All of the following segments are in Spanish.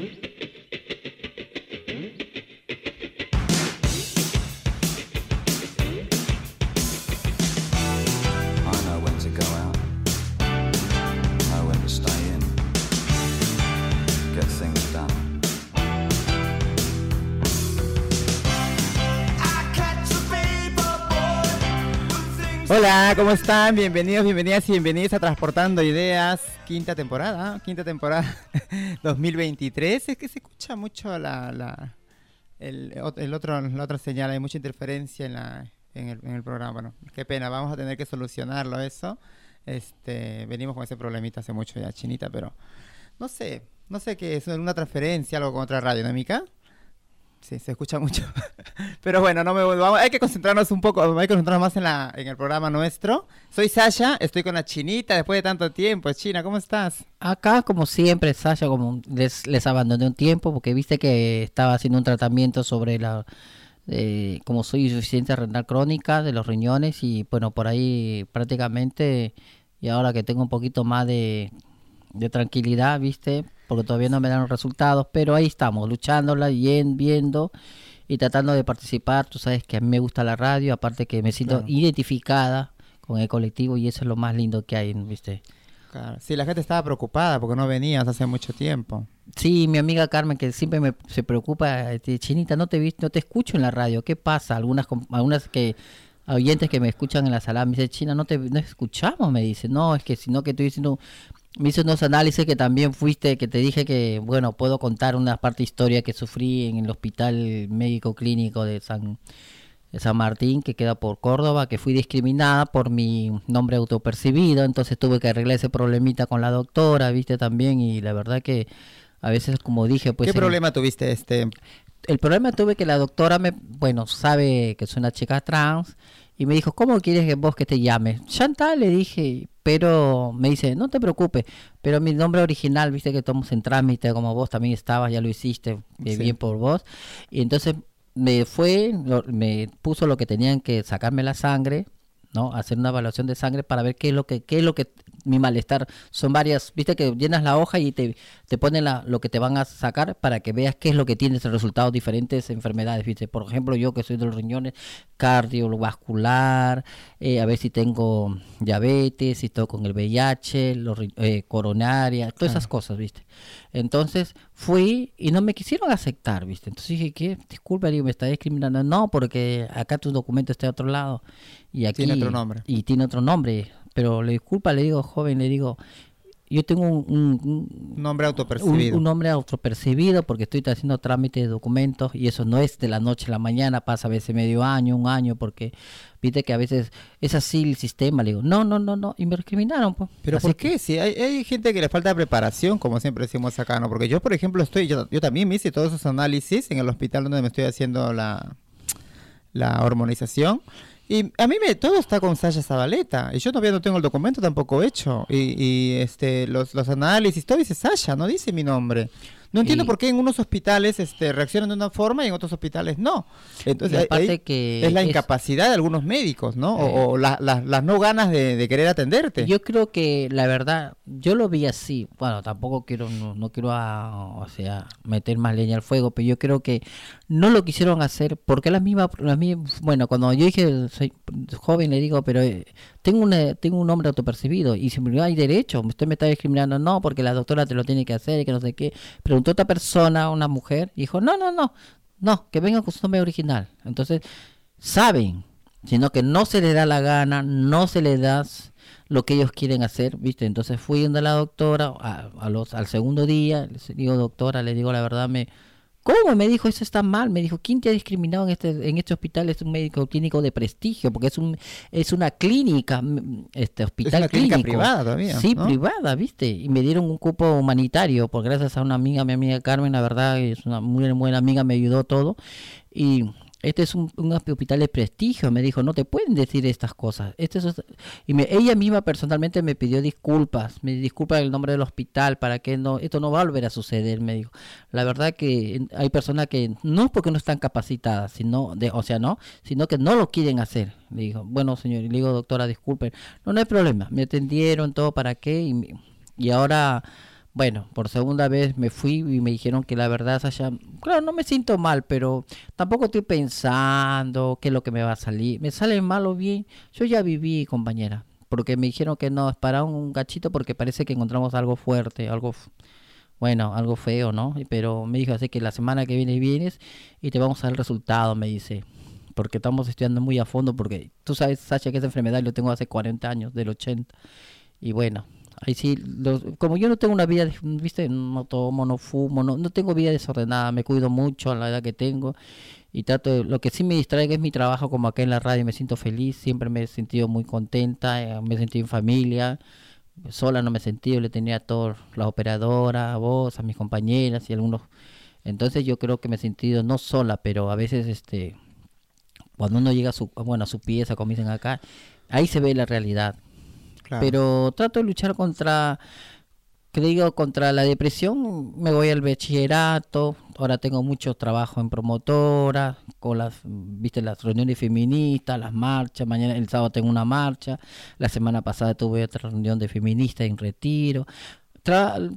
in Hola, ¿cómo están? Bienvenidos, bienvenidas y bienvenidos a Transportando Ideas, quinta temporada, quinta temporada 2023. Es que se escucha mucho la, la, el, otro, la otra señal, hay mucha interferencia en, la, en, el, programa. Bueno, qué pena, vamos a tener que solucionarlo eso. Este, venimos con ese problemita hace mucho ya, Chinita, pero no sé, no sé qué es, una transferencia, algo con otra radio, ¿no, Sí, se escucha mucho. Pero bueno, no me vamos, hay que concentrarnos un poco, hay que concentrarnos más en la en el programa nuestro. Soy Sasha, estoy con la Chinita después de tanto tiempo. China, ¿cómo estás? Acá como siempre, Sasha, como les, les abandoné un tiempo porque viste que estaba haciendo un tratamiento sobre la eh, como soy insuficiente renal crónica de los riñones y bueno, por ahí prácticamente y ahora que tengo un poquito más de de tranquilidad, ¿viste? Porque todavía no me dan los resultados, pero ahí estamos, luchándola, viendo y tratando de participar. Tú sabes que a mí me gusta la radio, aparte que me siento identificada con el colectivo y eso es lo más lindo que hay, ¿viste? Claro. Sí, la gente estaba preocupada porque no venías hace mucho tiempo. Sí, mi amiga Carmen que siempre me, se preocupa, este, Chinita, no te no te escucho en la radio, ¿qué pasa? Algunas algunas que oyentes que me escuchan en la sala me dicen, China, no te no escuchamos, me dice, no, es que sino que estoy diciendo me hice unos análisis que también fuiste, que te dije que, bueno, puedo contar una parte historia que sufrí en el Hospital Médico Clínico de San, San Martín, que queda por Córdoba, que fui discriminada por mi nombre autopercibido, entonces tuve que arreglar ese problemita con la doctora, viste también, y la verdad que a veces, como dije, pues... ¿Qué problema tuviste este? El problema tuve que la doctora me, bueno, sabe que soy una chica trans, y me dijo, ¿cómo quieres que vos que te llame? Chantal, le dije, pero me dice, no te preocupes, pero mi nombre original, viste que estamos en trámite, como vos también estabas, ya lo hiciste, eh, bien por vos. Y entonces me fue, me puso lo que tenían que sacarme la sangre, ¿no? Hacer una evaluación de sangre para ver qué es lo que, qué es lo que mi malestar. Son varias, viste que llenas la hoja y te, te ponen la, lo que te van a sacar para que veas qué es lo que tienes el resultado diferentes enfermedades. ¿viste? Por ejemplo, yo que soy de los riñones, cardiovascular, eh, a ver si tengo diabetes, si estoy con el VIH, los, eh, coronaria, todas esas cosas, ¿viste? Entonces fui y no me quisieron aceptar, ¿viste? Entonces dije, ¿qué? Disculpa, digo, me está discriminando. No, porque acá tu documento está a otro lado. Y aquí, tiene otro nombre. Y tiene otro nombre pero le disculpa, le digo, joven, le digo, yo tengo un, nombre autopercibido. Un, nombre autopercibido porque estoy haciendo trámite de documentos y eso no es de la noche a la mañana, pasa a veces medio año, un año, porque viste que a veces es así el sistema. Le digo, no, no, no, no, y me discriminaron. Pues. ¿Pero por qué? Si hay, hay, gente que le falta preparación, como siempre decimos acá, ¿no? Porque yo, por ejemplo, estoy, yo, yo también me hice todos esos análisis en el hospital donde me estoy haciendo la, la hormonización. Y a mí me todo está con Sasha Zabaleta. Y yo todavía no tengo el documento tampoco hecho. Y, y este los, los análisis, todo dice Sasha, no dice mi nombre. No entiendo por qué en unos hospitales este, reaccionan de una forma y en otros hospitales no. Entonces, que es la incapacidad de algunos médicos, ¿no? o, eh. las no ganas de, querer atenderte. Yo creo que la verdad, yo lo vi así. Bueno, tampoco quiero, no, quiero, o sea, meter más leña al fuego, pero yo creo que no lo quisieron hacer porque la misma, la misma bueno, cuando yo dije soy joven le digo, pero eh, tengo una, tengo un nombre autopercibido y si me hay derecho, usted me está discriminando, no, porque la doctora te lo tiene que hacer y que no sé qué. Pero otra persona, una mujer, dijo, no, no, no, no, que venga con su nombre original. Entonces, saben, sino que no se le da la gana, no se le da lo que ellos quieren hacer, ¿viste? Entonces fui donde la doctora, a, los, al segundo día, le digo, doctora, le digo la verdad, me ¿Cómo? Me dijo, eso está mal. Me dijo, ¿quién te ha discriminado en este, en este hospital? Es un médico clínico de prestigio, porque es un es una clínica, este hospital es una clínica privada todavía. Sí, privada, ¿viste? Y me dieron un cupo humanitario, por gracias a una amiga, mi amiga Carmen, la verdad, es una muy buena amiga, me ayudó todo. Y este es un, hospital de prestigio, me dijo, no te pueden decir estas cosas. Este es, y me, ella misma personalmente me pidió disculpas, me disculpa el nombre del hospital para que no, esto no va a volver a suceder, me dijo. La verdad que hay personas que no porque no están capacitadas, sino, de, o sea, no, sino que no lo quieren hacer. Le dijo, bueno señor, y le digo, doctora, disculpe, no, no hay problema, me atendieron todo para qué y, y ahora Bueno, por segunda vez me fui y me dijeron que la verdad, Sasha, claro, no me siento mal, pero tampoco estoy pensando qué es lo que me va a salir. Me sale mal o bien. Yo ya viví, compañera, porque me dijeron que no, es para un gachito porque parece que encontramos algo fuerte, algo, bueno, algo feo, ¿no? Pero me dijo así que la semana que viene vienes y te vamos a dar el resultado, me dice. Porque estamos estudiando muy a fondo, porque tú sabes, Sasha, que esa enfermedad lo tengo hace 40 años, del 80. Y bueno, Ahí sí, como yo no tengo una vida, viste, no tomo, no fumo, no, no tengo vida desordenada, me cuido mucho a la edad que tengo y trato lo que sí me distrae es mi trabajo como acá en la radio, me siento feliz, siempre me he sentido muy contenta, eh, me he sentido en familia, sola no me he sentido, le tenía a todos, la operadora, a vos, a mis compañeras y algunos, entonces yo creo que me he sentido no sola, pero a veces este cuando uno llega a su, bueno, a su pieza, como dicen acá, ahí se ve la realidad pero trato de luchar contra, que digo, contra la depresión. Me voy al bachillerato. Ahora tengo mucho trabajo en promotora, con las, viste, las reuniones feministas, las marchas. Mañana, el sábado tengo una marcha. La semana pasada tuve otra reunión de feministas en retiro.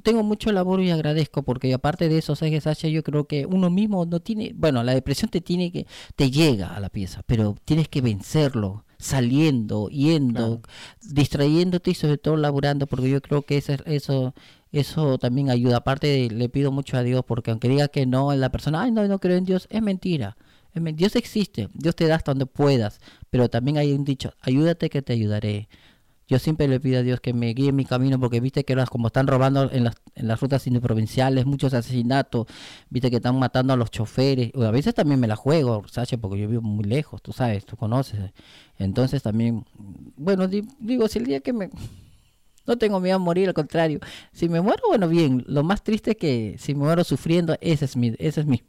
tengo mucho labor y agradezco porque aparte de eso, ¿sabes, Sacha? Yo creo que uno mismo no tiene, bueno, la depresión te tiene que, te llega a la pieza, pero tienes que vencerlo saliendo, yendo, distrayéndote y sobre todo laburando, porque yo creo que eso, eso, eso también ayuda. Aparte, le pido mucho a Dios, porque aunque diga que no, la persona, ay, no, no creo en Dios, es mentira. Dios existe, Dios te da hasta donde puedas, pero también hay un dicho, ayúdate que te ayudaré. Yo siempre le pido a Dios que me guíe en mi camino porque viste que como están robando en las, en las rutas provinciales, muchos asesinatos, viste que están matando a los choferes. a veces también me la juego, Sacha, porque yo vivo muy lejos, tú sabes, tú conoces. Entonces también, bueno, digo, si el día que me... No tengo miedo a morir, al contrario. Si me muero, bueno, bien. Lo más triste es que si me muero sufriendo, ese es mi, ese es mi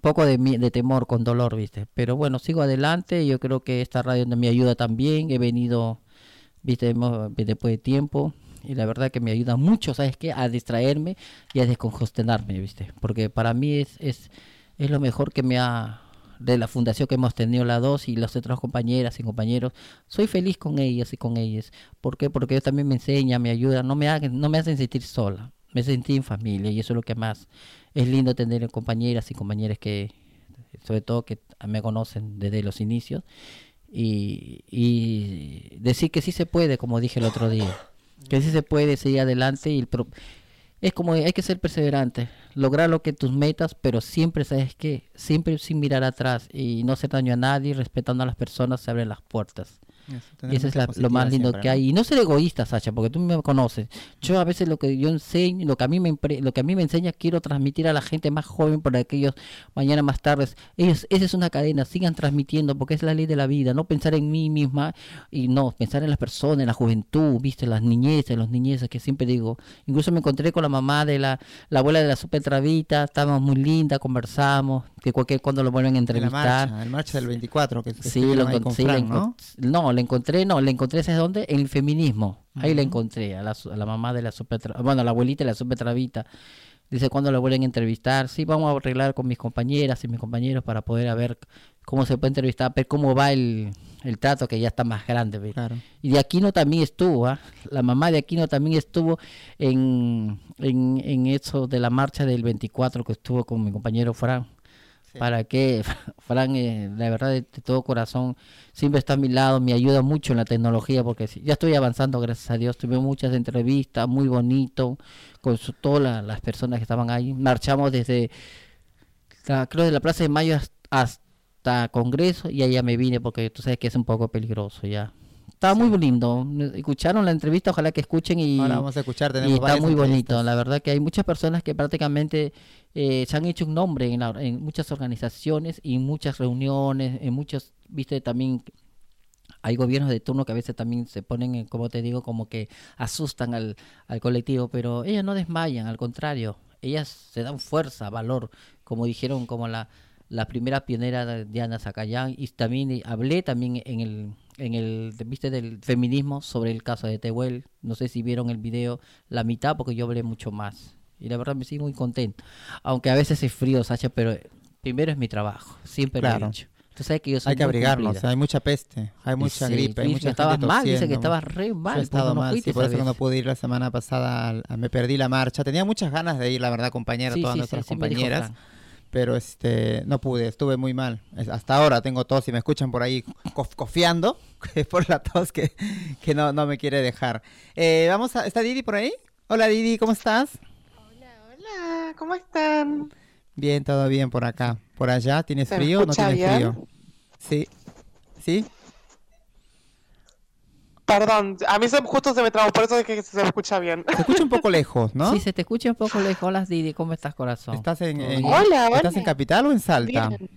poco de, de temor, con dolor, viste. Pero bueno, sigo adelante. Yo creo que esta radio me ayuda también. He venido viste, después de tiempo. Y la verdad que me ayuda mucho, ¿sabes qué? A distraerme y a descongestionarme, ¿viste? Porque para mí es, es, es lo mejor que me ha, de la fundación que hemos tenido la dos y las otras compañeras y compañeros, soy feliz con ellas y con ellas. ¿Por qué? Porque ellos también me enseñan, me ayudan, no me, hagan, no me hacen sentir sola, me sentí en familia y eso es lo que más es lindo tener compañeras y compañeros que, sobre todo que me conocen desde los inicios y, y decir que sí se puede, como dije el otro día, que sí se puede seguir adelante y es como hay que ser perseverante, lograr lo que tus metas, pero siempre sabes que siempre sin mirar atrás y no hacer daño a nadie, respetando a las personas se abren las puertas y eso es lo más lindo que hay. Y no ser egoísta, Sacha, porque tú me conoces. Yo a veces lo que yo enseño, lo que a mí me lo que a mí me enseña, quiero transmitir a la gente más joven para que ellos mañana más tarde, ellos, esa es una cadena, sigan transmitiendo, porque es la ley de la vida, no pensar en mí misma y no, pensar en las personas, en la juventud, viste, las niñeces, los niñeces, que siempre digo. Incluso me encontré con la mamá de la, la abuela de la super travita, estábamos muy linda, conversamos, que cualquier cuando lo vuelven a entrevistar. La marcha, el marcha del 24, que sí, lo, sí, ¿no? no, le encontré, no, le encontré, ¿sabes dónde? En el feminismo. Ahí le encontré, a la, a la mamá de la Supetra, bueno, a la abuelita de la Supetravita. Dice, cuando lo vuelven a entrevistar? Sí, vamos a arreglar con mis compañeras y mis compañeros para poder ver cómo se puede entrevistar, ver cómo va el, el trato que ya está más grande. Claro. Y de Aquino también estuvo, ¿ah? la mamá de Aquino también estuvo en, en, en eso de la marcha del 24 que estuvo con mi compañero Fran para que Fran, eh, la verdad de, todo corazón, siempre está a mi lado, me ayuda mucho en la tecnología porque ya estoy avanzando, gracias a Dios. Tuve muchas entrevistas, muy bonito, con todas las personas que estaban ahí. Marchamos desde, creo, de la Plaza de Mayo hasta Congreso y allá me vine porque tú sabes que es un poco peligroso ya. Estaba muy lindo. Escucharon la entrevista, ojalá que escuchen y. Ahora vamos a escuchar, tenemos y está muy bonito. La verdad que hay muchas personas que prácticamente eh, se han hecho un nombre en, en muchas organizaciones y en muchas reuniones, en muchos, viste, también hay gobiernos de turno que a veces también se ponen, como te digo, como que asustan al, al colectivo, pero ellas no desmayan, al contrario, ellas se dan fuerza, valor, como dijeron, como la, la primera pionera Diana Zacayán, y también hablé también en el en el viste del feminismo sobre el caso de Tehuel. No sé si vieron el video la mitad porque yo hablé mucho más. Y la verdad me sigo muy contento. Aunque a veces es frío, Sacha, pero primero es mi trabajo. Siempre lo he dicho. Tú sabes que yo soy Hay que abrigarnos, hay mucha peste, hay mucha sí, gripe, hay mucha que gente estabas mal, dice que estabas re mal. Yo he estado no mal, sí, por eso no vez. pude ir la semana pasada, me perdí la marcha. Tenía muchas ganas de ir, la verdad, compañera, Sí, todas nuestras compañeras. Pero este no pude, estuve muy mal. Hasta ahora tengo tos y me escuchan por ahí cof- cofiando, por la tos que, que no, no me quiere dejar. Eh, vamos a, ¿Está Didi por ahí? Hola Didi, ¿cómo estás? Hola, hola, ¿cómo están? Bien, todo bien por acá. ¿Por allá? ¿Tienes ¿Se me frío o no tienes bien? frío? Sí. ¿Sí? Perdón, a mí se, justo se me trabó, por eso es que se me escucha bien. Se escucha un poco lejos, ¿no? Sí, se te escucha un poco lejos. Hola, Didi, ¿cómo estás, corazón? ¿Estás en. Hola, ¿Estás en Capital o en Salta? Bien.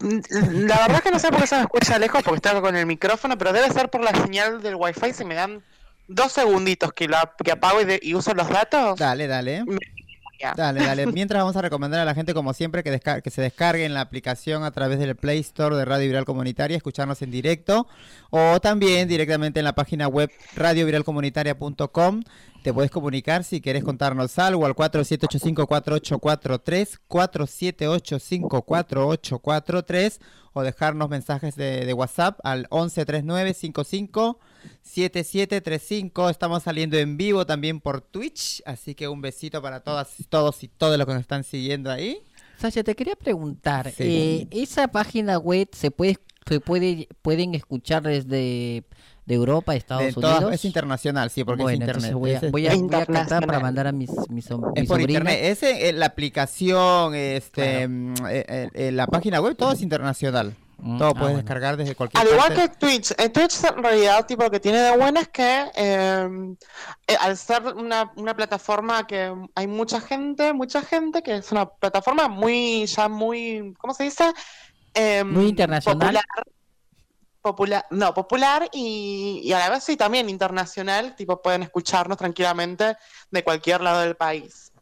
La verdad que no sé por qué se me escucha lejos, porque estoy con el micrófono, pero debe ser por la señal del wifi. Si me dan dos segunditos que, la, que apago y, de- y uso los datos. Dale, dale. me- ya. Dale, dale. Mientras vamos a recomendar a la gente, como siempre, que, descar- que se descarguen la aplicación a través del Play Store de Radio Viral Comunitaria, escucharnos en directo, o también directamente en la página web radioviralcomunitaria.com. Te puedes comunicar si quieres contarnos algo al 47854843, 47854843, o dejarnos mensajes de, de WhatsApp al 113955 7735. Estamos saliendo en vivo también por Twitch, así que un besito para todas, todos y todos los que nos están siguiendo ahí. Sasha, te quería preguntar, Sí. eh, ¿esa página web se puede, se puede, pueden escuchar desde de Europa, Estados De todas- Unidos? es internacional, sí, porque bueno, es internet. voy a, es- voy a, voy a tratar para mandar a mis, mis, som- es mis por internet. Ese, eh, la aplicación, este, mm, eh, eh, la página web, todo es internacional. Mm, Todo ah, puedes bueno. descargar desde cualquier Al igual parte. que Twitch, en Twitch en realidad tipo lo que tiene de bueno es que eh, eh, al ser una, una plataforma que hay mucha gente, mucha gente, que es una plataforma muy, ya muy, ¿cómo se dice? Em, Muy internacional. Popular, popular, no, popular y, y a la vez sí también internacional, tipo pueden escucharnos tranquilamente de cualquier lado del país.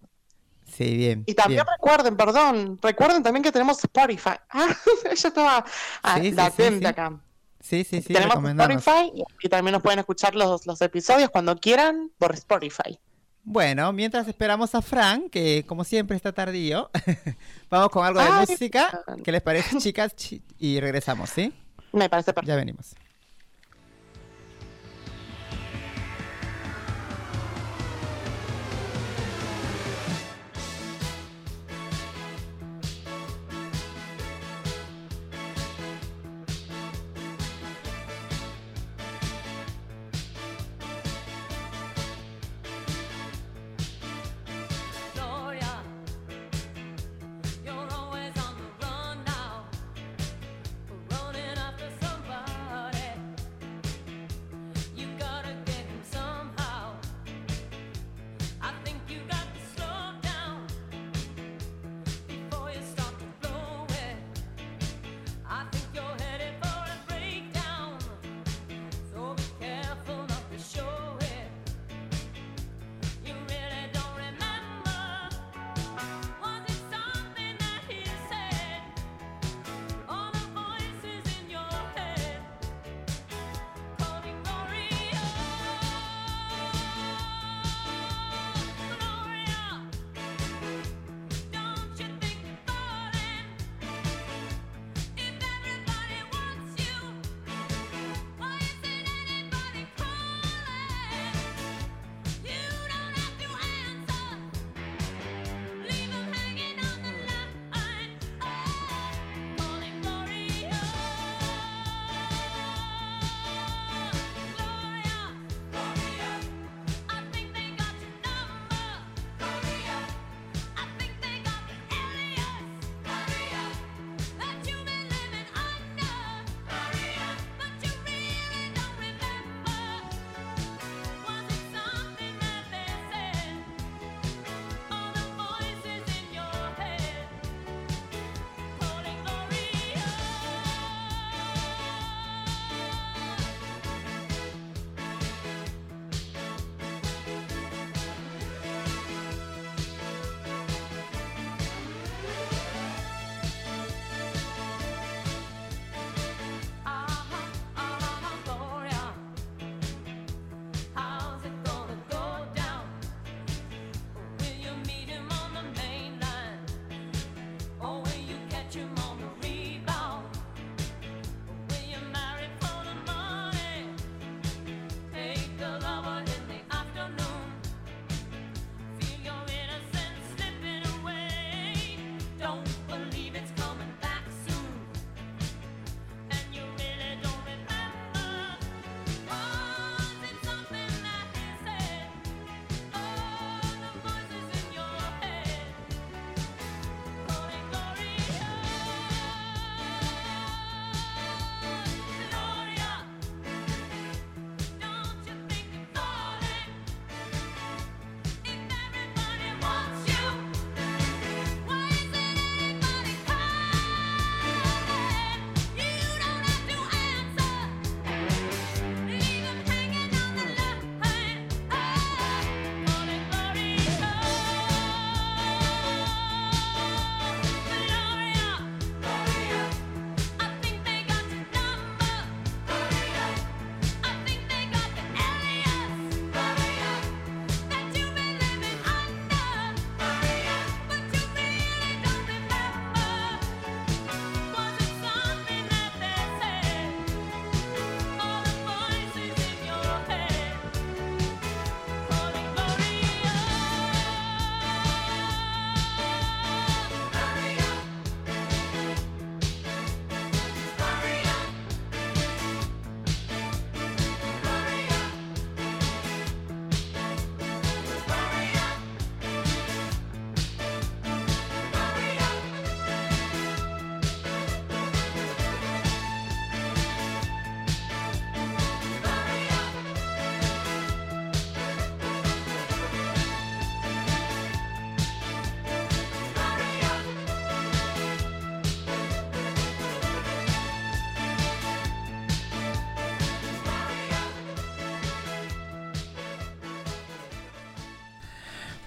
Sí, bien. Y también bien. recuerden, perdón, recuerden también que tenemos Spotify. Ah, ella estaba ah, Sí, latente sí. acá. Sí, sí, sí, Tenemos. Spotify y, también nos pueden escuchar los, los episodios cuando quieran por Spotify. Bueno, mientras esperamos a Fran, que como siempre está tardío, vamos con algo de Ay, música. ¿Qué les parece, chicas? Chi- Y regresamos, ¿sí? Me parece perfecto. Ya venimos.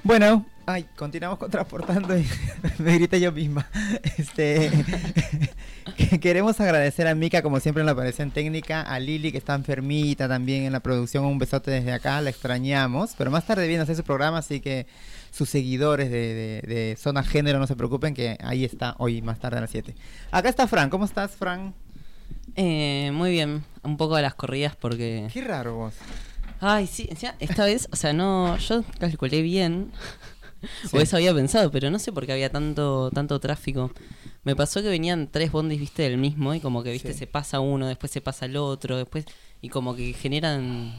Bueno, ay, continuamos con transportando y me grité yo misma. Este, que- queremos agradecer a Mika, como siempre en la aparición técnica, a Lili, que está enfermita también en la producción. Un besote desde acá, la extrañamos. Pero más tarde viene a hacer su programa, así que sus seguidores de, de- de Zona Género no se preocupen, que ahí está hoy más tarde a las 7. Acá está Fran, ¿cómo estás, Fran? Eh, muy bien, un poco de las corridas porque... Qué raro vos. Ay, sí, encima, esta vez, o sea, no, yo calculé bien, Sí. o eso había pensado, pero no sé por qué había tanto, tanto tráfico. Me pasó que venían tres bondis, viste, del mismo, y como que, viste, Sí. se pasa uno, después se pasa el otro, después, y como que generan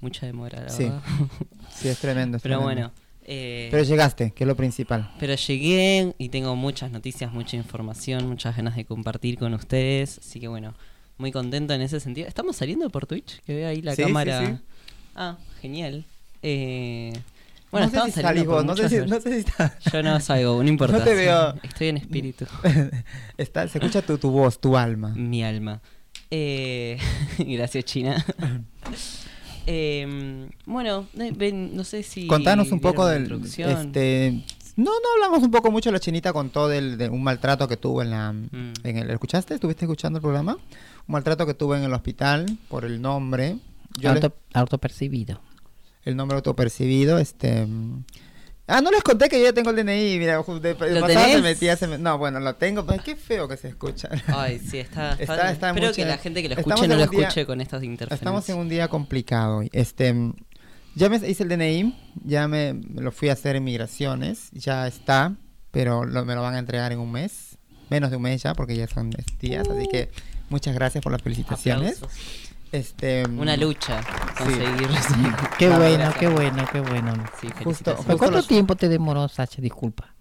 mucha demora, la Sí, verdad. Sí, es tremendo. es Pero tremendo. bueno, eh, Pero llegaste, que es lo principal. pero llegué y tengo muchas noticias, mucha información, muchas ganas de compartir con ustedes. Así que bueno, muy contento en ese sentido. ¿Estamos saliendo por Twitch? Que veo ahí la Sí, sí, cámara. sí. Ah, genial. Eh, bueno, no sé si salís vos, no sé, muchas si, ver- no sé si está, Yo no salgo, no importa. No te veo. Estoy en espíritu. está- se escucha tu, tu voz, tu alma. Mi alma. Eh, gracias, China. Eh, bueno, ven, no sé si. Contanos un poco del... Este, no, no hablamos un poco mucho, la chinita contó del, de un maltrato que tuvo en la... Mm. En el, ¿Escuchaste? ¿Estuviste escuchando el programa? Un maltrato que tuvo en el hospital por el nombre. Yo les- Auto, autopercibido. el nombre autopercibido, este... mm, Ah, no les conté que yo ya tengo el DNI, mira, de, ¿Lo se metía, se me- no, bueno, lo tengo, pero qué feo que se escucha. Ay, sí, está. está- Está- está espero mucha- que la gente que lo escuche no lo día- escuche con estas interferencias. Estamos en un día complicado. Este, mm, ya me hice el DNI, ya me, me lo fui a hacer en migraciones, ya está, pero lo- me lo van a entregar en un mes, menos de un mes ya, porque ya son días, así que muchas gracias por las felicitaciones. Aplausos. Este, mm, Una lucha conseguir. Qué bueno, qué bueno, qué bueno. Sí, Justo- felicitaciones. ¿Pero ¿Cuánto los- tiempo te demoró, Sacha? Disculpa.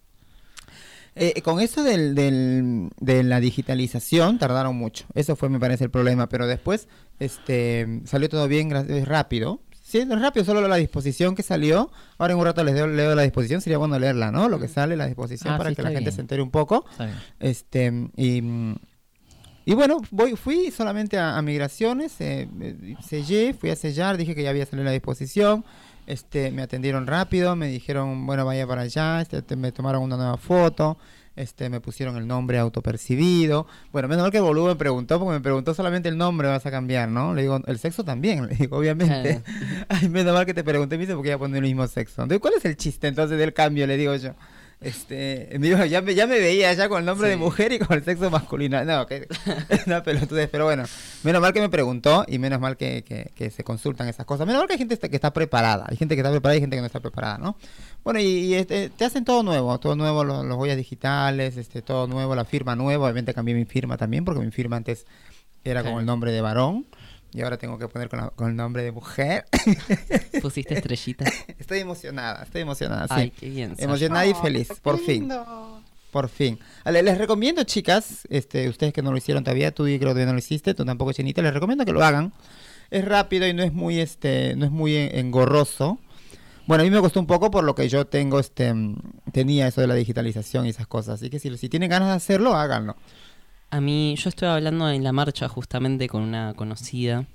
Eh, con eso del, del- de la digitalización tardaron mucho. Eso fue, me parece, el problema. Pero después este, salió todo bien, rápido. Sí, es rápido, solo la disposición que salió. Ahora en un rato les leo, leo la disposición. Sería bueno leerla, ¿no? Lo que sale, la disposición, Ah, para sí, que la gente se entere un poco. Está bien. Este, y, mm, y bueno, voy, fui solamente a, a migraciones, eh, eh, sellé, fui a sellar, dije que ya había salido la disposición, este, me atendieron rápido, me dijeron, bueno, vaya para allá, este, te- me tomaron una nueva foto, este, me pusieron el nombre autopercibido. Bueno, menos mal que el boludo me preguntó, porque me preguntó solamente el nombre, vas a cambiar, ¿no? Le digo, el sexo también, le digo, obviamente. Ay, menos mal que te pregunté, me dice, porque voy a poner el mismo sexo. Entonces, ¿cuál es el chiste entonces del cambio? Le digo yo. Este, ya me, ya me veía ya con el nombre de Sí. mujer y con el sexo masculino. No, que no, pelotudez, pero bueno, menos mal que me preguntó y menos mal que, que- que se consultan esas cosas. Menos mal que hay gente que está preparada. Hay gente que está preparada y gente que no está preparada, ¿no? Bueno, y, y, este, te hacen todo nuevo, todo nuevo, los, los huellas digitales, este, todo nuevo, la firma nueva. Obviamente cambié mi firma también, porque mi firma antes era con Claro. el nombre de varón. Y ahora tengo que poner con, la- con el nombre de mujer. Pusiste estrellitas. estoy emocionada, estoy emocionada, sí. Ay, qué bien. Emocionada y Oh, feliz, por fin. Por fin. Ale, les recomiendo, chicas, este, ustedes que no lo hicieron todavía, tú creo que no lo hiciste, tú tampoco, Chinita, les recomiendo que lo hagan. Es rápido y no es muy, este, no es muy en- engorroso. Bueno, a mí me costó un poco por lo que yo tengo, este, tenía eso de la digitalización y esas cosas. Así que si, si tienen ganas de hacerlo, háganlo. A mí, yo estuve hablando en la marcha justamente con una conocida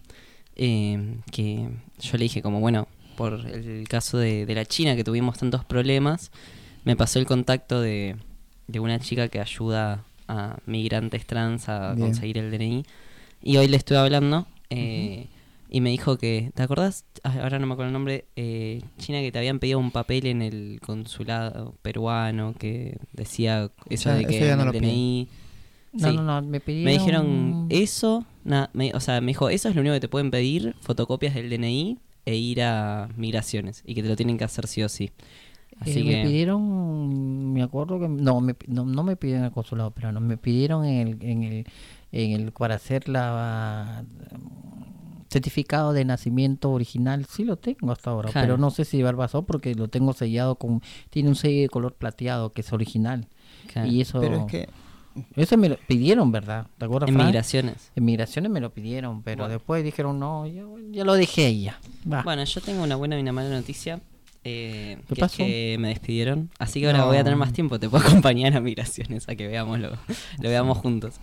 eh, que yo le dije como, bueno, por el caso de, de la China que tuvimos tantos problemas, me pasó el contacto de, de una chica que ayuda a migrantes trans a Bien. conseguir el DNI. Y hoy le estuve hablando eh, y me dijo que, ¿te acordás? Ah, Ahora no me acuerdo el nombre, eh, China, que te habían pedido un papel en el consulado peruano que decía eso Ya, de que eso no el piden. No, Sí. no, no, me pidieron... Me dijeron eso, na- me- o sea, me dijo, eso es lo único que te pueden pedir, fotocopias del DNI e ir a migraciones y que te lo tienen que hacer sí o sí. Así Eh, que Me pidieron, me acuerdo que... No, me, no, no me pidieron el consulado, pero no, me pidieron en el, en el, en el para hacer la mm, certificado de nacimiento original. Sí lo tengo hasta ahora, Claro. pero no sé si llevar pasó porque lo tengo sellado con... Tiene un sello de color plateado que es original. claro, Y eso... Pero es que Eso me lo pidieron, ¿verdad? ¿Te acuerdas, en migraciones. En migraciones me lo pidieron, pero Bueno. después dijeron, no, ya, ya lo dejé ahí ya. Va. Bueno, yo tengo una buena y una mala noticia. eh, ¿Qué que pasó? es que me despidieron. Así que ahora No. voy a tener más tiempo. Te puedo acompañar a migraciones a que veamos lo, lo veamos juntos.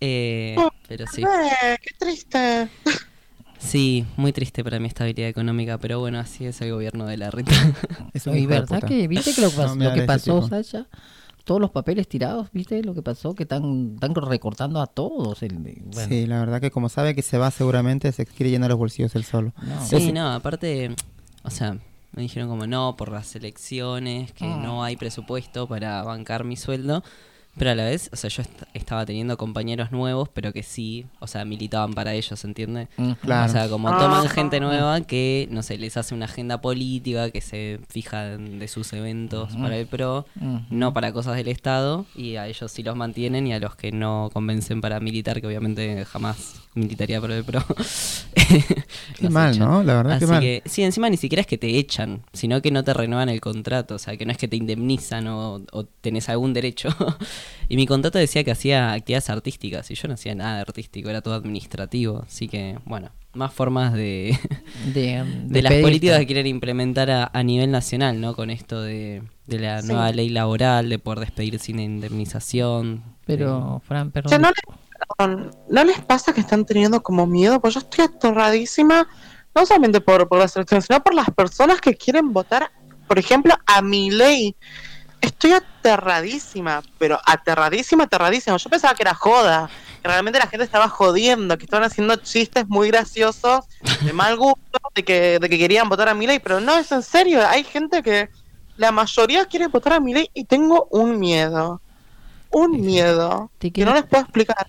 Eh, pero sí. Eh, qué triste. Sí, muy triste para mi estabilidad económica, pero bueno, así es el gobierno de la renta. Es un Y verdad puta. que, viste que lo, No lo que pasó. Sasha, todos los papeles tirados, viste lo que pasó, que están, están recortando a todos. El, bueno, Sí, la verdad que como sabe que se va seguramente se quiere llenar los bolsillos él solo. no. Sí, Es- no, aparte, o sea, me dijeron como no, por las elecciones, que Ah. no hay presupuesto para bancar mi sueldo, pero a la vez, o sea, yo est- estaba teniendo compañeros nuevos, pero que sí, o sea, militaban para ellos, ¿entiendes? Ujú. Claro. O sea, como Ah. toman gente nueva que, no sé, les hace una agenda política, que se fija en- de sus eventos para el PRO, Ujú. no para cosas del Estado, y a ellos sí los mantienen, y a los que no convencen para militar, que obviamente jamás militaría para el PRO. Qué mal, echan. ¿no? La verdad que Así mal. que, sí, encima ni siquiera es que te echan, sino que no te renuevan el contrato, o sea, que no es que te indemnizan o, o tenés algún derecho. y mi contrato decía que hacía actividades artísticas, y yo no hacía nada artístico, era todo administrativo, así que, bueno, más formas de, De, de las políticas que quieren implementar a, a nivel nacional, ¿no? Con esto de, de la Sí. nueva ley laboral, de poder despedir sin indemnización. Pero, Fran, perdón. Che, ¿no, perdón, ¿no les pasa que están teniendo como miedo? Pues yo estoy aterradísima, no solamente por, por la selección, sino por las personas que quieren votar, por ejemplo, a mi ley. Estoy aterradísima, pero aterradísima, aterradísima. Yo pensaba que era joda, que realmente la gente estaba jodiendo, que estaban haciendo chistes muy graciosos, de mal gusto, de que, de que querían votar a mi ley, pero no, es en serio. Hay gente que la mayoría quiere votar a mi ley y tengo un miedo. Un miedo que no les puedo explicar.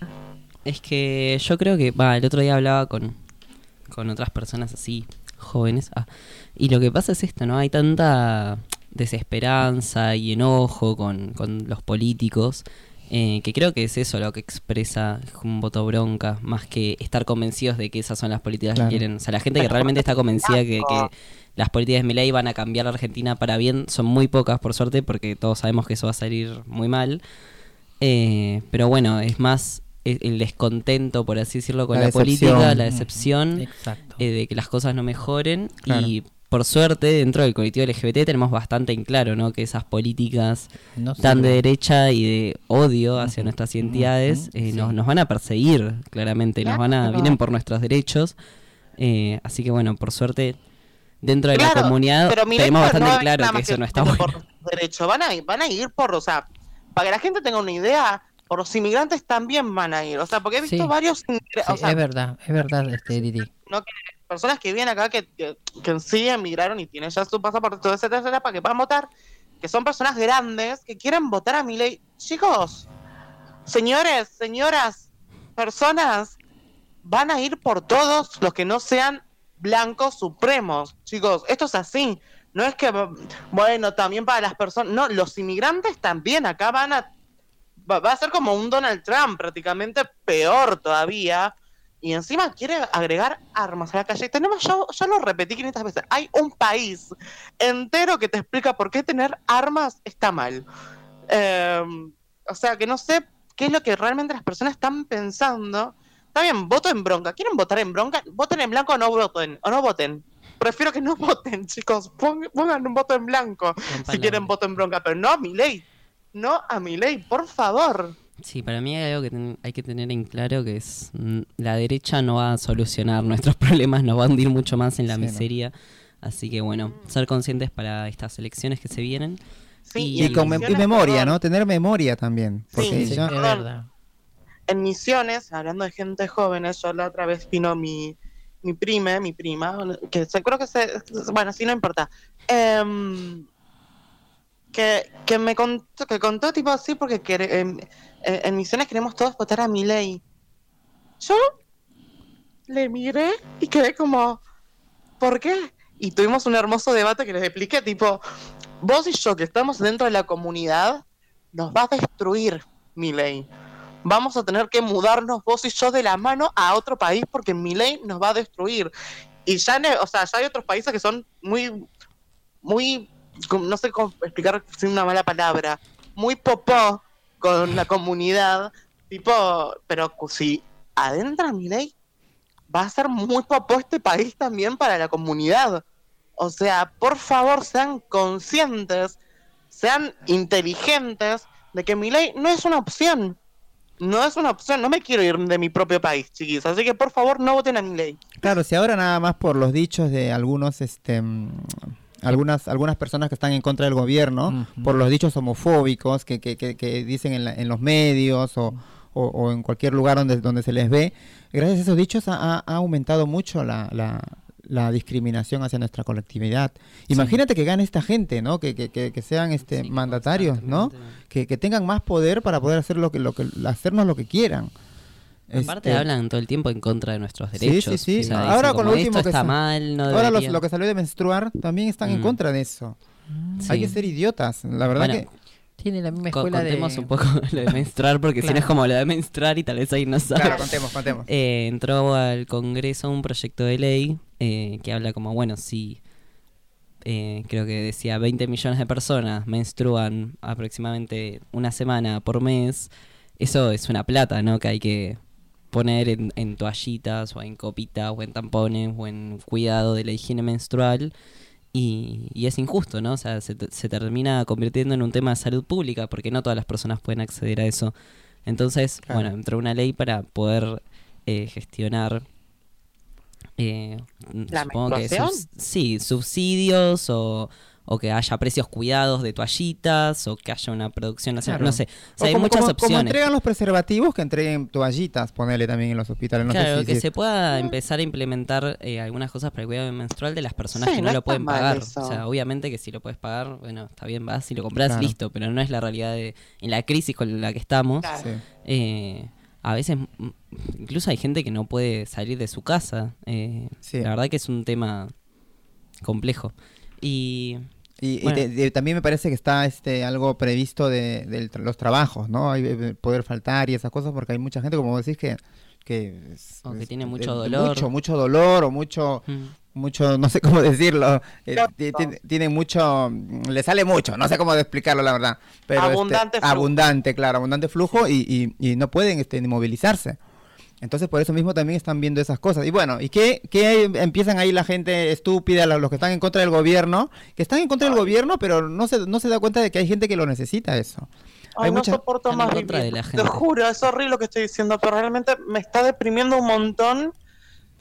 Es que yo creo que, va, el otro día hablaba con, con otras personas así, jóvenes, ah, y lo que pasa es esto, ¿no? Hay tanta desesperanza y enojo con, con los políticos, eh, que creo que es eso lo que expresa un voto bronca, más que estar convencidos de que esas son las políticas Claro. que quieren. O sea, la gente que realmente está convencida que, que las políticas de Milei van a cambiar la Argentina para bien son muy pocas, por suerte, porque todos sabemos que eso va a salir muy mal. Eh, pero bueno, es más e- el descontento, por así decirlo, con La la, política, decepción. la decepción Exacto. eh, de que las cosas no mejoren. Claro. Y por suerte, dentro del colectivo LGBT tenemos bastante en claro, ¿no? Que esas políticas No tan de derecha y de odio hacia nuestras identidades eh, sí. nos, nos van a perseguir, claramente. Nos van a, vienen por nuestros derechos. Eh, así que bueno, por suerte, dentro de la comunidad tenemos bastante no en claro que eso no está por bueno. derecho, van a ir, van a ir por, o sea, para que la gente tenga una idea, por los inmigrantes también van a ir, o sea, porque he visto Sí. varios Sí, o sea, es verdad, es verdad, este Didi. no que- personas que vienen acá que, que, que en sí emigraron y tienen ya su pasaporte, todo etcétera, etcétera, para que puedan votar, que son personas grandes que quieren votar a mi ley. Chicos, señores, señoras, personas, van a ir por todos los que no sean blancos supremos. Chicos, esto es así. No es que, bueno, también para las personas, no, los inmigrantes también acá van a, va, a ser como un Donald Trump, prácticamente peor todavía. Y encima quiere agregar armas a la calle. Tenemos, yo, yo lo repetí 500 veces, hay un país entero que te explica por qué tener armas está mal. Eh, o sea, que no sé qué es lo que realmente las personas están pensando. Está bien, voto en bronca. ¿Quieren votar en bronca? Voten en blanco o no voten. O no voten. Prefiero que no voten, chicos. Pon- Pongan un voto en blanco si quieren voto en bronca. Pero no a mi ley. No a mi ley, por favor. Sí, para mí hay algo que ten- hay que tener en claro que es mm, la derecha no va a solucionar nuestros problemas, nos va a hundir mucho más en la Sí, no. miseria. Así que bueno, ser conscientes para estas elecciones que se vienen. Sí, Y- Y con me- y misiones, memoria, perdón, ¿no? Tener memoria también. Porque Sí, Sí, ya- es verdad. En misiones, hablando de gente jóvenes, yo la otra vez vino mi, mi prima, mi prima, que se, creo que se, bueno, sí, no importa. Em, que, que me contó, que contó tipo así porque quere- em, eh, en misiones queremos todos votar a mi ley. Yo le miré y quedé como, ¿por qué? Y tuvimos un hermoso debate que les expliqué, tipo, vos y yo que estamos dentro de la comunidad, nos va a destruir mi ley. Vamos a tener que mudarnos vos y yo de la mano a otro país porque mi ley nos va a destruir. Y ya, ne- o sea, ya hay otros países que son muy, muy, no sé cómo explicar sin una mala palabra, muy popó con la comunidad, tipo, pero si adentra mi ley, va a ser muy popó este país también para la comunidad. O sea, por favor, sean conscientes, sean inteligentes de que mi ley no es una opción. No es una opción, no me quiero ir de mi propio país, chiquis. Así que por favor no voten a mi ley. Claro, si ahora nada más por los dichos de algunos, este, mm, algunas, algunas personas que están en contra del gobierno, por los dichos homofóbicos que, que, que, que dicen en, la- en los medios o, o- o en cualquier lugar donde, donde se les ve, gracias a esos dichos ha, ha- ha aumentado mucho la, la, la discriminación hacia nuestra colectividad. Imagínate que gane esta gente, ¿no? Que, que, que, que sean este Sí, mandatarios, ¿no? Que, que tengan más poder para poder hacer lo que, lo que, hacernos lo que quieran. Aparte Este, hablan todo el tiempo en contra de nuestros Sí, derechos. sí, sí. O sea, Ahora dicen con lo último que está mal, no Ahora los- deberían". lo que salió de menstruar también están en Mm. contra de eso. Hay que Sí. ser idiotas. La verdad Bueno, que... Tiene la misma Co- escuela de... contemos un poco lo de menstruar, porque si no es Claro. como lo de menstruar y tal vez ahí no sabe. Claro, contemos, contemos. Eh, entró al Congreso un proyecto de ley eh, que habla como, bueno, si eh, creo que decía 20 millones de personas menstruan aproximadamente una semana por mes, eso es una plata, ¿no? Que hay que poner en, en toallitas o en copitas o en tampones o en cuidado de la higiene menstrual. Y, y es injusto, ¿no? O sea, se, se termina convirtiendo en un tema de salud pública porque no todas las personas pueden acceder a eso. Entonces, Claro. bueno, entró una ley para poder eh, gestionar, eh, ¿La supongo que sí, subsidios o, o que haya precios cuidados de toallitas o que haya una producción nacional, Claro. no sé. O O sea, hay como, muchas como- como opciones. entregan los preservativos, que entreguen toallitas, ponerle también en los hospitales. No sé claro, si- que si- se pueda empezar a implementar eh, algunas cosas para el cuidado menstrual de las personas Sí, que no no, lo pueden pagar. eso. O sea, obviamente que si lo puedes pagar, bueno, está bien, vas y lo compras, Claro. listo, pero no es la realidad de, en la crisis con la que estamos. Claro. sí. eh, a veces, mm, incluso hay gente que no puede salir de su casa. eh, Sí. La verdad que es un tema complejo. Y Y, y de- de- también me parece que está este algo previsto de, de tra- los trabajos, ¿no? Hay eh, poder faltar y esas cosas porque hay mucha gente, como decís, que... que, es- O que es- tiene mucho dolor. Mucho, mucho dolor o mucho... mm, mucho, no sé cómo decirlo, eh, tiene, tiene mucho, le sale mucho, no sé cómo explicarlo la verdad, pero este, Abundante flujo. abundante, claro, abundante flujo y, y, y no pueden este, ni movilizarse. Entonces por eso mismo también están viendo esas cosas. Y bueno, ¿y qué, qué empiezan ahí la gente estúpida, los, que están en contra del gobierno? Que están en contra del gobierno, pero no se, no se da cuenta de que hay gente que lo necesita eso. Ay, Hay no mucha- soporto más contra vivir. de la Te gente. juro, es horrible lo que estoy diciendo, pero realmente me está deprimiendo un montón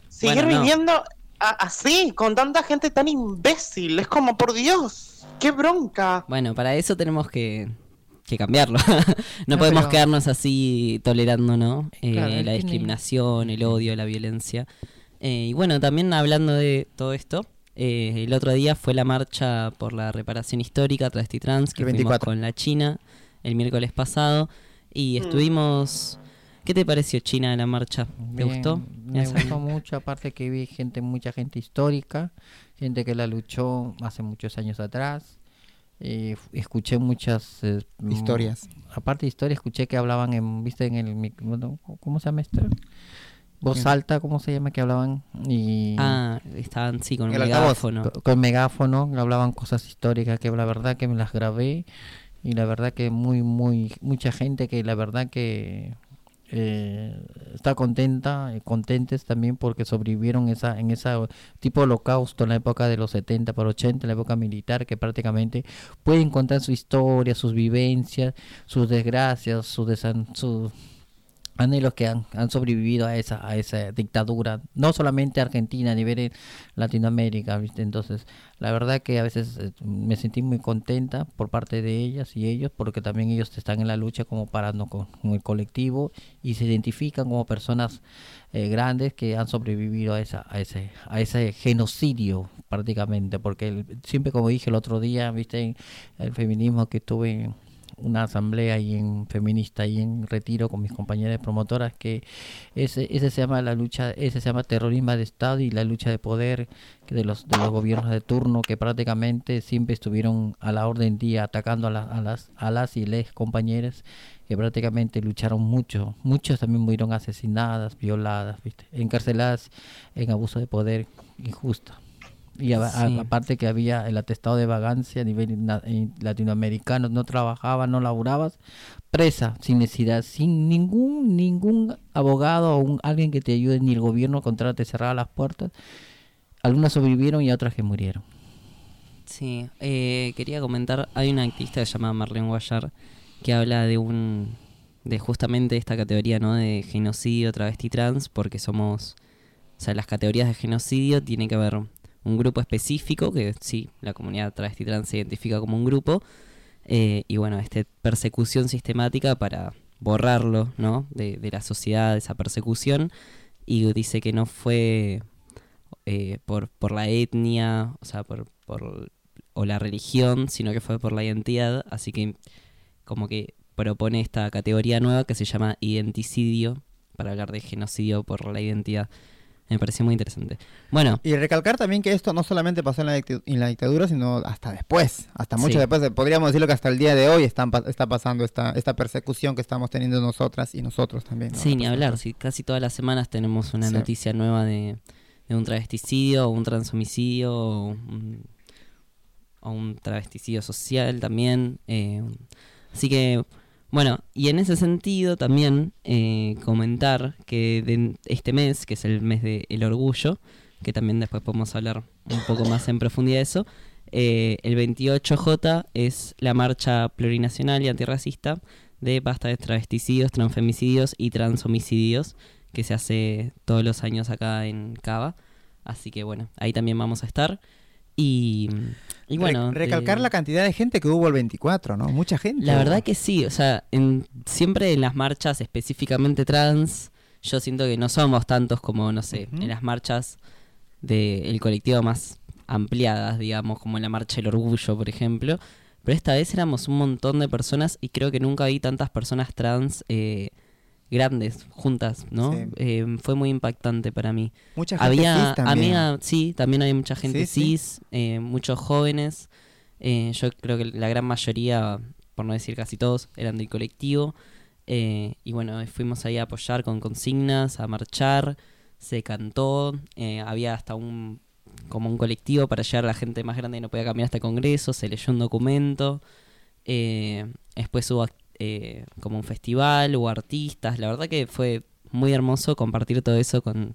seguir Bueno, no. viviendo a- así, con tanta gente tan imbécil. Es como, por Dios, qué bronca. Bueno, para eso tenemos que, que cambiarlo. no No, podemos pero- quedarnos así tolerando, ¿no? Eh, Claro, la tiene- discriminación, el odio, la violencia. Eh, y bueno, también hablando de todo esto, eh, el otro día fue la marcha por la reparación histórica travesti trans que fuimos 24. con la China el miércoles pasado y Mm. estuvimos... ¿Qué te pareció China la marcha? ¿Te Bien, gustó? Me Esa- gustó mucho, aparte que vi gente, mucha gente histórica, gente que la luchó hace muchos años atrás. Eh, escuché muchas eh, mm, Historias. Aparte de historias, escuché que hablaban en, viste, en el, mic- bueno, ¿cómo se llama esto? Voz alta, ¿cómo se llama? Que hablaban y Ah, estaban sí con El altavoz. megáfono. co- con megáfono, hablaban cosas históricas que la verdad que me las grabé y la verdad que muy, muy, mucha gente que la verdad que eh, está contenta, eh, contentes también porque sobrevivieron esa, en esa tipo de holocausto en la época de los 70 por 80, en la época militar, que prácticamente pueden contar su historia, sus vivencias, sus desgracias, sus, desan- sus anhelos que han, sobrevivido a esa, a esa dictadura, no solamente Argentina, a nivel de Latinoamérica, ¿viste? Entonces, la verdad que a veces eh, me sentí muy contenta por parte de ellas y ellos, porque también ellos están en la lucha como parando con, el colectivo y se identifican como personas eh, grandes que han sobrevivido a, esa, a, ese, a ese genocidio prácticamente, porque siempre como dije el otro día, viste, el feminismo que tuve una asamblea ahí en feminista ahí en retiro con mis compañeras promotoras que ese, ese se llama la lucha ese se llama terrorismo de estado y la lucha de poder de los de los gobiernos de turno que prácticamente siempre estuvieron a la orden día atacando a, la- a las a las y les compañeras que prácticamente lucharon mucho muchos también murieron asesinadas violadas ¿viste? encarceladas en abuso de poder injusto y a- a- Sí. aparte que había el atestado de vagancia a nivel na- eh, latinoamericano, no trabajabas, no laburabas, presa, sin necesidad, sin ningún ningún abogado o un, alguien que te ayude, ni el gobierno contra te cerraba las puertas. Algunas sobrevivieron y otras que murieron. Sí, eh, quería comentar, hay una activista que se llama Marlene Guayar que habla de un de justamente esta categoría ¿no? de genocidio, travesti trans, porque somos, o sea, las categorías de genocidio tiene que haber un grupo específico, que sí, la comunidad travesti trans se identifica como un grupo, eh, y bueno, este persecución sistemática para borrarlo, ¿no? De, de la sociedad, esa persecución, y dice que no fue eh, por, por la etnia, o sea, por, por, o la religión, sino que fue por la identidad, así que como que propone esta categoría nueva que se llama identicidio, para hablar de genocidio por la identidad. Me pareció muy interesante. Bueno, Y recalcar también que esto no solamente pasó en la, en la dictadura, sino hasta después, hasta mucho Sí. después. de- Podríamos decirlo que hasta el día de hoy están, está pasando esta, esta persecución que estamos teniendo nosotras y nosotros también. ¿no? sí, ni hablar, sí, casi todas las semanas tenemos una Sí. noticia nueva de, de un travesticidio o un transhomicidio o un, o un travesticidio social también. eh, así que, bueno, y en ese sentido también eh, comentar que de este mes, que es el mes del orgullo, que también después podemos hablar un poco más en profundidad de eso, eh, el 28J es la marcha plurinacional y antirracista de basta de travesticidios, transfemicidios y transhomicidios que se hace todos los años acá en Cava. Así que bueno, ahí también vamos a estar. Y, y Re- bueno... recalcar eh, la cantidad de gente que hubo el 24, ¿no? Mucha gente. la verdad que sí, o sea, en, siempre en las marchas específicamente trans, yo siento que no somos tantos como, no sé, en las marchas del colectivo más ampliadas, digamos, como en la Marcha del Orgullo, por ejemplo. Pero esta vez éramos un montón de personas y creo que nunca vi tantas personas trans eh, grandes, juntas, ¿no? Sí. Eh, fue muy impactante para mí. Mucha gente Había, cis también. sí, también hay mucha gente Sí, sí. cis, eh, muchos jóvenes. eh, yo creo que la gran mayoría, por no decir casi todos, eran del colectivo. eh, y bueno, fuimos ahí a apoyar con consignas, a marchar, se cantó, había hasta un como un colectivo para llegar a la gente más grande que no podía caminar hasta el Congreso, se leyó un documento, eh, después hubo eh, como un festival, hubo artistas, la verdad que fue muy hermoso compartir todo eso con,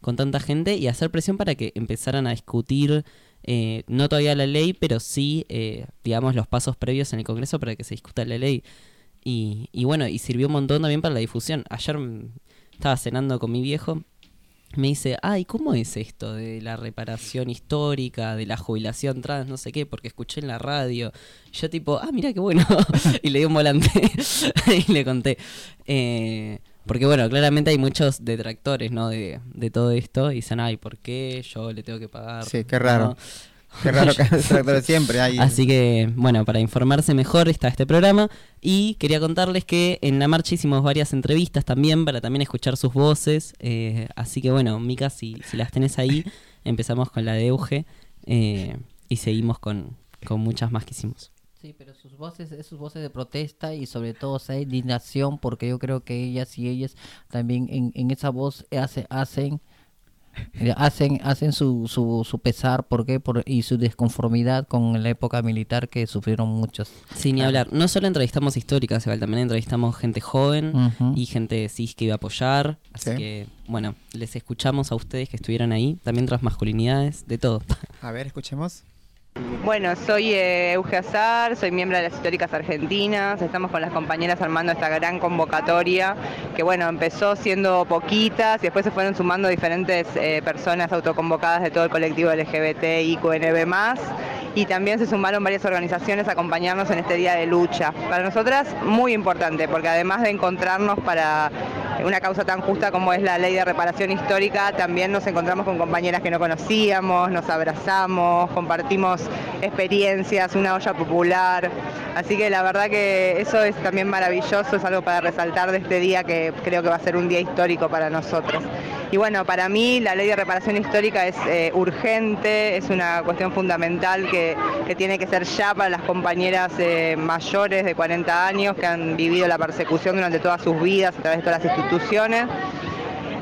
con tanta gente y hacer presión para que empezaran a discutir, eh, no todavía la ley, pero sí, eh, digamos, los pasos previos en el Congreso para que se discuta la ley. Y, y bueno, y sirvió un montón también para la difusión. Ayer mm, estaba cenando con mi viejo, me dice, ay, ¿cómo es esto de la reparación histórica, de la jubilación trans, no sé qué? Porque escuché en la radio. Y yo tipo, ah, mira qué bueno. y le di un volante y le conté. Eh, porque bueno, claramente hay muchos detractores, ¿no? De, de todo esto. Y dicen, ay, ¿por qué yo le tengo que pagar? Sí, qué raro. ¿No? Qué raro que tractores siempre hay. Así que, bueno, para informarse mejor está este programa. Y quería contarles que en la marcha hicimos varias entrevistas también para también escuchar sus voces. eh, así que, bueno, Mica, si, si las tenés ahí, empezamos con la de Euge eh, y seguimos con, con muchas más que hicimos. Sí, pero sus voces, sus voces de protesta y sobre todo esa indignación, porque yo creo que ellas y ellas también en, en esa voz hace, hacen hacen hacen su, su, su pesar ¿por qué? Por, y su desconformidad con la época militar que sufrieron muchos. Sin ni hablar. No solo entrevistamos históricas, igual también entrevistamos gente joven Ujú. y gente cis que iba a apoyar. Así Sí. que, bueno, les escuchamos a ustedes que estuvieron ahí. También otras masculinidades, de todo. A ver, escuchemos. Bueno, soy eh, Euge Azar, soy miembro de las Históricas Argentinas, estamos con las compañeras armando esta gran convocatoria que bueno, empezó siendo poquitas y después se fueron sumando diferentes eh, personas autoconvocadas de todo el colectivo LGBT y QNB+, y también se sumaron varias organizaciones a acompañarnos en este día de lucha. Para nosotras muy importante porque además de encontrarnos para una causa tan justa como es la ley de reparación histórica, también nos encontramos con compañeras que no conocíamos, nos abrazamos, compartimos experiencias, una olla popular. Así que la verdad que eso es también maravilloso, es algo para resaltar de este día que creo que va a ser un día histórico para nosotros. Y bueno, para mí la ley de reparación histórica es eh, urgente, es una cuestión fundamental que, que tiene que ser ya para las compañeras eh, mayores de 40 años que han vivido la persecución durante todas sus vidas a través de todas las instituciones.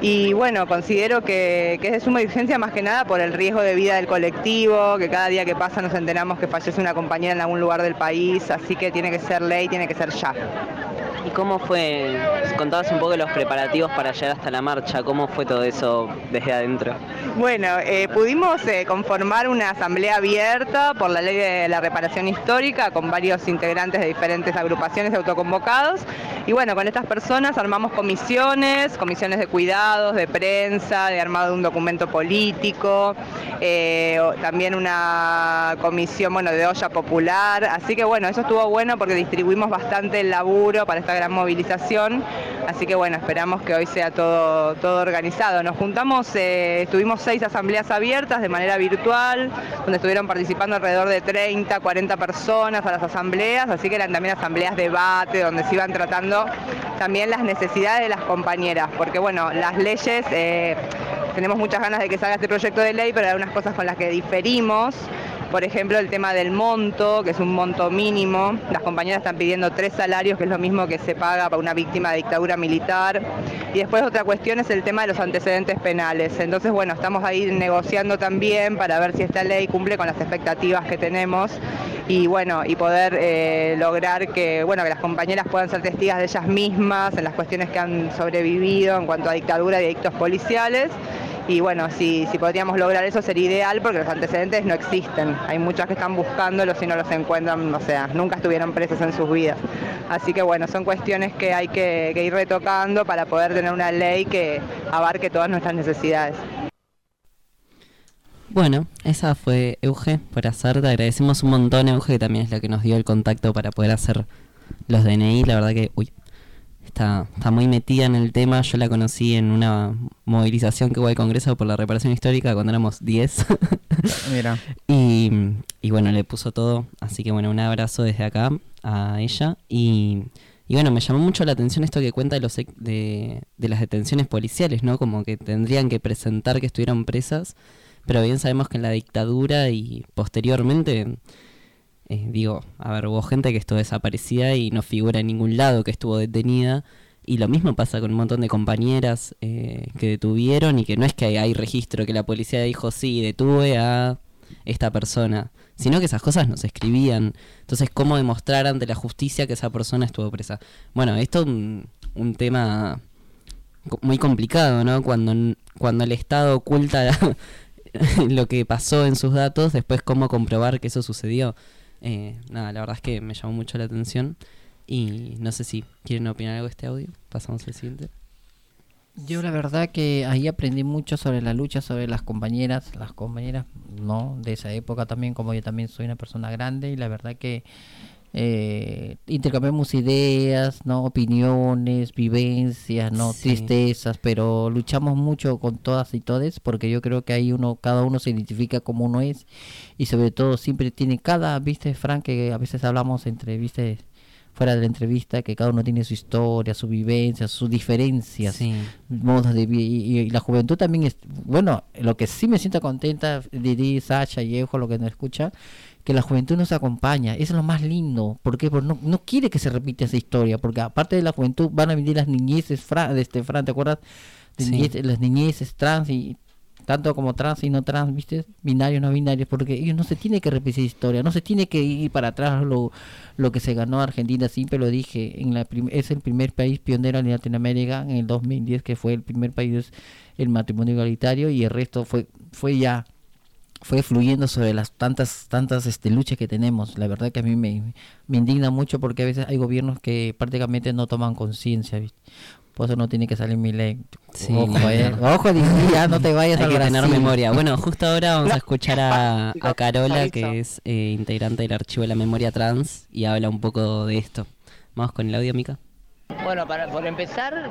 Y bueno, considero que, que es de suma urgencia más que nada por el riesgo de vida del colectivo, que cada día que pasa nos enteramos que fallece una compañera en algún lugar del país, así que tiene que ser ley, tiene que ser ya. ¿Y cómo fue? Contabas un poco los preparativos para llegar hasta la marcha, ¿cómo fue todo eso desde adentro? Bueno, eh, pudimos eh, conformar una asamblea abierta por la ley de la reparación histórica con varios integrantes de diferentes agrupaciones autoconvocados. Y bueno, con estas personas armamos comisiones, comisiones de de prensa, de armado de un documento político, eh, también una comisión bueno, de olla popular. Así que bueno, eso estuvo bueno porque distribuimos bastante el laburo para esta gran movilización. Así que bueno, esperamos que hoy sea todo, todo organizado. Nos juntamos, eh, tuvimos seis asambleas abiertas de manera virtual, donde estuvieron participando alrededor de 30, 40 personas a las asambleas, así que eran también asambleas debate, donde se iban tratando también las necesidades de las compañeras, porque bueno, las leyes, eh, tenemos muchas ganas de que salga este proyecto de ley, pero hay algunas cosas con las que diferimos por ejemplo, el tema del monto, que es un monto mínimo. Las compañeras están pidiendo tres salarios, que es lo mismo que se paga para una víctima de dictadura militar. Y después otra cuestión es el tema de los antecedentes penales. Entonces, bueno, estamos ahí negociando también para ver si esta ley cumple con las expectativas que tenemos y bueno, y poder eh, lograr que, bueno, que las compañeras puedan ser testigas de ellas mismas en las cuestiones que han sobrevivido en cuanto a dictadura y delitos policiales y bueno, si, si podríamos lograr eso sería ideal porque los antecedentes no existen. Hay muchas que están buscándolos y no los encuentran, o sea, nunca estuvieron presas en sus vidas. Así que bueno, son cuestiones que hay que, ir retocando para poder tener una ley que abarque todas nuestras necesidades. Bueno, esa fue Euge por hacer. Te agradecemos un montón, Euge, que también es la que nos dio el contacto para poder hacer los DNI. La verdad que, uy, está, está muy metida en el tema. Yo la conocí en una movilización que hubo al Congreso por la reparación histórica cuando éramos 10. Mira. Y, y, bueno, le puso todo. Así que bueno, un abrazo desde acá a ella. Y, y bueno, me llamó mucho la atención esto que cuenta de, los, de, de las detenciones policiales, ¿no? Como que tendrían que presentar que estuvieron presas. Pero bien sabemos que en la dictadura y posteriormente eh, digo, a ver, hubo gente que estuvo desaparecida y no figura en ningún lado que estuvo detenida. Y lo mismo pasa con un montón de compañeras eh, que detuvieron y que no es que hay registro, que la policía dijo, sí, detuve a esta persona, sino que esas cosas no se escribían. Entonces, ¿cómo demostrar ante la justicia que esa persona estuvo presa? Bueno, esto es un, un tema muy complicado, ¿no? Cuando, cuando el Estado oculta lo que pasó en sus datos, después cómo comprobar que eso sucedió. Eh, nada, la verdad es que me llamó mucho la atención. Y no sé si quieren opinar algo de este audio. Pasamos al siguiente. Yo la verdad que ahí aprendí mucho sobre la lucha, sobre las compañeras, las compañeras, ¿no? De esa época también, como yo también soy una persona grande y la verdad que eh, intercambiamos ideas, no opiniones, vivencias, no tristezas, pero luchamos mucho con todas y todes porque yo creo que ahí uno, cada uno se identifica como uno es y sobre todo siempre tiene cada, viste, Frank, que a veces hablamos entre, viste, fuera de la entrevista, que cada uno tiene su historia, su vivencia, sus diferencias, modos de y, y, la juventud también es, bueno, lo que sí me siento contenta, Didi, Sacha y Ejo, lo que nos escucha, que la juventud nos acompaña. Eso es lo más lindo. ¿Por qué? Porque no, no quiere que se repita esa historia. Porque aparte de la juventud van a venir las niñeces, Fran, este, Fran ¿te acuerdas? las niñeces trans y tanto como trans y no trans, ¿viste? Binarios, no binarios, porque ellos no se tiene que repetir historia, no se tiene que ir para atrás lo, lo que se ganó Argentina, siempre lo dije, en la es el primer país pionero en Latinoamérica en el 2010 que fue el primer país el matrimonio igualitario y el resto fue fue ya fue fluyendo sobre las tantas tantas este, luchas que tenemos. La verdad que a mí me, me indigna mucho porque a veces hay gobiernos que prácticamente no toman conciencia. Por eso no tiene que salir mi ley. Ojo, eh. Ojo, ya no te vayas Hay que tener memoria. Bueno, justo ahora vamos a escuchar a, a Carola, que es eh, integrante del archivo de la memoria trans, y habla un poco de esto. Vamos con el audio, Mica. Bueno, para, por empezar,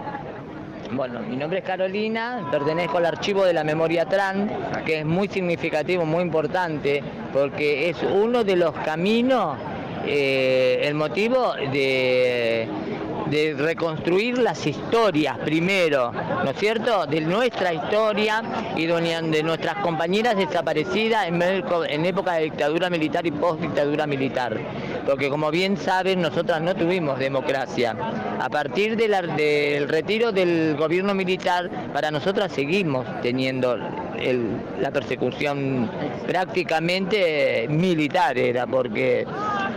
bueno, mi nombre es Carolina, pertenezco al archivo de la memoria trans, que es muy significativo, muy importante, porque es uno de los caminos, eh, el motivo de de reconstruir las historias primero, ¿no es cierto?, de nuestra historia y de nuestras compañeras desaparecidas en, época de dictadura militar y post-dictadura militar. Porque como bien saben, nosotras no tuvimos democracia. A partir del retiro del gobierno militar, para nosotras seguimos teniendo la persecución prácticamente militar, era porque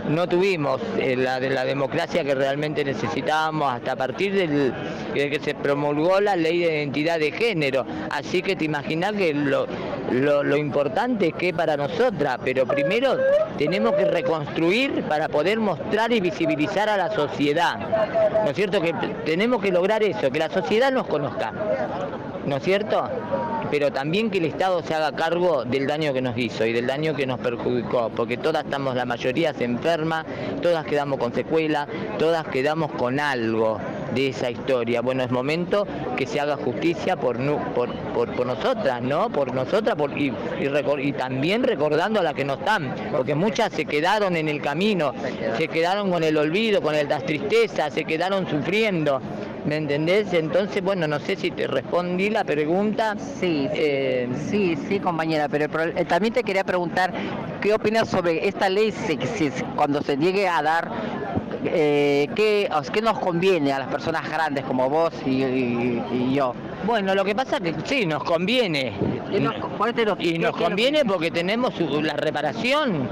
no tuvimos eh, la de la democracia que realmente necesitábamos hasta a partir del, de que se promulgó la ley de identidad de género. Así que te imaginas que lo, lo, importante es que para nosotras, pero primero tenemos que reconstruir para poder mostrar y visibilizar a la sociedad. ¿No es cierto? Que tenemos que lograr eso, que la sociedad nos conozca. ¿No es cierto? Pero también que el Estado se haga cargo del daño que nos hizo y del daño que nos perjudicó, porque todas estamos, la mayoría se enferma, todas quedamos con secuela, todas quedamos con algo de esa historia. Bueno, es momento que se haga justicia por, por, por, por nosotras, ¿no? Por nosotras por, y, y también recordando a las que no están, porque muchas se quedaron en el camino, se quedaron con el olvido, con el- las tristezas, se quedaron sufriendo. ¿Me entendés? Entonces, bueno, no sé si te respondí la pregunta. Sí, Eh, sí, sí, compañera, pero eh, también te quería preguntar, ¿qué opinas sobre esta ley si, si- cuando se llegue a dar, eh, ¿qué, qué nos conviene a las personas grandes como vos y, y- y yo? Bueno, lo que pasa es que sí, nos conviene. ¿Qué nos- cuál te lo- Y nos conviene porque tenemos la reparación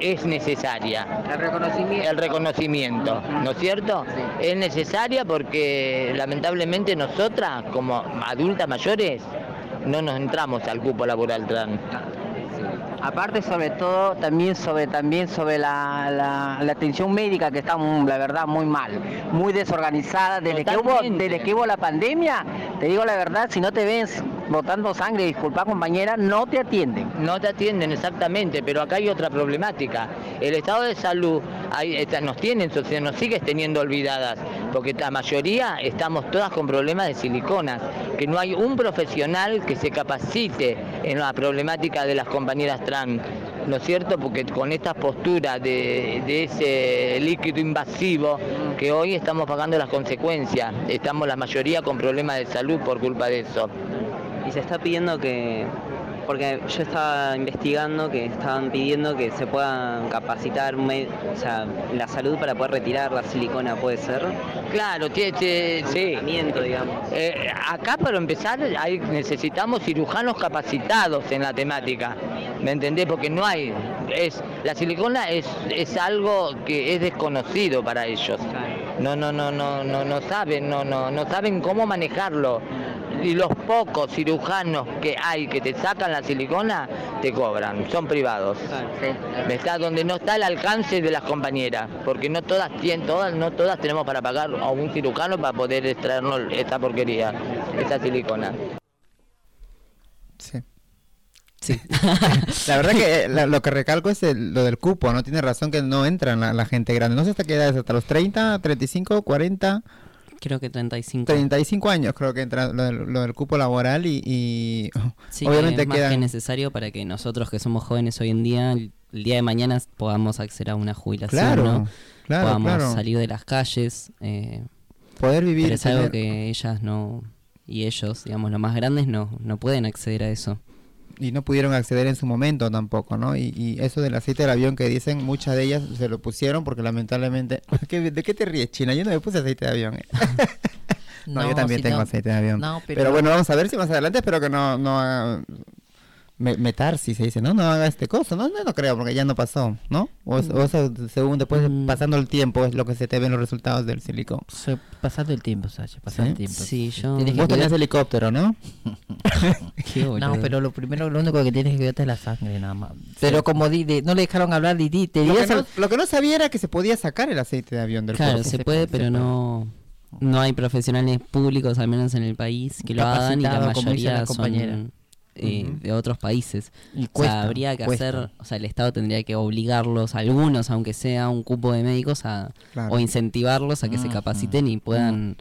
es necesaria. El reconocimiento. El reconocimiento, ¿no es cierto? Sí. Es necesaria porque lamentablemente nosotras, como adultas mayores, no nos entramos al cupo laboral trans. Aparte, sobre todo, también sobre también sobre la, la- la atención médica que está, la verdad, muy mal, muy desorganizada. Desde que, hubo, Totalmente. desde que hubo la pandemia, te digo la verdad, si no te ves botando sangre, disculpa compañera, no te atienden. No te atienden exactamente, pero acá hay otra problemática. El estado de salud está- nos tiene, sociedad, nos sigue teniendo olvidadas, porque la mayoría estamos todas con problemas de siliconas, que no hay un profesional que se capacite en la problemática de las compañeras trans, ¿no es cierto? Porque con estas posturas de, de ese líquido invasivo que hoy estamos pagando las consecuencias, estamos la mayoría con problemas de salud por culpa de eso. Y se está pidiendo que, porque yo estaba investigando que estaban pidiendo que se puedan capacitar me- o sea, la salud para poder retirar la silicona, puede ser. Claro, tie- tie- sí. Digamos. Eh, acá para empezar hay- necesitamos cirujanos capacitados en la temática, ¿me entendés? Porque no hay, es la silicona es, es algo que es desconocido para ellos. No, no, no, no, no, no saben, no, no, no saben cómo manejarlo. Y los pocos cirujanos que hay que te sacan la silicona te cobran, son privados. Está donde no está el alcance de las compañeras, porque no todas tienen, todas, no todas tenemos para pagar a un cirujano para poder extraernos esta porquería, esta silicona. Sí. Sí. La verdad que eh, la- lo que recalco es el- lo del cupo, no tiene razón que no entran la, la gente grande. No sé hasta qué edad es, hasta los 30, 35, 40, Creo que 35. 35 años creo que entra lo del, lo del cupo laboral y, y Sí, obviamente que es más que quedan... necesario para que nosotros que somos jóvenes hoy en día, el, el día de mañana podamos acceder a una jubilación, Claro, ¿no? claro, podamos claro. salir de las calles. eh, Poder vivir... pero es algo tener- que ellas no y ellos, digamos, los más grandes no no pueden acceder a eso. Y no pudieron acceder en su momento tampoco, ¿no? Y, y eso del aceite del avión que dicen, muchas de ellas se lo pusieron porque lamentablemente... ¿Qué- ¿De qué te ríes, China? Yo no me puse aceite de avión. eh. no, yo también si tengo no- aceite de avión. No, pero... pero, bueno, vamos a ver si más adelante espero que no, no. Me- Metarsi se dice, no, no haga este coso, no, no, no creo, porque ya no pasó, ¿no? O, o eso, según después Mm. pasando el tiempo es lo que se te ven los resultados del silicón. Se- pasando el tiempo, Sacha, pasando ¿Sí? el tiempo. Sí, yo Tienes Vos tenías helicóptero, ¿no? Qué No, pero lo primero, lo único que tienes que cuidarte es la sangre, nada más. Pero como di, de- no le dejaron hablar, di, di, te Lo que, no, lo que no sabía era que se podía sacar el aceite de avión del Claro, cuerpo. se se puede, pero no no hay profesionales públicos, al menos en el país, que lo hagan y la como mayoría compañera. son eh, de otros países. Y o sea, habría que cuesta. hacer, o sea, el Estado tendría que obligarlos, algunos, aunque sea un cupo de médicos, a, Claro. o incentivarlos a que se capaciten y puedan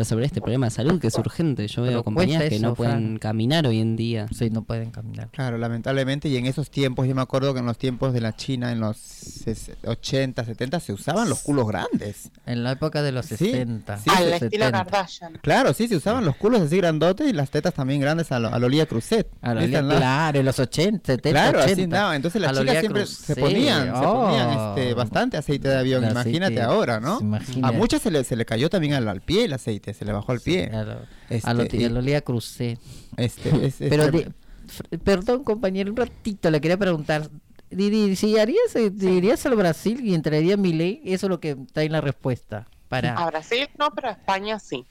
resolver este problema de salud que es urgente. Yo Pero veo compañías cuesta que no pueden Fran. caminar hoy en día. Sí, no pueden caminar. Claro, lamentablemente, y en esos tiempos, yo me acuerdo que en los tiempos de la China, en los ses- 80, 70, se usaban los culos grandes. En la época de los Sí, 60. sí, Al sí, estilo 70. Kardashian. Claro, sí, se usaban los culos así grandotes y las tetas también grandes a lo, a lo Lía Cruzet. Claro, en los 80, 70, Claro, 80. así andaba. Entonces las chicas siempre Cruz, se sí. ponían, se ponían Oh. este, bastante aceite de avión. Imagínate ahora, ¿no? imagina. A muchas se le, se le cayó también al, al pie el aceite, se le bajó al pie. A lo, Este, a lo, y- a lo Lía Crucé. Este, es- es Pero, de- perdón, compañero, un ratito le quería preguntar. Didi, si harías, eh, irías al Brasil y entraría mi ley, eso es lo que está en la respuesta. Para... A Brasil no, pero a España sí.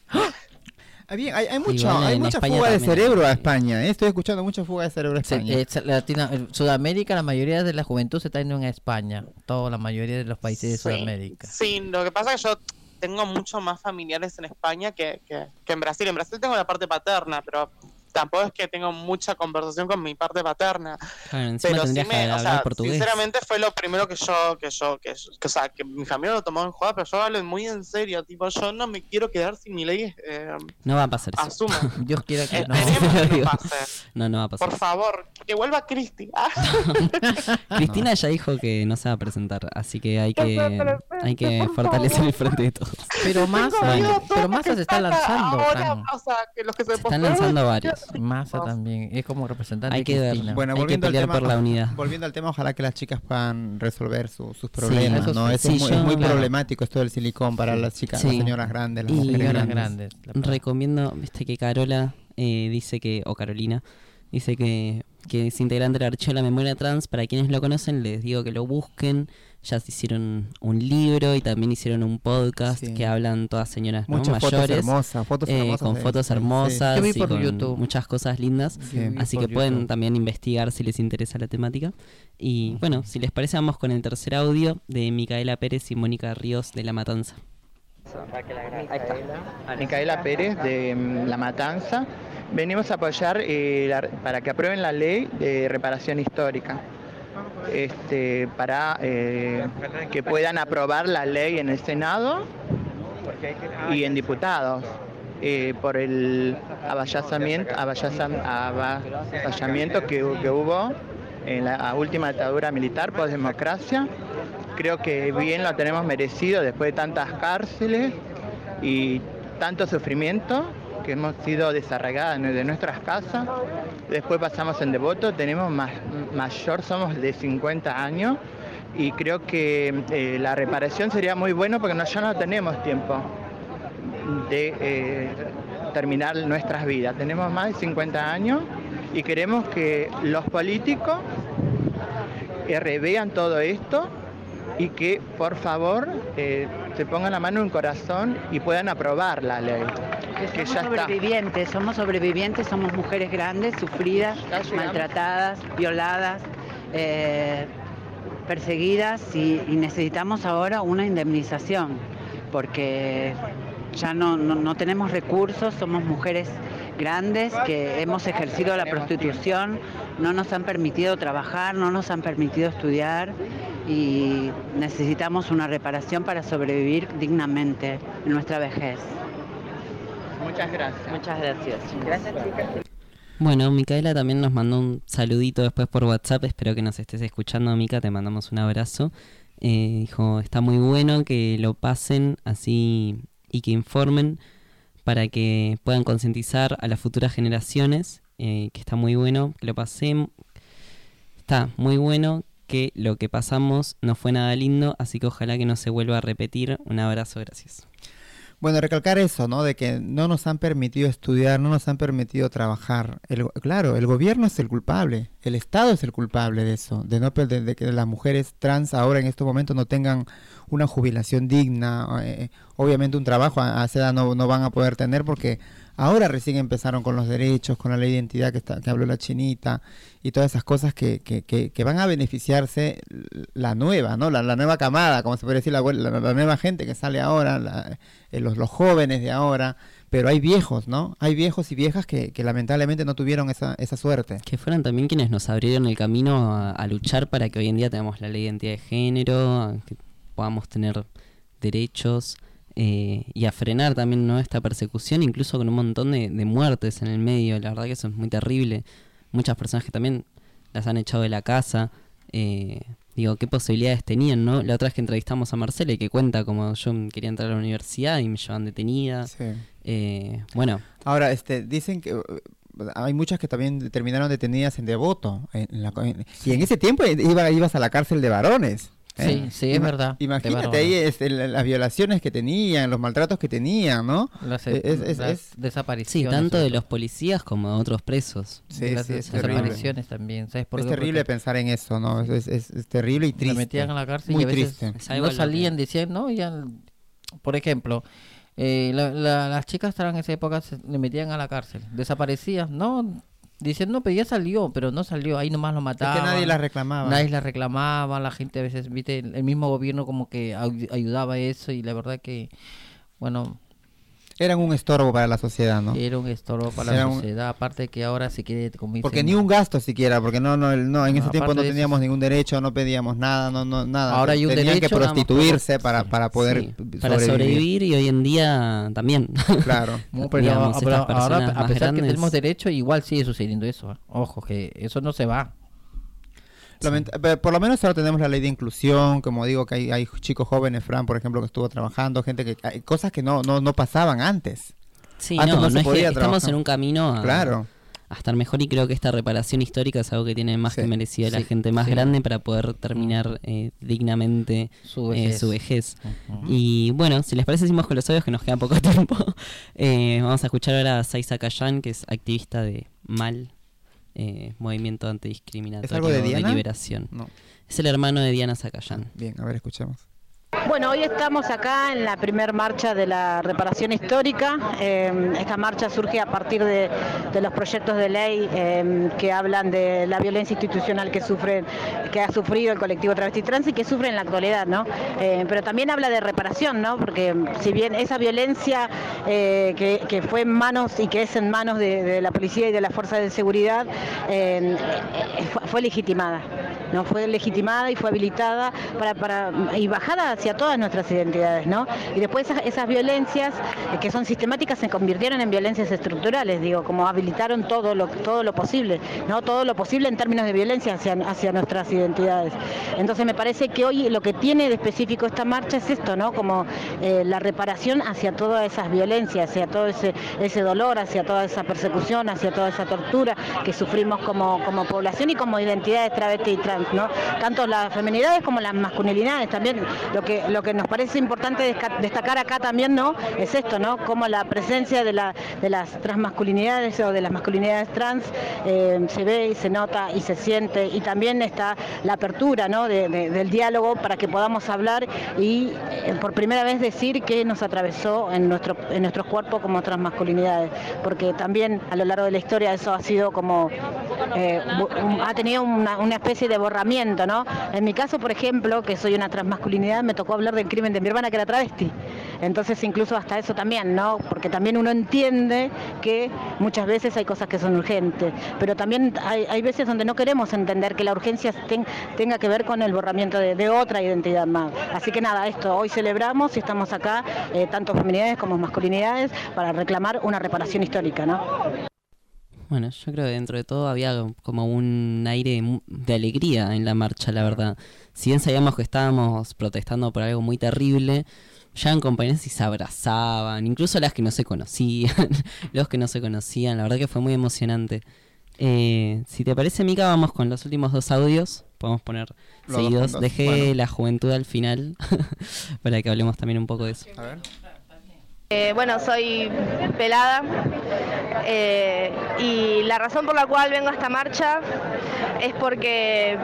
Ah, bien, hay, hay, mucho, bueno, hay mucha España fuga de cerebro a España. ¿eh? Estoy escuchando mucha fuga de cerebro a España. eh, Latina- en Sudamérica, la mayoría de la juventud se está yendo en España. Toda la mayoría de los países de Sí, Sudamérica. Sí, lo que pasa es que yo tengo mucho más familiares en España que, que, en Brasil. En Brasil tengo la parte paterna, pero tampoco es que tengo mucha conversación con mi parte paterna. Claro, Pero sí me, o sea, portugués. sinceramente fue lo primero que yo, que yo, que, o sea, que mi familia lo tomó en joda, pero yo hablo muy en serio, tipo, yo no me quiero quedar sin mi ley, eh, No va a pasar eso. asuma. Dios quiera que no. Que no pase. No, no va a pasar. Por favor, que vuelva Cristi. Ah, Cristina ya dijo que no se va a presentar, así que hay Que hay que fortalecer favor. el frente de todos. Pero todo pero que se está lanzando. Ahora, o sea, que los que se, Se están lanzando varios. Massa también, es como representante Hay de que ver. Cristina. Bueno, Hay que al, pelear tema, por la unidad. volviendo al tema, ojalá que las chicas puedan resolver su- sus problemas, ¿no? sí. Eso Sí, es muy, yo- es muy claro. problemático esto del silicón para las chicas, las señoras grandes, las Y- mujeres Señoras grandes. grandes. Recomiendo, viste que Carola eh, dice que, o Carolina, dice que, que es integrante del archivo de la memoria trans. Para quienes lo conocen, les digo que lo busquen. Ya se hicieron un libro y también hicieron un podcast Sí. que hablan todas señoras ¿no? Muchas fotos mayores. hermosas, fotos eh, hermosas con de- fotos sí. hermosas Yo vi y por con YouTube. muchas cosas lindas. Sí. Así que pueden YouTube. también investigar si les interesa la temática. Y bueno, si les parece, vamos con el tercer audio de Micaela Pérez y Mónica Ríos de La Matanza. Micaela Pérez de mm, La Matanza. Venimos a apoyar eh, la- para que aprueben la ley de reparación histórica. Este, para eh, que puedan aprobar la ley en el Senado y en diputados eh, por el avasallamiento que, que hubo en la última dictadura militar por democracia. Creo que bien lo tenemos merecido después de tantas cárceles y tanto sufrimiento que hemos sido desarraigadas de nuestras casas. Después pasamos en Devoto, tenemos más, mayor, somos de 50 años y creo que eh, la reparación sería muy bueno porque no, ya no tenemos tiempo de eh, terminar nuestras vidas. Tenemos más de 50 años y queremos que los políticos revean todo esto y que por favor eh, se pongan la mano en el corazón y puedan aprobar la ley. Que Somos ya está. sobrevivientes, somos sobrevivientes, somos mujeres grandes, sufridas, maltratadas, violadas, eh, perseguidas y, y necesitamos ahora una indemnización porque ya no, no- no tenemos recursos, somos mujeres grandes que hemos ejercido la prostitución, no nos han permitido trabajar, no nos han permitido estudiar y necesitamos una reparación para sobrevivir dignamente en nuestra vejez. Muchas gracias. Muchas gracias. Gracias, chicas. Bueno, Micaela también nos mandó un saludito después por WhatsApp. Espero que nos estés escuchando, Mica. Te mandamos un abrazo. Eh, dijo, está muy bueno que lo pasen así y que informen para que puedan concientizar a las futuras generaciones. eh, que está muy bueno que lo pasemos. Está muy bueno que lo que pasamos no fue nada lindo, así que ojalá que no se vuelva a repetir. Un abrazo, gracias. Bueno, recalcar eso, ¿no? De que no nos han permitido estudiar, no nos han permitido trabajar. El, claro, el gobierno es el culpable, el Estado es el culpable de eso, de no de, de que las mujeres trans ahora en estos momentos no tengan una jubilación digna, eh, obviamente un trabajo a, a esa edad no, no van a poder tener porque ahora recién empezaron con los derechos, con la ley de identidad que, está, que habló la chinita y todas esas cosas que, que, que, que van a beneficiarse la nueva, ¿no? La, nueva camada, como se puede decir, la, nueva gente que sale ahora, eh, los, jóvenes de ahora, pero hay viejos, ¿no? Hay viejos y viejas que, lamentablemente no tuvieron esa, esa suerte. Que fueron también quienes nos abrieron el camino a, a luchar para que hoy en día tengamos la ley de identidad de género, que podamos tener derechos eh, y a frenar también ¿no? esta persecución, incluso con un montón de, de muertes en el medio. La verdad que eso es muy terrible. Muchas personas que también las han echado de la casa. eh, digo, qué posibilidades tenían, ¿no? La otra vez que entrevistamos a Marcela y que cuenta como yo quería entrar a la universidad y me llevan detenida. Sí. Eh, bueno, Ahora, este, dicen que hay muchas que también terminaron detenidas en Devoto. en- la en- y en ese tiempo iba, ibas a la cárcel de varones. Sí, ¿eh? sí, es Ima- verdad. Imagínate ahí es el- las violaciones que tenían, los maltratos que tenían, ¿no? Las, Es- es- las es- Sí, desapariciones. tanto de los policías como de otros presos. Sí, las sí, es des- terrible. desapariciones también. ¿sabes por Es qué? terrible Porque pensar en eso, ¿no? Es, es- es terrible y triste. metían a la cárcel Muy y a veces triste. No salían, decían, no, ya, por ejemplo, eh, la- la- las chicas trans en esa época se le metían a la cárcel, desaparecían, no, dicen, no, pero ya salió, pero no salió, ahí nomás lo Es mataban. que nadie las reclamaba. Nadie la reclamaba, la gente a veces, viste, el mismo gobierno como que ayudaba a eso y la verdad que, bueno, Eran un estorbo para la sociedad, ¿no? era un estorbo para Era la un- sociedad, aparte que ahora si quiere, dicen, Porque ni un gasto siquiera, porque no, no, no en No, ese tiempo no eso, teníamos ningún derecho, no pedíamos nada, no, no, nada. Ahora hay un Tenían que prostituirse para, sí. para poder Sí, para sobrevivir. sobrevivir y hoy en día también. Claro. No, pero, Digamos, pero estas ahora, a pesar que tenemos derecho, igual sigue sucediendo eso. ¿eh? Ojo, que eso no se va. Lament- por lo menos ahora tenemos la ley de inclusión, como digo, que hay, hay chicos jóvenes, Fran, por ejemplo, que estuvo trabajando, gente que... hay cosas que no, no, no pasaban antes. Sí, Antes no, no no, se es que estamos en un camino a, Claro. a estar mejor y creo que esta reparación histórica es algo que tiene más Sí, que merecido la gente más sí. grande para poder terminar eh, dignamente Su eh, vejez. su vejez. Ujú. Y bueno, si les parece, seguimos con los audios que nos queda poco tiempo. Eh, vamos a escuchar ahora a Saiza Kayan, que es activista de MAL, eh, Movimiento Antidiscriminatorio ¿Es algo de Diana? Liberación. No. Es el hermano de Diana Zacayán. Bien, a ver, escuchemos. Bueno, hoy estamos acá en la primer marcha de la reparación histórica. Eh, esta marcha surge a partir de, los proyectos de ley eh, que hablan de la violencia institucional que sufren, que ha sufrido el colectivo travesti trans y que sufre en la actualidad, ¿no? Eh, pero también habla de reparación, ¿no? Porque si bien esa violencia eh, que, fue en manos y que es en manos de, la policía y de las fuerzas de seguridad fue, legitimada. ¿no? Fue legitimada y fue habilitada para, y bajada hacia todas nuestras identidades, ¿no? Y después esas, esas violencias eh, que son sistemáticas se convirtieron en violencias estructurales, digo, como habilitaron todo lo, todo lo posible, ¿no? Todo lo posible en términos de violencia hacia, hacia nuestras identidades. Entonces me parece que hoy lo que tiene de específico esta marcha es esto, ¿no? Como eh, la reparación hacia todas esas violencias, hacia todo ese, ese dolor, hacia toda esa persecución, hacia toda esa tortura que sufrimos como, como población y como identidades travesti y trans, ¿no? Tanto las feminidades como las masculinidades también. Lo que, lo que nos parece importante destacar acá también, ¿no? Es esto, ¿no? Como la presencia de, la, de las transmasculinidades o de las masculinidades trans eh, se ve y se nota y se siente y también está la apertura, ¿no? de- de- del diálogo para que podamos hablar y eh, por primera vez decir qué nos atravesó en, nuestro, en nuestros cuerpos como transmasculinidades, porque también a lo largo de la historia eso ha sido como, eh, ha tenido una, una especie de borramiento, ¿no? En mi caso, por ejemplo, que soy una transmasculinidad, me tocó hablar del crimen de mi hermana que era travesti. Entonces incluso hasta eso también, ¿no? Porque también uno entiende que muchas veces hay cosas que son urgentes, pero también hay, veces donde no queremos entender que la urgencia ten- tenga que ver con el borramiento de, de otra identidad más. Así que nada, esto, hoy celebramos y estamos acá, eh, tanto feminidades como masculinidades, para reclamar una reparación histórica, ¿no? Bueno, yo creo que dentro de todo había como un aire de alegría en la marcha, la verdad. Si bien sabíamos que estábamos protestando por algo muy terrible, llegan compañeras y se abrazaban, incluso las que no se conocían, los que no se conocían, la verdad que fue muy emocionante. Eh, si te parece, Mica, vamos con los últimos dos audios. Podemos poner Los seguidos. Dejé bueno. la juventud al final para que hablemos también un poco de eso. A ver. Eh, bueno, soy pelada eh, y la razón por la cual vengo a esta marcha es porque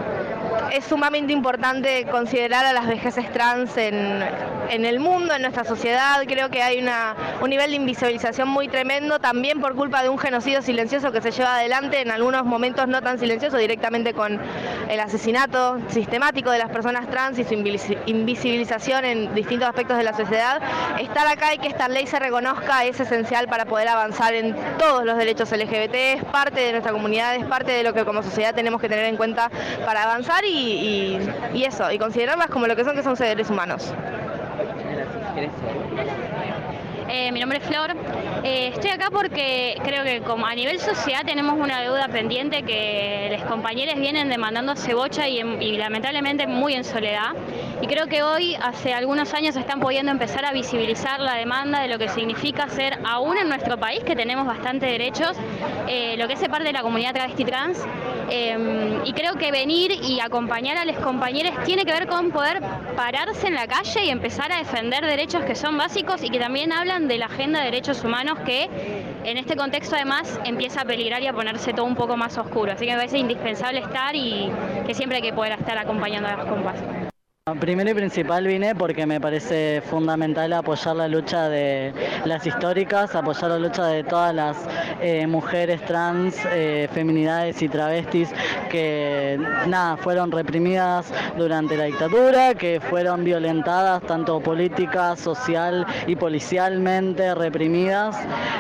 es sumamente importante considerar a las vejeces trans en, en el mundo, en nuestra sociedad. Creo que hay un nivel de invisibilización muy tremendo, también por culpa de un genocidio silencioso que se lleva adelante, en algunos momentos no tan silencioso, directamente con el asesinato sistemático de las personas trans y su invisi- invisibilización en distintos aspectos de la sociedad. Estar acá y que esta ley se reconozca es esencial para poder avanzar en todos los derechos LGBT, es parte de nuestra comunidad, es parte de lo que como sociedad tenemos que tener en cuenta para avanzar y, eso, y considerarlas como lo que son, que son seres humanos. Eh, mi nombre es Flor. Eh, estoy acá porque creo que como a nivel sociedad tenemos una deuda pendiente que los compañeros vienen demandando hace bocha y, y lamentablemente muy en soledad. Y creo que hoy, hace algunos años, están pudiendo empezar a visibilizar la demanda de lo que significa ser, aún en nuestro país, que tenemos bastantes derechos, eh, lo que es parte de la comunidad travesti trans. Eh, y creo que venir y acompañar a los compañeros tiene que ver con poder pararse en la calle y empezar a defender derechos que son básicos y que también hablan de la agenda de derechos humanos que en este contexto además empieza a peligrar y a ponerse todo un poco más oscuro. Así que me parece indispensable estar y que siempre hay que poder estar acompañando a las compas. Primero y principal vine porque me parece fundamental apoyar la lucha de las históricas, apoyar la lucha de todas las eh, mujeres trans, eh, feminidades y travestis que nada, fueron reprimidas durante la dictadura, que fueron violentadas tanto política, social y policialmente reprimidas.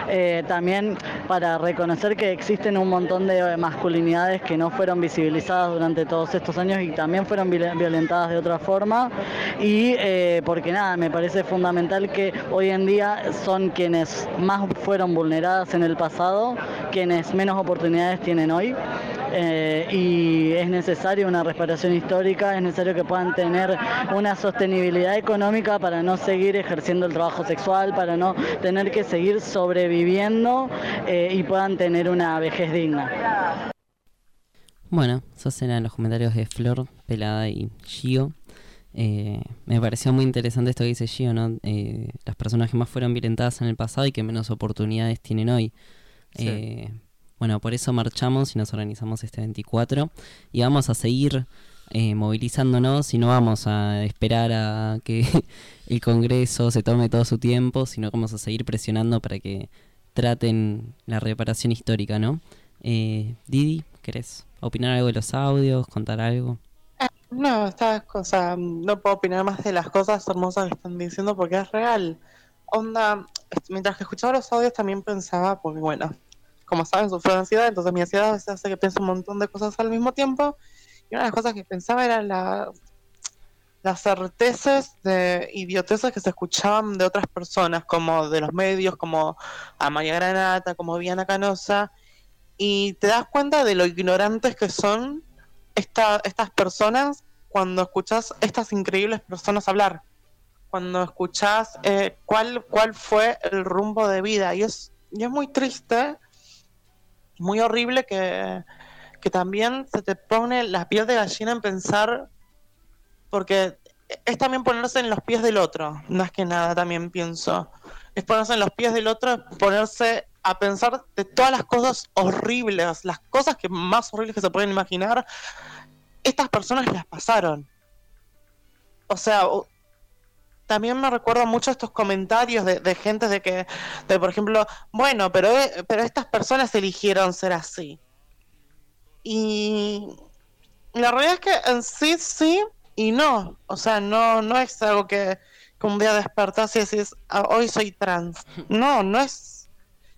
Eh, también para reconocer que existen un montón de masculinidades que no fueron visibilizadas durante todos estos años y también fueron violentadas de otra forma y eh, porque nada, me parece fundamental que hoy en día son quienes más fueron vulneradas en el pasado, quienes menos oportunidades tienen hoy. Eh, y es necesario una reparación histórica, es necesario que puedan tener una sostenibilidad económica para no seguir ejerciendo el trabajo sexual, para no tener que seguir sobreviviendo eh, y puedan tener una vejez digna. Bueno, esos eran los comentarios de Flor, Pelada y Gio. Eh, me pareció muy interesante esto que dice Gio, ¿no? Eh, las personas que más fueron violentadas en el pasado y que menos oportunidades tienen hoy. Eh, bueno, por eso marchamos y nos organizamos este 24 y vamos a seguir movilizándonos y no vamos a esperar a que el Congreso se tome todo su tiempo, sino que vamos a seguir presionando para que traten la reparación histórica, ¿no? Didi, ¿querés opinar algo de los audios, contar algo? No, estas cosas, no puedo opinar más de las cosas hermosas que están diciendo porque es real. Onda, mientras que escuchaba los audios también pensaba, porque bueno, como saben, sufro de ansiedad, entonces mi ansiedad hace que piense un montón de cosas al mismo tiempo. Y una de las cosas que pensaba era la, las certezas de idioteces que se escuchaban de otras personas, como de los medios, como a María Granata, como Viana Canosa, y te das cuenta de lo ignorantes que son estas personas cuando escuchas estas increíbles personas hablar, cuando escuchas eh, cuál, cuál fue el rumbo de vida. Y es, y es muy triste, muy horrible que, que también se te pone la piel de gallina en pensar, porque es también ponerse en los pies del otro, más que nada también pienso. Es ponerse en los pies del otro, ponerse a pensar de todas las cosas horribles, las cosas que más horribles que se pueden imaginar, estas personas las pasaron. O sea, también me recuerdo mucho estos comentarios de, gente de que, de por ejemplo, bueno, pero, eh, pero estas personas eligieron ser así. Y la realidad es que en sí sí y no. O sea, no, no es algo que, que un día despertás y decís, ah, hoy soy trans. No, no es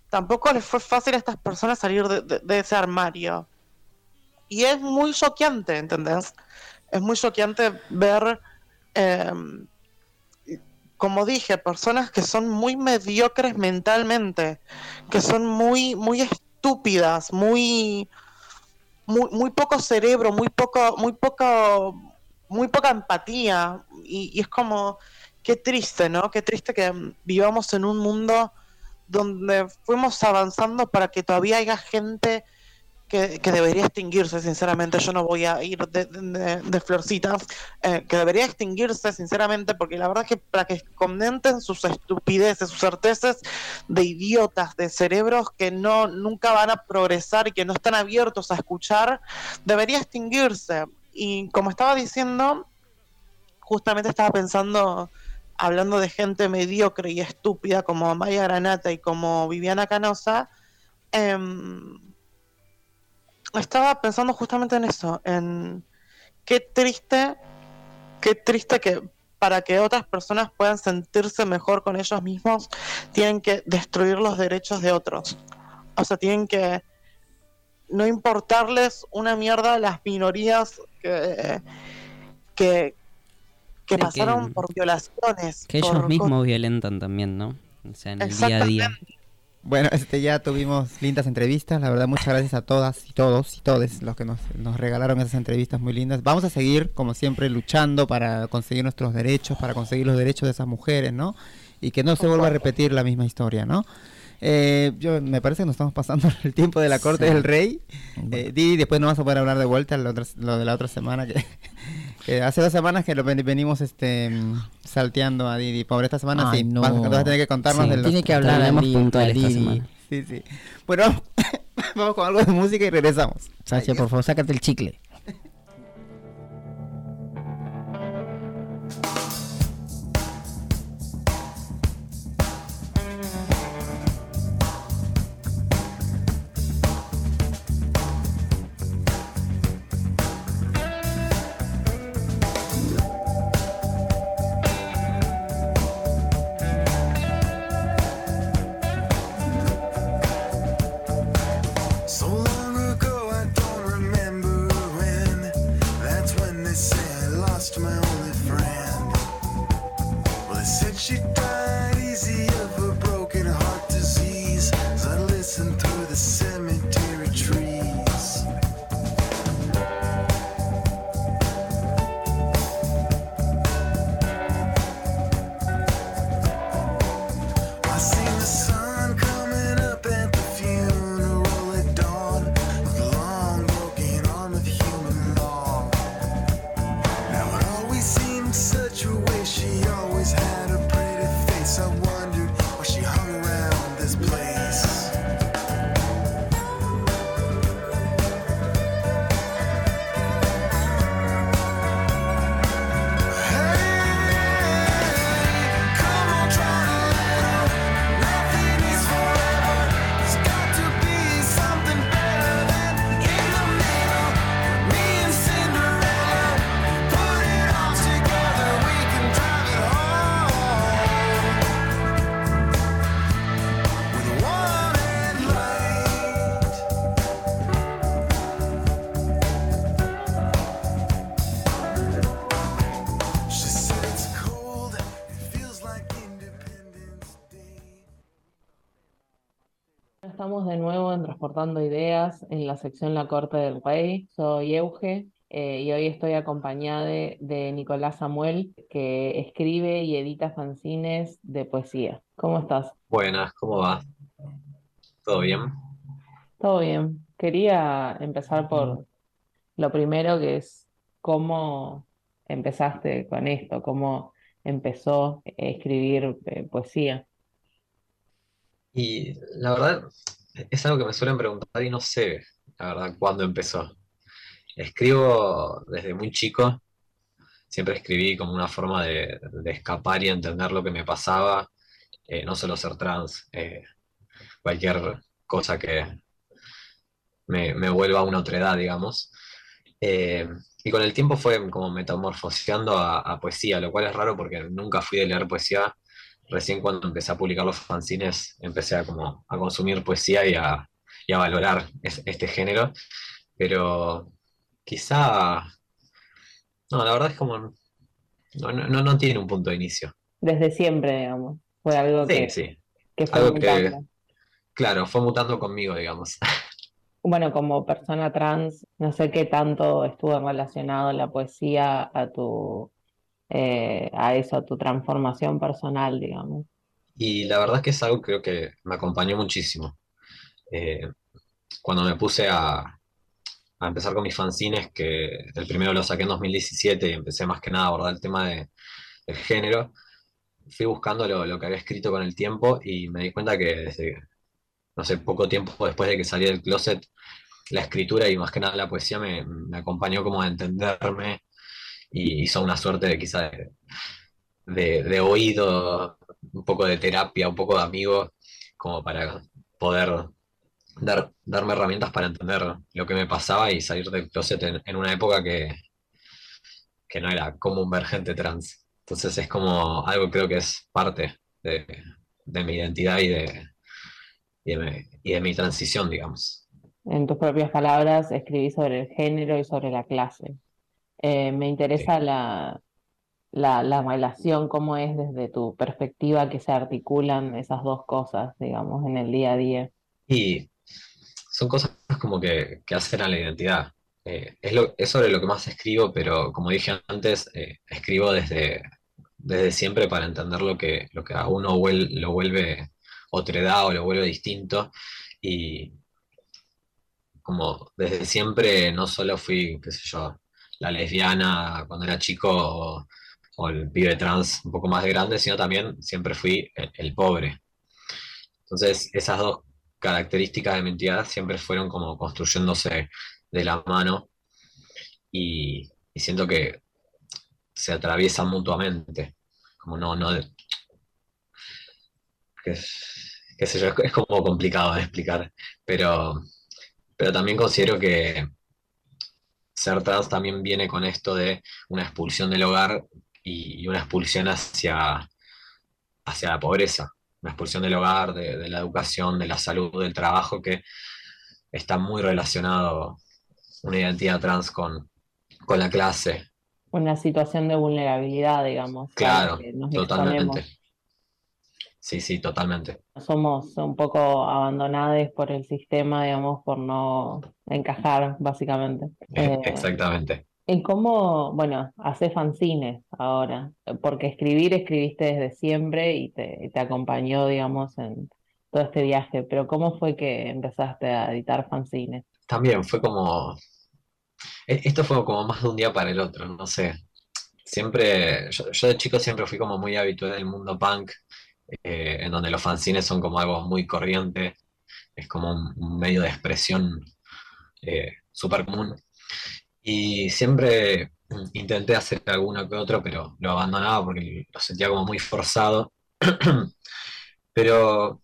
tampoco les fue fácil a estas personas salir de, ese armario. Y es muy choqueante, ¿entendés? Es muy choqueante ver, em, como dije, personas que son muy mediocres mentalmente, que son muy, muy estúpidas, muy, muy, muy poco cerebro, muy poco, muy poco, muy poca empatía. Y, y es como, qué triste, ¿no? Qué triste que vivamos en un mundo donde fuimos avanzando para que todavía haya gente que, debería extinguirse, sinceramente. Yo no voy a ir de, de, eh, que debería extinguirse, sinceramente, porque la verdad es que para que comenten sus estupideces, sus certezas de idiotas, de cerebros que no nunca van a progresar y que no están abiertos a escuchar, debería extinguirse. Y como estaba diciendo, justamente estaba pensando hablando de gente mediocre y estúpida como Maya Granata y como Viviana Canosa, em, estaba pensando justamente en eso, en qué triste, qué triste que para que otras personas puedan sentirse mejor con ellos mismos, tienen que destruir los derechos de otros. O sea, tienen que no importarles una mierda a las minorías que, que, que pasaron por violaciones. Que ellos mismos violentan también, ¿no? O sea, en el día a día. Bueno, este ya tuvimos lindas entrevistas, la verdad muchas gracias a todas y todos y todos los que nos, nos regalaron esas entrevistas muy lindas. Vamos a seguir, como siempre, luchando para conseguir nuestros derechos, para conseguir los derechos de esas mujeres, ¿no? Y que no se vuelva a repetir la misma historia, ¿no? Eh, yo, me parece que nos estamos pasando el tiempo de la corte del rey. Eh, Didi, después no vas a poder hablar de vuelta lo, lo de la otra semana. Que, hace dos semanas que lo venimos este salteando a Didi. Pobre, esta semana sí. Vas, a tener que contarnos de los... Tiene que hablar a Didi. Sí, sí. Bueno, vamos con algo de música y regresamos. Sacha, por favor, sácate el chicle. En la sección La Corte del Rey. Soy Euge eh, y hoy estoy acompañada de, Nicolás Samuel, que escribe y edita fanzines de poesía. ¿Cómo estás? Buenas, ¿cómo va? ¿Todo bien? Todo bien. Quería empezar por lo primero que es cómo empezaste con esto, cómo empezó a escribir eh, poesía. Y la verdad, es algo que me suelen preguntar y no sé, la verdad, cuándo empezó. Escribo desde muy chico, siempre escribí como una forma de, escapar y entender lo que me pasaba, eh, no solo ser trans, eh, cualquier cosa que me, vuelva a una otra edad, digamos. Eh, y con el tiempo fue como metamorfoseando a, poesía, lo cual es raro porque nunca fui de leer poesía recién cuando empecé a publicar los fanzines, empecé a, como, a consumir poesía y a, valorar este género, pero quizá, no, la verdad es como, no, no, no, tiene un punto de inicio. Desde siempre, digamos, fue algo que, sí. que fue mutando. claro, fue mutando conmigo, digamos. Bueno, como persona trans, no sé qué tanto estuvo relacionado la poesía a tu eh, a eso, a tu transformación personal, digamos. Y la verdad es que es algo que creo que me acompañó muchísimo. Eh, cuando me puse a, empezar con mis fanzines, que el primero lo saqué en 2017 y empecé más que nada a abordar el tema de, del género, fui buscando lo, lo, que había escrito con el tiempo y me di cuenta que desde, no sé, poco tiempo después de que salí del closet, la escritura y más que nada la poesía me, me acompañó como a entenderme y hizo una suerte de quizá de, oído, un poco de terapia, un poco de amigo, como para poder dar, darme herramientas para entender lo que me pasaba y salir del closet en, una época que, que no era común ver gente trans. Entonces es como algo creo que es parte de, mi identidad de, y de, y de mi transición, digamos. En tus propias palabras, escribí sobre el género y sobre la clase. Eh, me interesa la, la, la, relación, cómo es desde tu perspectiva que se articulan esas dos cosas, digamos, en el día a día. Y son cosas como que, que hacen a la identidad. Eh, es, lo, es sobre lo que más escribo, pero como dije antes, eh, escribo desde, desde siempre para entender lo que, lo que a uno lo vuelve otredad o lo vuelve distinto. Y como desde siempre no solo fui, qué sé yo, la lesbiana cuando era chico o, el pibe trans un poco más grande, sino también siempre fui el, pobre. Entonces esas dos características de mi identidad siempre fueron como construyéndose de la mano y, siento que se atraviesan mutuamente. Como no, no, qué sé yo, es como complicado de explicar, pero, pero también considero que ser trans también viene con esto de una expulsión del hogar y, y una expulsión hacia, hacia la pobreza, una expulsión del hogar, de, de la educación, de la salud, del trabajo, que está muy relacionado una identidad trans con, con la clase. Una situación de vulnerabilidad, digamos. Claro, totalmente. Sí, sí, totalmente. Somos un poco abandonados por el sistema, digamos, por no encajar, básicamente. Eh, Exactamente. ¿Y cómo, bueno, haces fanzines ahora? Porque escribir, escribiste desde siempre y te, y te acompañó, digamos, en todo este viaje, pero ¿cómo fue que empezaste a editar fanzines? También fue como, e- esto fue como más de un día para el otro, no sé. Siempre, yo, yo de chico siempre fui como muy habitual del mundo punk, eh, en donde los fanzines son como algo muy corriente, es como un, un medio de expresión eh, súper común. Y siempre intenté hacer alguno que otro, pero lo abandonaba porque lo sentía como muy forzado. Pero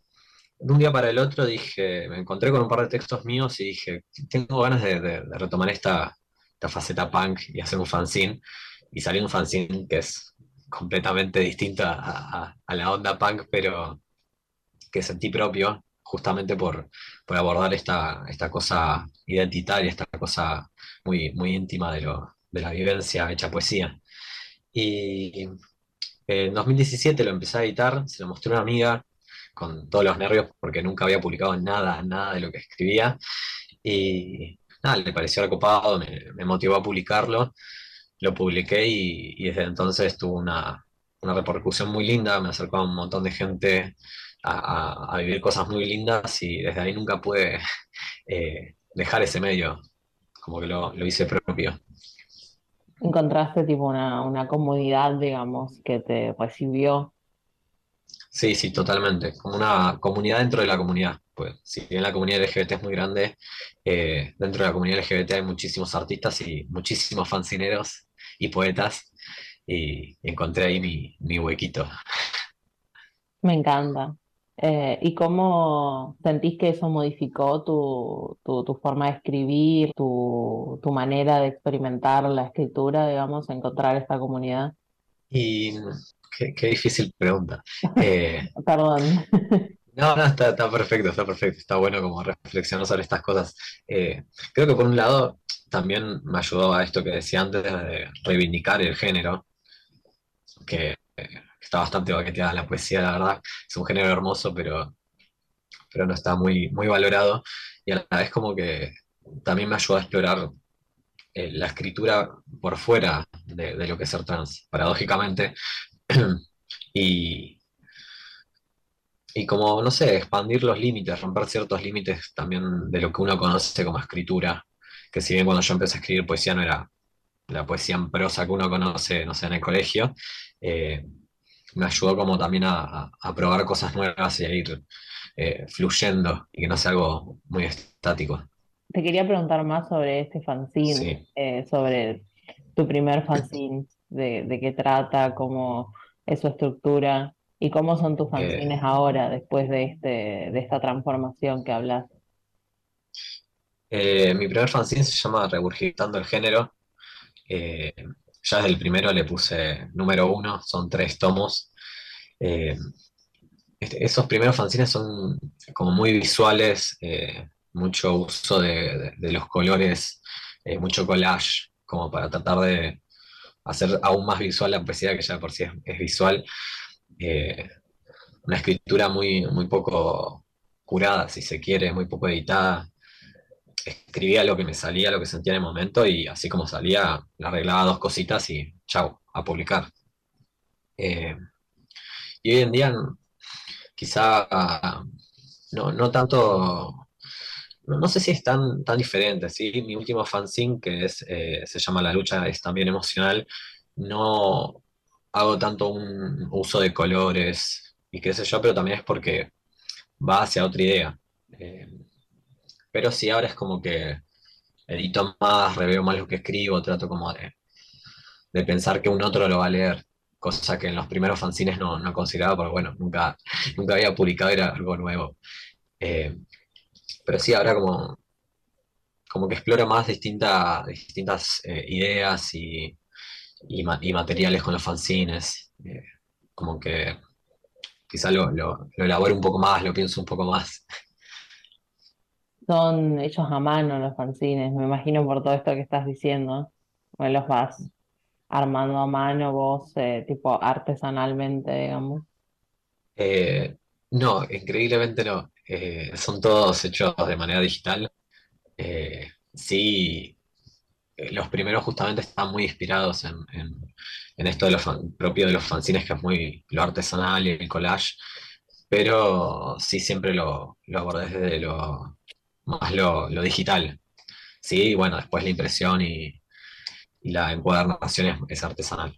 de un día para el otro dije, me encontré con un par de textos míos y dije, tengo ganas de, de- de retomar esta, esta faceta punk y hacer un fanzine. Y salió un fanzine que es completamente distinto a, a- la onda punk, pero que sentí propio, justamente por, por abordar esta, esta cosa identitaria, esta cosa muy, muy íntima de, lo, de la vivencia hecha poesía. Y en 2017 lo empecé a editar, se lo mostré a una amiga con todos los nervios porque nunca había publicado nada, nada de lo que escribía. Y nada, le pareció recopado, me, me motivó a publicarlo. Lo publiqué y, y desde entonces tuvo una, una repercusión muy linda, me acercó a un montón de gente a, a- a vivir cosas muy lindas y desde ahí nunca pude eh, dejar ese medio, como que lo, lo hice propio. ¿Encontraste tipo una, una comunidad, digamos, que te recibió? Sí, sí, totalmente. Como una comunidad dentro de la comunidad. Pues si bien la comunidad LGBT es muy grande, eh, dentro de la comunidad LGBT hay muchísimos artistas y muchísimos fanzineros y poetas. Y encontré ahí mi, mi huequito. Me encanta. Eh, ¿y cómo sentís que eso modificó tu, tu, tu forma de escribir, tu, tu manera de experimentar la escritura, digamos, encontrar esta comunidad? Y qué, qué difícil pregunta. Eh, Perdón. No, no, está, está perfecto, está perfecto, está bueno como reflexionar sobre estas cosas. Eh, creo que por un lado también me ayudó a esto que decía antes de reivindicar el género, que eh, está bastante baqueteada la poesía, la verdad. Es un género hermoso, pero, pero no está muy, muy valorado. Y a la vez como que también me ayudó a explorar eh, la escritura por fuera de, de lo que es ser trans, paradójicamente. Y, y como, no sé, expandir los límites, romper ciertos límites también de lo que uno conoce como escritura, que si bien cuando yo empecé a escribir poesía no era la poesía en prosa que uno conoce, no sé, en el colegio, eh, me ayudó como también a, probar cosas nuevas y a ir eh, fluyendo y que no sea algo muy estático. Te quería preguntar más sobre este fanzine, Sí. eh, sobre tu primer fanzine, de, de qué trata, cómo es su estructura y cómo son tus fanzines ahora, después de este, de esta transformación que hablas. Eh, mi primer fanzine se llama Regurgitando el Género. Eh, ya desde el primero le puse número uno, son tres tomos. Eh, este- esos primeros fanzines son como muy visuales, mucho uso de, los colores, mucho collage, como para tratar de hacer aún más visual la poesía que ya por sí es, es visual. Una escritura muy, muy poco curada, si se quiere, muy poco editada escribía lo que me salía, lo que sentía en el momento y así como salía, le arreglaba dos cositas y chau, a publicar. Eh, y hoy en día quizá no, no tanto, no, sé si es tan, tan diferente. Mi último fanzine, que es, eh, se llama La lucha es también emocional, no hago tanto un uso de colores y qué sé yo, pero también es porque va hacia otra idea. Eh, pero sí, ahora es como que edito más, reveo más lo que escribo, trato como de, de pensar que un otro lo va a leer, cosa que en los primeros fanzines no, no consideraba, porque bueno, nunca, nunca había publicado, era algo nuevo. Eh, pero sí, ahora como, como que exploro más distintas distintas eh, ideas y, y, materiales con los fanzines. Eh, como que quizá lo, lo elaboro un poco más, lo pienso un poco más. Son hechos a mano los fanzines, me imagino por todo esto que estás diciendo. Los vas armando a mano vos, eh, tipo artesanalmente, digamos. Eh, no, increíblemente no. Eh, son todos hechos de manera digital. sí, los primeros justamente están muy inspirados en, esto de lo propio de los fanzines, que es muy lo artesanal y el collage, pero sí siempre lo, lo abordé desde lo, más lo, digital. Sí, bueno, después la impresión y, la encuadernación es, artesanal.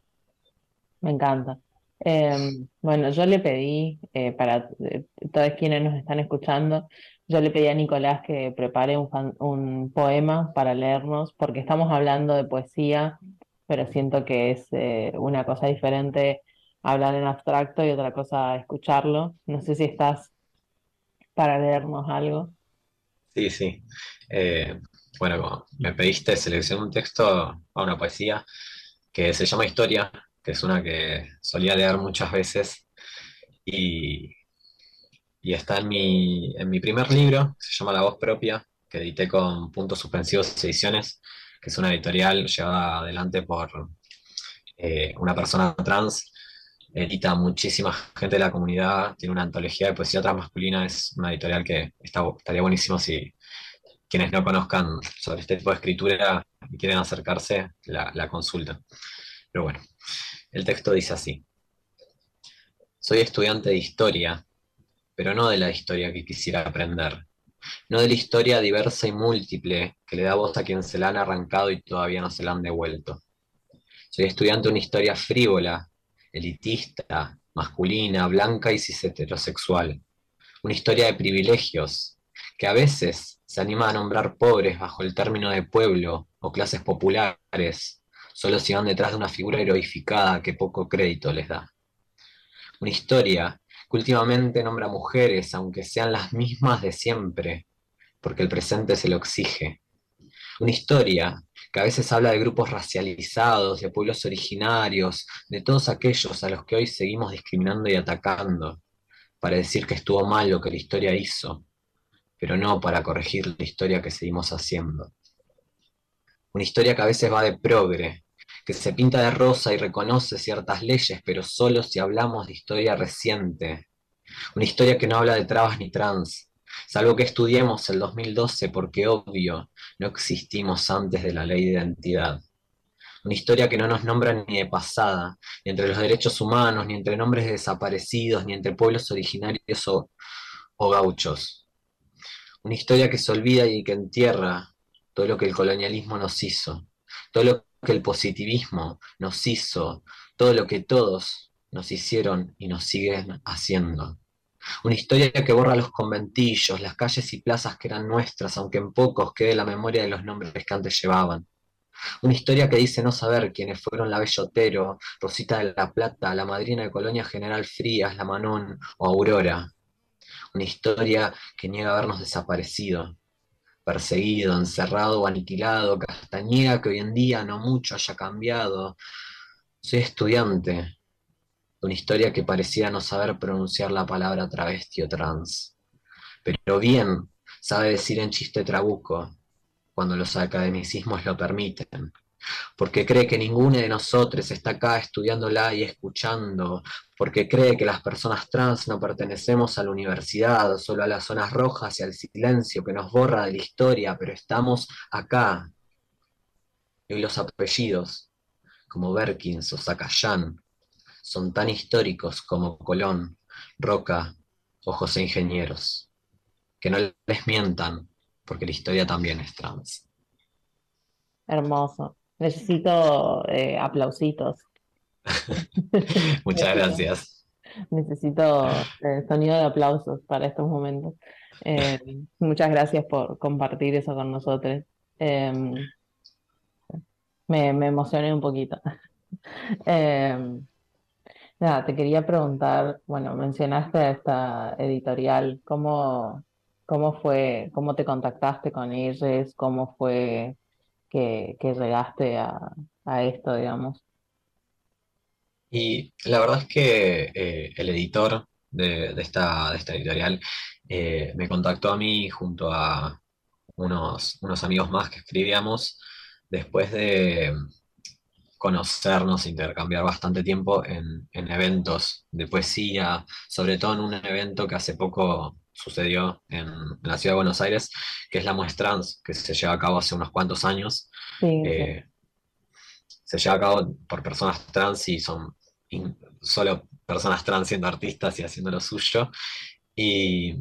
Me encanta. Em, bueno, yo le pedí, eh, para eh, todos quienes nos están escuchando, yo le pedí a Nicolás que prepare un, poema para leernos, porque estamos hablando de poesía, pero siento que es eh, una cosa diferente hablar en abstracto y otra cosa escucharlo. No sé si estás para leernos algo. Sí, sí. Eh, bueno, me pediste, seleccioné un texto a una poesía que se llama Historia, que es una que solía leer muchas veces y, y está en mi, en mi primer libro, se llama La Voz Propia, que edité con Puntos Suspensivos Ediciones, que es una editorial llevada adelante por eh, una persona trans edita muchísima gente de la comunidad, tiene una antología de poesía transmasculina, es una editorial que estaría buenísimo si quienes no conozcan sobre este tipo de escritura y quieren acercarse, la, la. Pero bueno, el texto dice así. Soy estudiante de historia, pero no de la historia que quisiera aprender, no de la historia diversa y múltiple que le da voz a quien se la han arrancado y todavía no se la han devuelto. Soy estudiante de una historia frívola elitista, masculina, blanca y cis heterosexual. Una historia de privilegios, que a veces se anima a nombrar pobres bajo el término de pueblo o clases populares, solo si van detrás de una figura heroificada que poco crédito les da. Una historia que últimamente nombra mujeres, aunque sean las mismas de siempre, porque el presente se lo exige. Una historia que a veces habla de grupos racializados, de pueblos originarios, de todos aquellos a los que hoy seguimos discriminando y atacando, para decir que estuvo mal lo que la historia hizo, pero no para corregir la historia que seguimos haciendo. Una historia que a veces va de progre, que se pinta de rosa y reconoce ciertas leyes, pero solo si hablamos de historia reciente. Una historia que no habla de trabas ni trans, salvo que estudiemos el 2012 porque obvio no existimos antes de la ley de identidad. Una historia que no nos nombra ni de pasada, ni entre los derechos humanos, ni entre nombres de desaparecidos, ni entre pueblos originarios o gauchos. Una historia que se olvida y que entierra todo lo que el colonialismo nos hizo, todo lo que el positivismo nos hizo, todo lo que todos nos hicieron y nos siguen haciendo. Una historia que borra los conventillos, las calles y plazas que eran nuestras, aunque en pocos quede la memoria de los nombres que antes llevaban. Una historia que dice no saber quiénes fueron la Bellotero, Rosita de la Plata, la madrina de Colonia General Frías, la Manón o Aurora. Una historia que niega habernos desaparecido, perseguido, encerrado o aniquilado, niega que hoy en día no mucho haya cambiado. Soy estudiante, una historia que parecía no saber pronunciar la palabra travesti o trans, pero bien sabe decir en chiste trabuco cuando los academicismos lo permiten, porque cree que ninguno de nosotros está acá estudiándola y escuchando, porque cree que las personas trans no pertenecemos a la universidad, solo a las zonas rojas y al silencio que nos borra de la historia, pero estamos acá. Y los apellidos, como Berkins o Zacayán, son tan históricos como Colón, Roca, o José Ingenieros. Que no les mientan, porque la historia también es trans. Hermoso. Necesito eh, aplausitos. Muchas gracias. Necesito el sonido de aplausos para estos momentos. Eh, muchas gracias por compartir eso con nosotros. Em, me, me emocioné un poquito. Nada, te quería preguntar, bueno, mencionaste esta editorial, ¿cómo, cómo fue, cómo te contactaste con ellos? ¿Cómo fue que, que llegaste a, esto, digamos? Y la verdad es que eh, el editor de, de esta, de esta editorial eh, me contactó a mí junto a unos, unos amigos más que escribíamos después de conocernos, intercambiar bastante tiempo en, en eventos de poesía, sobre todo en un evento que hace poco sucedió en, en la ciudad de Buenos Aires, que es la Muestrans, que se lleva a cabo hace unos cuantos años. Sí, Eh, se lleva a cabo por personas trans y son in- solo personas trans siendo artistas y haciendo lo suyo. Y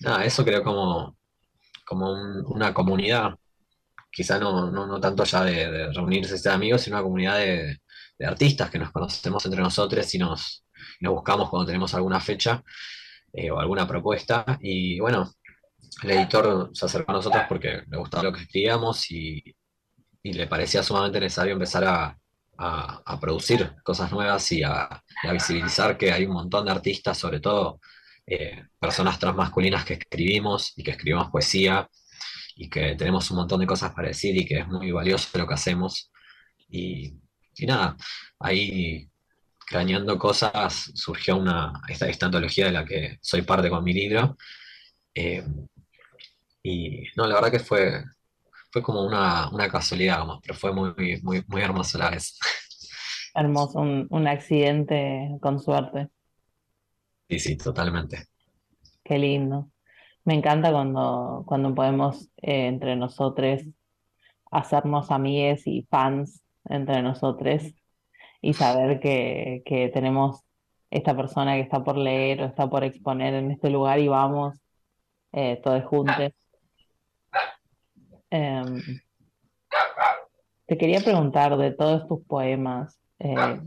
nada, eso creo como, como un- una comunidad, quizá no, no, no tanto ya de, de reunirse ser amigos, sino una comunidad de, de artistas que nos conocemos entre nosotros y nos, nos buscamos cuando tenemos alguna fecha eh, o alguna propuesta. Y bueno, el editor se acercó a nosotros porque le gustaba lo que escribíamos y, y le parecía sumamente necesario empezar a, a- producir cosas nuevas y a, y a visibilizar que hay un montón de artistas, sobre todo eh, personas transmasculinas que escribimos y que escribimos poesía y que tenemos un montón de cosas para decir y que es muy valioso lo que hacemos. Y, y nada, ahí craneando cosas surgió una, esta, esta antología de la que soy parte con mi libro. Eh, y no, la verdad que fue, fue como una, una casualidad, como, pero fue muy, muy, muy hermoso la vez. hermoso, un, un accidente con suerte. Sí, sí, totalmente. Qué lindo. Me encanta cuando, cuando podemos eh, entre nosotros hacernos amigues y fans entre nosotros y saber que, que tenemos esta persona que está por leer o está por exponer en este lugar y vamos eh, todos juntos. Em, te quería preguntar de todos tus poemas, eh,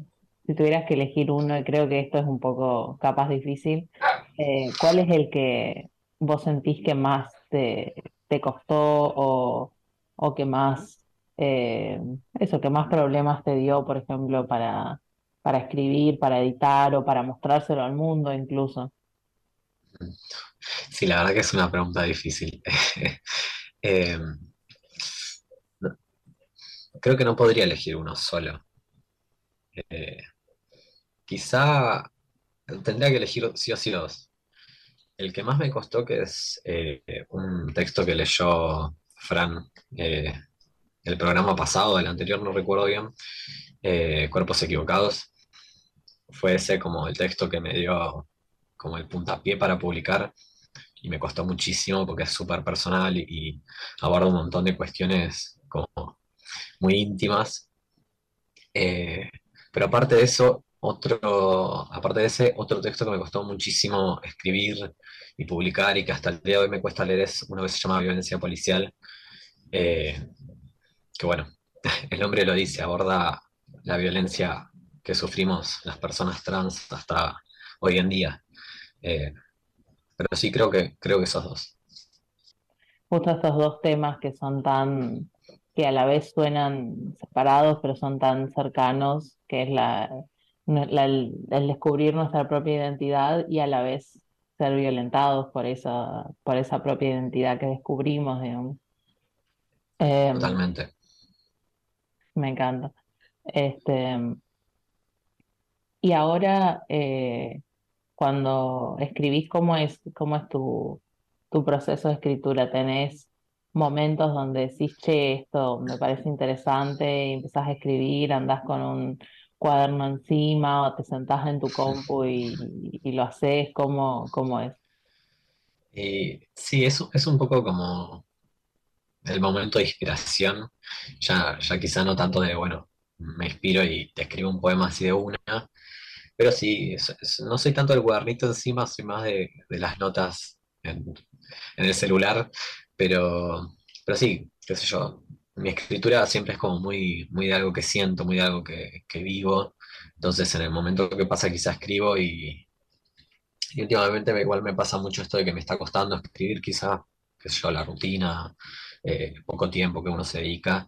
si tuvieras que elegir uno, y creo que esto es un poco capaz difícil, ¿cuál es el que vos sentís que más te, costó o, o que más, eh, eso, que más problemas te dio, por ejemplo, para, para escribir, para editar o para mostrárselo al mundo incluso? Sí, la verdad que es una pregunta difícil. No- creo que no podría elegir uno solo. Eh, quizá tendría que elegir sí o sí dos. El que más me costó, que es eh, un texto que leyó Fran eh, el programa pasado, el anterior no recuerdo bien, eh, Cuerpos Equivocados, fue ese como el texto que me dio como el puntapié para publicar y me costó muchísimo porque es súper personal y, y aborda un montón de cuestiones como muy íntimas. Eh, pero aparte de eso, otro, aparte de ese, otro texto que me costó muchísimo escribir y publicar y que hasta el día de hoy me cuesta leer es uno que se llama Violencia Policial, eh, que bueno, el nombre lo dice, aborda la violencia que sufrimos las personas trans hasta hoy en día. Eh, pero sí creo que, creo que esos dos. Justo estos dos temas que son tan, que a la vez suenan separados, pero son tan cercanos, que es la, la- el, el descubrir nuestra propia identidad y a la vez ser violentados por esa, por esa propia identidad que descubrimos, digamos. Em, Totalmente. me encanta. Este, y ahora, eh, cuando escribís, ¿cómo es, cómo es tu, tu proceso de escritura? ¿Tenés momentos donde decís, che, esto me parece interesante y empezás a escribir, andás con un cuaderno encima o te sentás en tu compu y, y lo haces? ¿Cómo, cómo es? Y sí, es, es un poco como el momento de inspiración, ya, ya quizá no tanto de, bueno, me inspiro y te escribo un poema así de una, Pero sí, es- es- no soy tanto del cuadernito encima, soy más de, de las notas en, en el celular, pero, pero sí, qué sé yo, mi escritura siempre es como muy, muy de algo que siento, muy de algo que, que vivo, entonces en el momento que pasa quizá escribo y, últimamente me- igual me pasa mucho esto de que me está costando escribir quizá, qué sé yo, la rutina, eh, poco tiempo que uno se dedica,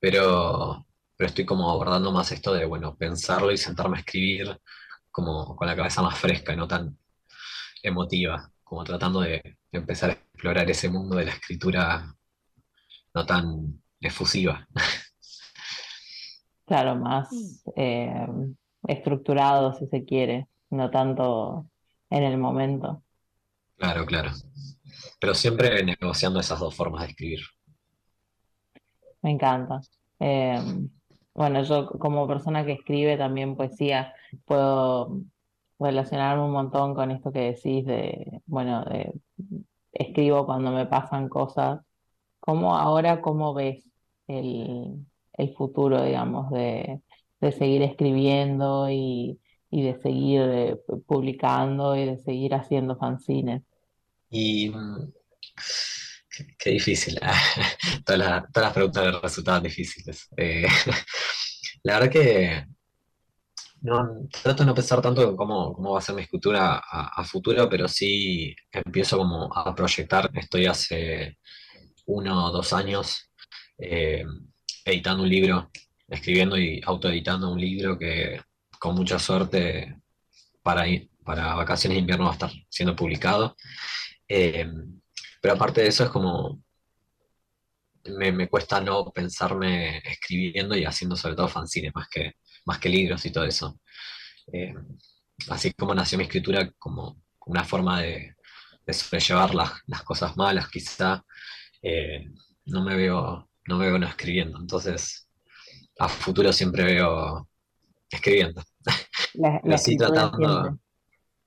pero, pero estoy como abordando más esto de, bueno, pensarlo y sentarme a escribir como con la cabeza más fresca y no tan emotiva, como tratando de empezar a explorar ese mundo de la escritura no tan efusiva. Claro, más eh, estructurado si se quiere, no tanto en el momento. Claro, claro. Pero siempre negociando esas dos formas de escribir. Me encanta. Eh, bueno, yo como persona que escribe también poesía, puedo relacionarme un montón con esto que decís de, bueno, de, escribo cuando me pasan cosas. ¿Cómo ahora, cómo ves el, el futuro, digamos, de, de seguir escribiendo y, y de seguir eh, publicando y de seguir haciendo fanzines? Y mm, qué, difícil. Todas las, todas las preguntas resultaban difíciles. Eh, la verdad que no, trato de no pensar tanto en cómo, cómo va a ser mi escritura a, a futuro, pero sí empiezo como a proyectar. Estoy hace uno o dos años eh, editando un libro, escribiendo y autoeditando un libro que con mucha suerte para, para vacaciones de invierno va a estar siendo publicado. Eh, pero aparte de eso es como me, me cuesta no pensarme escribiendo y haciendo sobre todo fanzines más que, más que libros y todo eso. Eh, así como nació mi escritura como una forma de, de sobrellevar las, las cosas malas, quizá eh, no me veo, no me veo no escribiendo. Entonces, a futuro siempre veo escribiendo. La, tratando, siempre.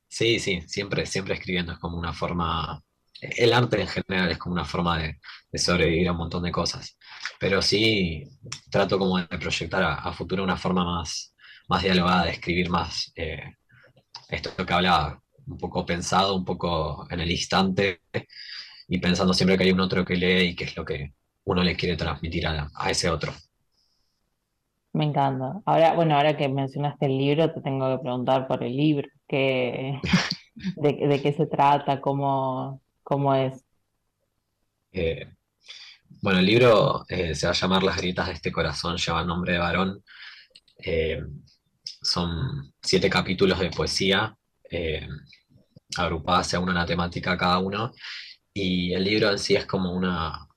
sí, sí, siempre, siempre escribiendo es como una forma, el arte en general es como una forma de, de sobrevivir a un montón de cosas. Pero sí trato como de proyectar a, a futuro una forma más, más dialogada, de escribir más eh, esto que hablaba, un poco pensado, un poco en el instante y pensando siempre que hay un otro que lee y qué es lo que uno le quiere transmitir a, a ese otro. Me encanta. Ahora, bueno, ahora que mencionaste el libro, te tengo que preguntar por el libro. ¿Qué, de, de qué se trata? ¿Cómo, cómo es? Eh, bueno, el libro eh, se va a llamar Las grietas de este corazón, lleva nombre de varón. Eh, son siete capítulos de poesía, agrupadas según una temática cada uno, y el libro en sí es como una,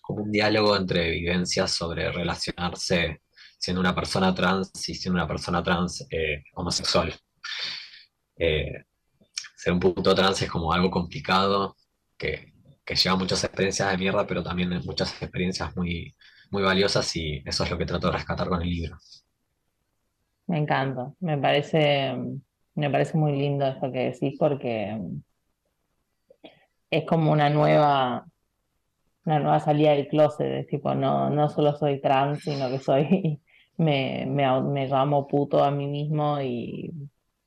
como un diálogo entre vivencias sobre relacionarse siendo una persona trans y siendo una persona trans eh, homosexual. Eh, ser un puto trans es como algo complicado, que, que lleva muchas experiencias de mierda, pero también muchas experiencias muy, muy valiosas y eso es lo que trato de rescatar con el libro. Me encanta. Me parece, me parece muy lindo esto que decís porque es como una nueva, una nueva salida del closet. Es tipo, no, no solo soy trans, sino que soy, me, me, me llamo puto a mí mismo y,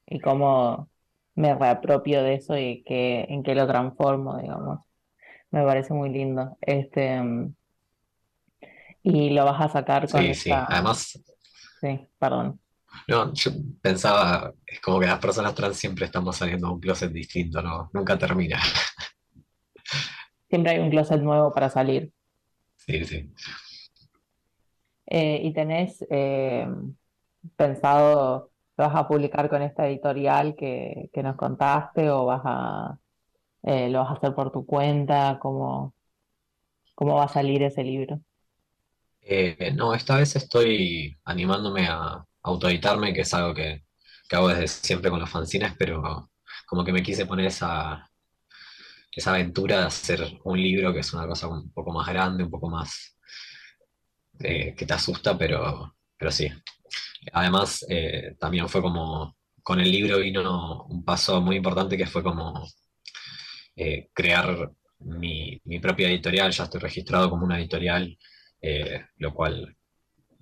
y cómo me reapropio de eso y que, en qué lo transformo, digamos. Me parece muy lindo. Este, y lo vas a sacar con Sí, sí. Además, sí, perdón. no, yo pensaba, es como que las personas trans siempre estamos saliendo de un closet distinto, ¿no? Nunca termina. Siempre hay un closet nuevo para salir. Sí, sí. Eh, ¿y tenés eh, pensado, lo vas a publicar con esta editorial que, que nos contaste o vas a, eh, lo vas a hacer por tu cuenta? ¿Cómo, cómo va a salir ese libro? Eh, no, esta vez estoy animándome a autoeditarme, que es algo que, que hago desde siempre con los fanzines, pero como que me quise poner esa, esa aventura de hacer un libro que es una cosa un poco más grande, un poco más eh, que te asusta, pero, pero sí. Además, eh, también fue como, con el libro vino un paso muy importante que fue como eh, crear mi, mi propia editorial, ya estoy registrado como una editorial, lo cual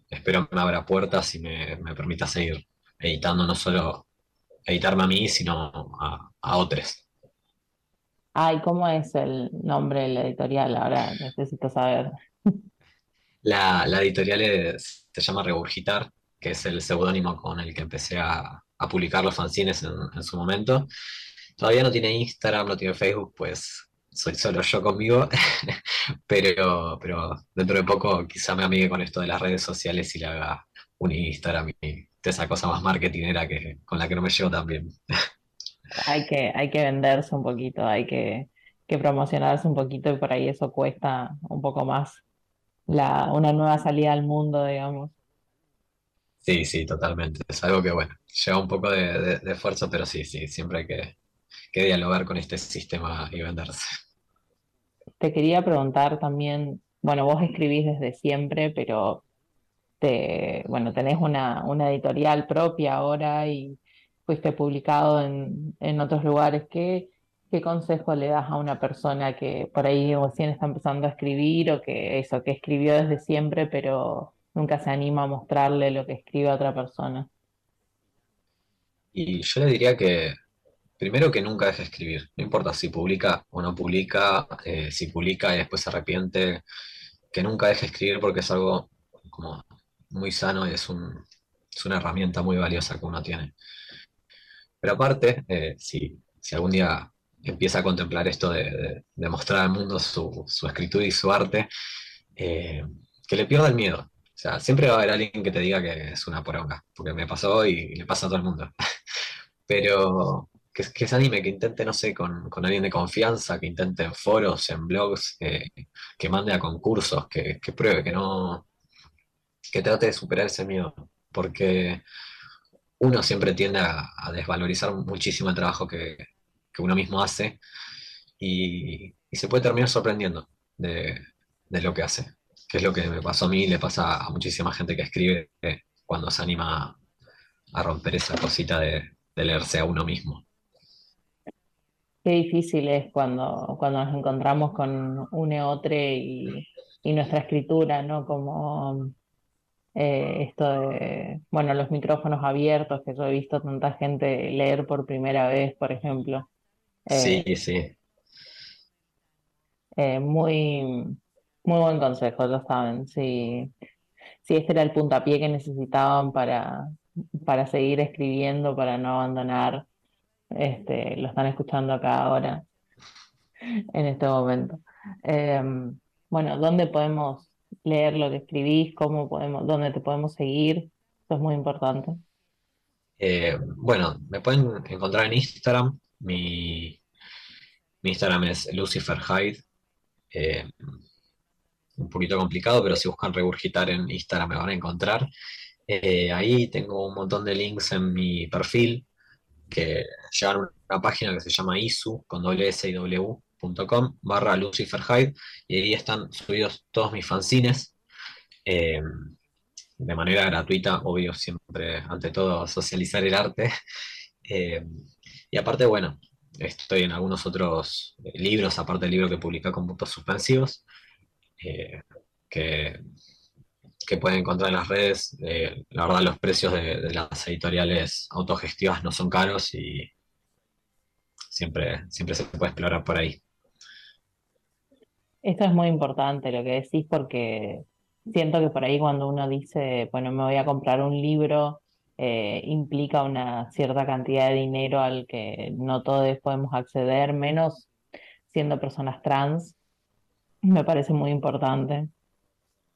espero me abra puertas y me, me permita seguir editando no solo editarme a mí, sino a, a otros. Ay, ¿cómo es el nombre de la editorial? Ahora necesito saber. La, editorial se llama Regurgitar, que es el seudónimo con el que empecé a, publicar los fanzines en, su momento. Todavía no tiene Instagram, no tiene Facebook, pues soy solo yo conmigo, pero, pero dentro de poco quizá me amigue con esto de las redes sociales y le haga un Instagram y esa cosa más marketingera que, con la que no me llevo tan bien. Hay que, hay que venderse un poquito, hay que, que promocionarse un poquito y por ahí eso cuesta un poco más la, una nueva salida al mundo, digamos. Sí, sí, totalmente. Es algo que, bueno, lleva un poco de, de- de esfuerzo, pero sí, sí, siempre hay que, que dialogar con este sistema y venderse. Te quería preguntar también, bueno, vos escribís desde siempre, pero te, bueno, tenés una, una editorial propia ahora y fuiste publicado en, otros lugares. ¿Qué, consejo le das a una persona que por ahí recién está empezando a escribir o que eso, que escribió desde siempre, pero nunca se anima a mostrarle lo que escribe a otra persona? Y yo le diría que, primero que nunca deje de escribir, no importa si publica o no publica, eh, si publica y después se arrepiente, que nunca deje de escribir porque es algo como muy sano y es un, es una herramienta muy valiosa que uno tiene. Pero aparte, eh, si, si algún día empieza a contemplar esto de, mostrar al mundo su, su escritura y su arte, eh, que le pierda el miedo. O sea, siempre va a haber alguien que te diga que es una poronga, porque me pasó y le pasa a todo el mundo. Pero que, que se anime, que intente, no sé, con, con alguien de confianza, que intente en foros, en blogs, eh, que mande a concursos, que, que pruebe, que no, que trate de superar ese miedo, porque uno siempre tiende a, desvalorizar muchísimo el trabajo que, que uno mismo hace y, se puede terminar sorprendiendo de, de lo que hace, que es lo que me pasó a mí y le pasa a muchísima gente que escribe cuando se anima a romper esa cosita de, de leerse a uno mismo. Qué difícil es cuando, cuando nos encontramos con un eotre y, y nuestra escritura, ¿no? Como eh, esto de, bueno, los micrófonos abiertos, que yo he visto tanta gente leer por primera vez, por ejemplo. Sí, Eh, sí. eh, muy, muy buen consejo, ya saben. Si, si este era el puntapié que necesitaban para, para seguir escribiendo, para no abandonar, este, lo están escuchando acá ahora, en este momento. Bueno, ¿dónde podemos leer lo que escribís? ¿Cómo podemos, dónde te podemos seguir? Eso es muy importante. Eh, bueno, me pueden encontrar en Instagram. Mi, Instagram es Lucifer Hyde. Eh, un poquito complicado, pero si buscan regurgitar en Instagram me van a encontrar. Eh, ahí tengo un montón de links en mi perfil que llevan una página que se llama isu con doble s y w.com barra Lucifer Hyde y ahí están subidos todos mis fanzines eh, de manera gratuita, obvio, siempre, ante todo, socializar el arte. Eh, y aparte, bueno, estoy en algunos otros eh, libros, aparte del libro que publiqué con puntos suspensivos, que, que pueden encontrar en las redes. La verdad, los precios de, de las editoriales autogestivas no son caros y siempre, siempre se puede explorar por ahí. Esto es muy importante lo que decís porque siento que por ahí cuando uno dice, bueno, me voy a comprar un libro, eh, implica una cierta cantidad de dinero al que no todos podemos acceder, menos siendo personas trans. Me parece muy importante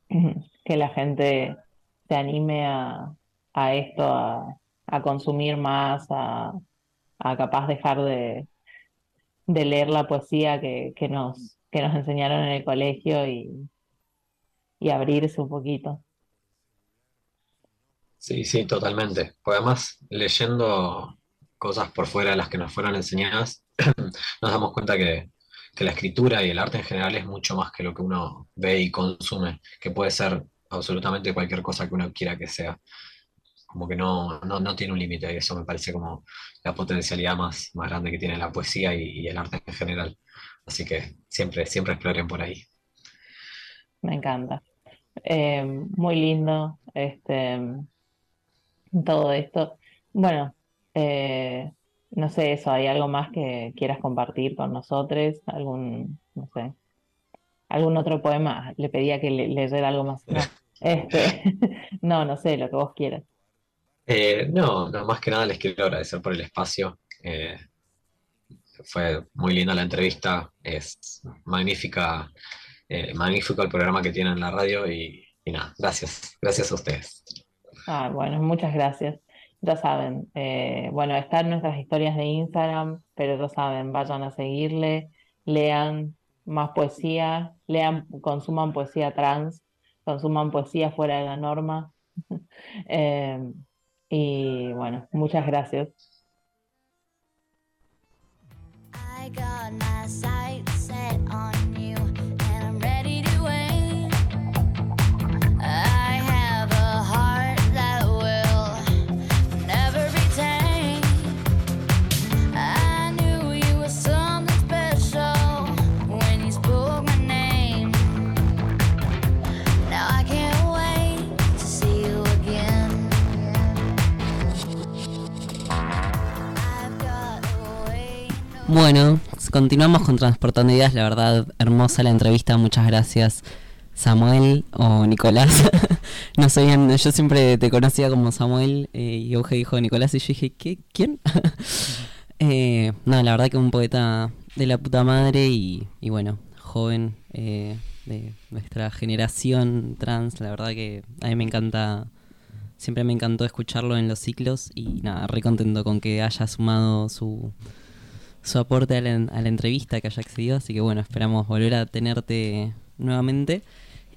que la gente se anime a, a esto, a, a consumir más, a, a capaz dejar de, de leer la poesía que, que nos, que nos enseñaron en el colegio y, abrirse un poquito. Sí, sí, totalmente. Pues además, leyendo cosas por fuera de las que nos fueron enseñadas, nos damos cuenta que, que la escritura y el arte en general es mucho más que lo que uno ve y consume, que puede ser absolutamente cualquier cosa que uno quiera que sea. Como que no, no, no tiene un límite, y eso me parece como la potencialidad más, más grande que tiene la poesía y el arte en general. Así que siempre, siempre exploren por ahí. Me encanta. Eh, muy lindo este, todo esto. bueno, eh, no sé eso, ¿hay algo más que quieras compartir con nosotros? ¿Algún, no sé, algún otro poema? Le pedía que le, leyera algo más. No, este, no, no sé, lo que vos quieras. Eh, no, no, más que nada les quiero agradecer por el espacio. Eh, fue muy linda la entrevista, es magnífica, eh, magnífico el programa que tienen en la radio y, nada, gracias, gracias a ustedes. Ah, bueno, muchas gracias. Ya saben, eh, bueno, están nuestras historias de Instagram, pero ya saben, vayan a seguirle, lean más poesía, lean, consuman poesía trans, consuman poesía fuera de la norma. Eh, y bueno, muchas gracias. I got my sights Bueno, continuamos con Transportando Ideas. La verdad, hermosa la entrevista. Muchas gracias, Samuel o Nicolás. no sabían, yo siempre te conocía como Samuel eh, y Euge dijo Nicolás y yo dije, ¿qué? ¿Quién? Eh, no, la verdad que un poeta de la puta madre y, y bueno, joven eh, de nuestra generación trans. La verdad que a mí me encanta siempre me encantó escucharlo en los ciclos y nada, re contento con que haya sumado su, su aporte a la, a la entrevista, que haya accedido, así que bueno, esperamos volver a tenerte nuevamente.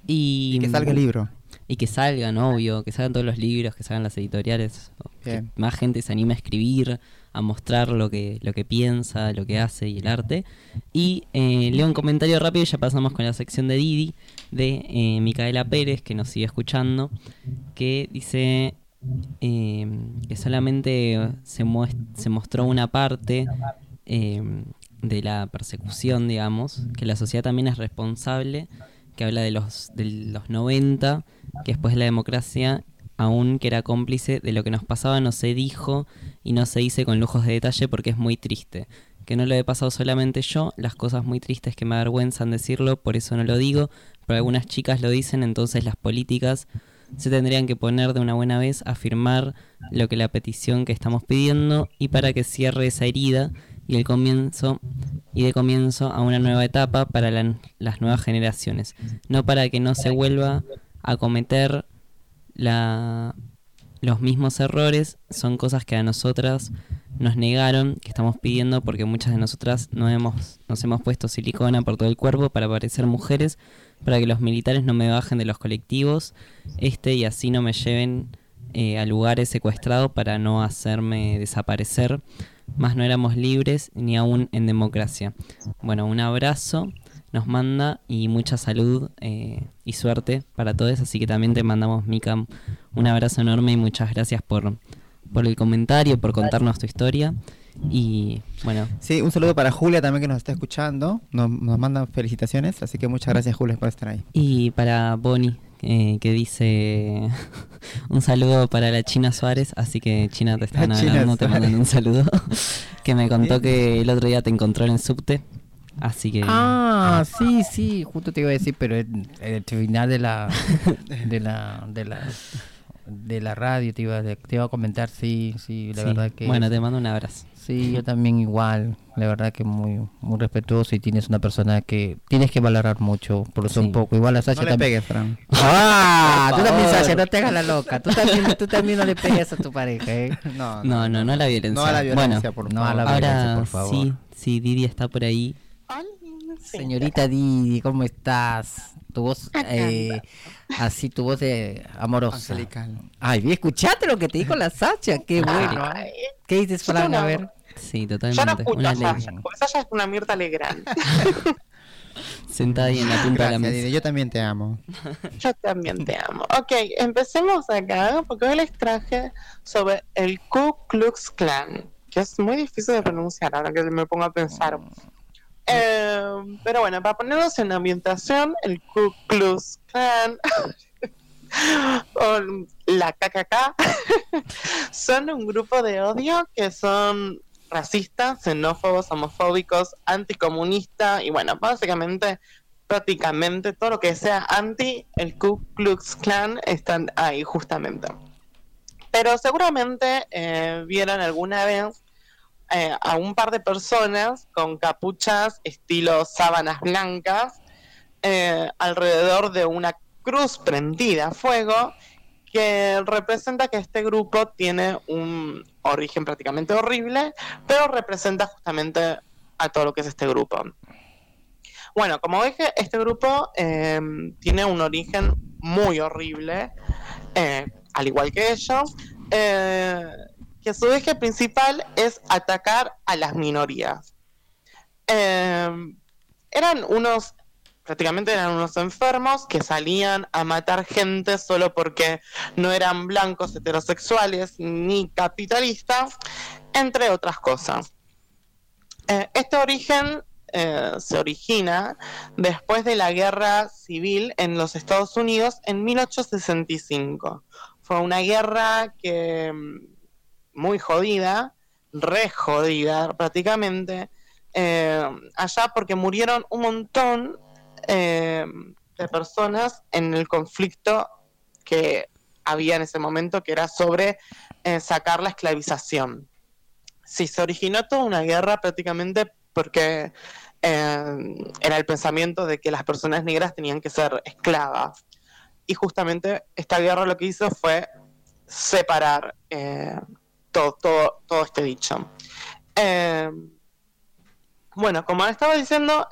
Y, Y que salga el libro. Y que salgan, obvio, que salgan todos los libros, que salgan las editoriales, que más gente se anime a escribir, a mostrar lo que, lo que piensa, lo que hace y el arte. Y eh, leo un comentario rápido y ya pasamos con la sección de Didi, de eh, Micaela Pérez, que nos sigue escuchando, que dice eh, que solamente se, se mostró una parte eh, de la persecución, digamos, que la sociedad también es responsable, que habla de los, de los 90, que después de la democracia, aún que era cómplice de lo que nos pasaba, no se dijo y no se dice con lujos de detalle porque es muy triste. Que no lo he pasado solamente yo, las cosas muy tristes que me avergüenzan decirlo, por eso no lo digo, pero algunas chicas lo dicen, entonces las políticas se tendrían que poner de una buena vez a firmar lo que la petición que estamos pidiendo y para que cierre esa herida y el comienzo y de comienzo a una nueva etapa para la- las nuevas generaciones, no para que no se vuelva a cometer la, los mismos errores, son cosas que a nosotras nos negaron, que estamos pidiendo porque muchas de nosotras nos hemos, nos hemos puesto silicona por todo el cuerpo para parecer mujeres, para que los militares no me bajen de los colectivos, este y así no me lleven eh, a lugares secuestrados para no hacerme desaparecer, más no éramos libres ni aún en democracia. Bueno, un abrazo nos manda y mucha salud eh, y suerte para todos, así que también te mandamos, Mika, un abrazo enorme y muchas gracias por, por el comentario, por contarnos tu historia. Y bueno, Sí, un saludo para Julia también que nos está escuchando. Nos, nos mandan felicitaciones, así que muchas gracias Julia por estar ahí. Y para Bonnie, eh, que dice un saludo para la China Suárez, así que China te están hablando, te mandan un saludo, que me contó que el otro día te encontró en el subte, así que... Ah, sí, sí, justo te iba a decir, pero en el final de la de la de la de la radio te iba, a- te iba a comentar, sí, sí, la Sí. verdad que Bueno, te mando un abrazo. Sí, yo también igual, la verdad que muy muy respetuoso y tienes una persona que tienes que valorar mucho, por eso Sí. un poco, igual a Sasha No le también. pegues, Fran. Ah, tú también favor. Sasha, no te hagas la loca, tú también, tú también no le pegues a tu pareja, ¿eh? No, No, no, no a la violencia. No a la violencia, bueno, por No a la favor. violencia, ahora por favor. sí, sí, Didi está por ahí. Señorita Didi, ¿cómo estás? Tu voz, eh, así tu voz de amorosa. Angelical. Ay, vi, escuchaste lo que te dijo la Sacha, qué bueno. ¿Qué dices, Fran? A ver. Sí, Yo no totalmente. escucho Una a. Sasha, porque Sasha es una Mirta Legrand. Sentada ahí en la punta de la mesa. Yo también te amo. Yo también te amo. Ok, empecemos acá porque hoy les traje sobre el Ku Klux Klan, que es muy difícil de pronunciar ahora que me pongo a pensar. Eh, pero bueno, para ponernos en ambientación, el Ku Klux Klan o la KKK, son un grupo de odio que son racistas, xenófobos, homofóbicos, anticomunistas y bueno, básicamente, prácticamente todo lo que sea anti el Ku Klux Klan están ahí justamente. Pero seguramente eh, vieron alguna vez eh, a un par de personas con capuchas estilo sábanas blancas eh, alrededor de una cruz prendida a fuego que representa que este grupo tiene un origen prácticamente horrible, pero representa justamente a todo lo que es este grupo. Bueno, como dije, este grupo eh, tiene un origen muy horrible, eh, al igual que ellos, eh, que su eje principal es atacar a las minorías. Eh, eran unos, prácticamente eran unos enfermos que salían a matar gente solo porque no eran blancos heterosexuales ni capitalistas, entre otras cosas. Eh, este origen eh, se origina después de la guerra civil en los Estados Unidos en 1865. Fue una guerra que mm, muy jodida, re jodida prácticamente, eh, allá porque murieron un montón eh, de personas en el conflicto que había en ese momento, que era sobre eh, sacar la esclavización. Sí, se originó toda una guerra prácticamente porque eh, era el pensamiento de que las personas negras tenían que ser esclavas. Y justamente esta guerra lo que hizo fue separar todo, todo, todo este dicho. Bueno, como estaba diciendo,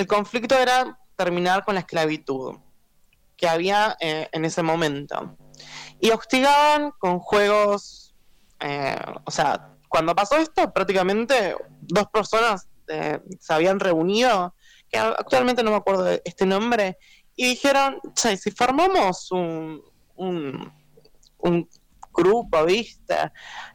el conflicto era terminar con la esclavitud que había eh, en ese momento. Y hostigaban con juegos, eh, o sea, cuando pasó esto, prácticamente dos personas eh, se habían reunido, que actualmente no me acuerdo de este nombre, y dijeron, che, si formamos un, grupo, ¿viste?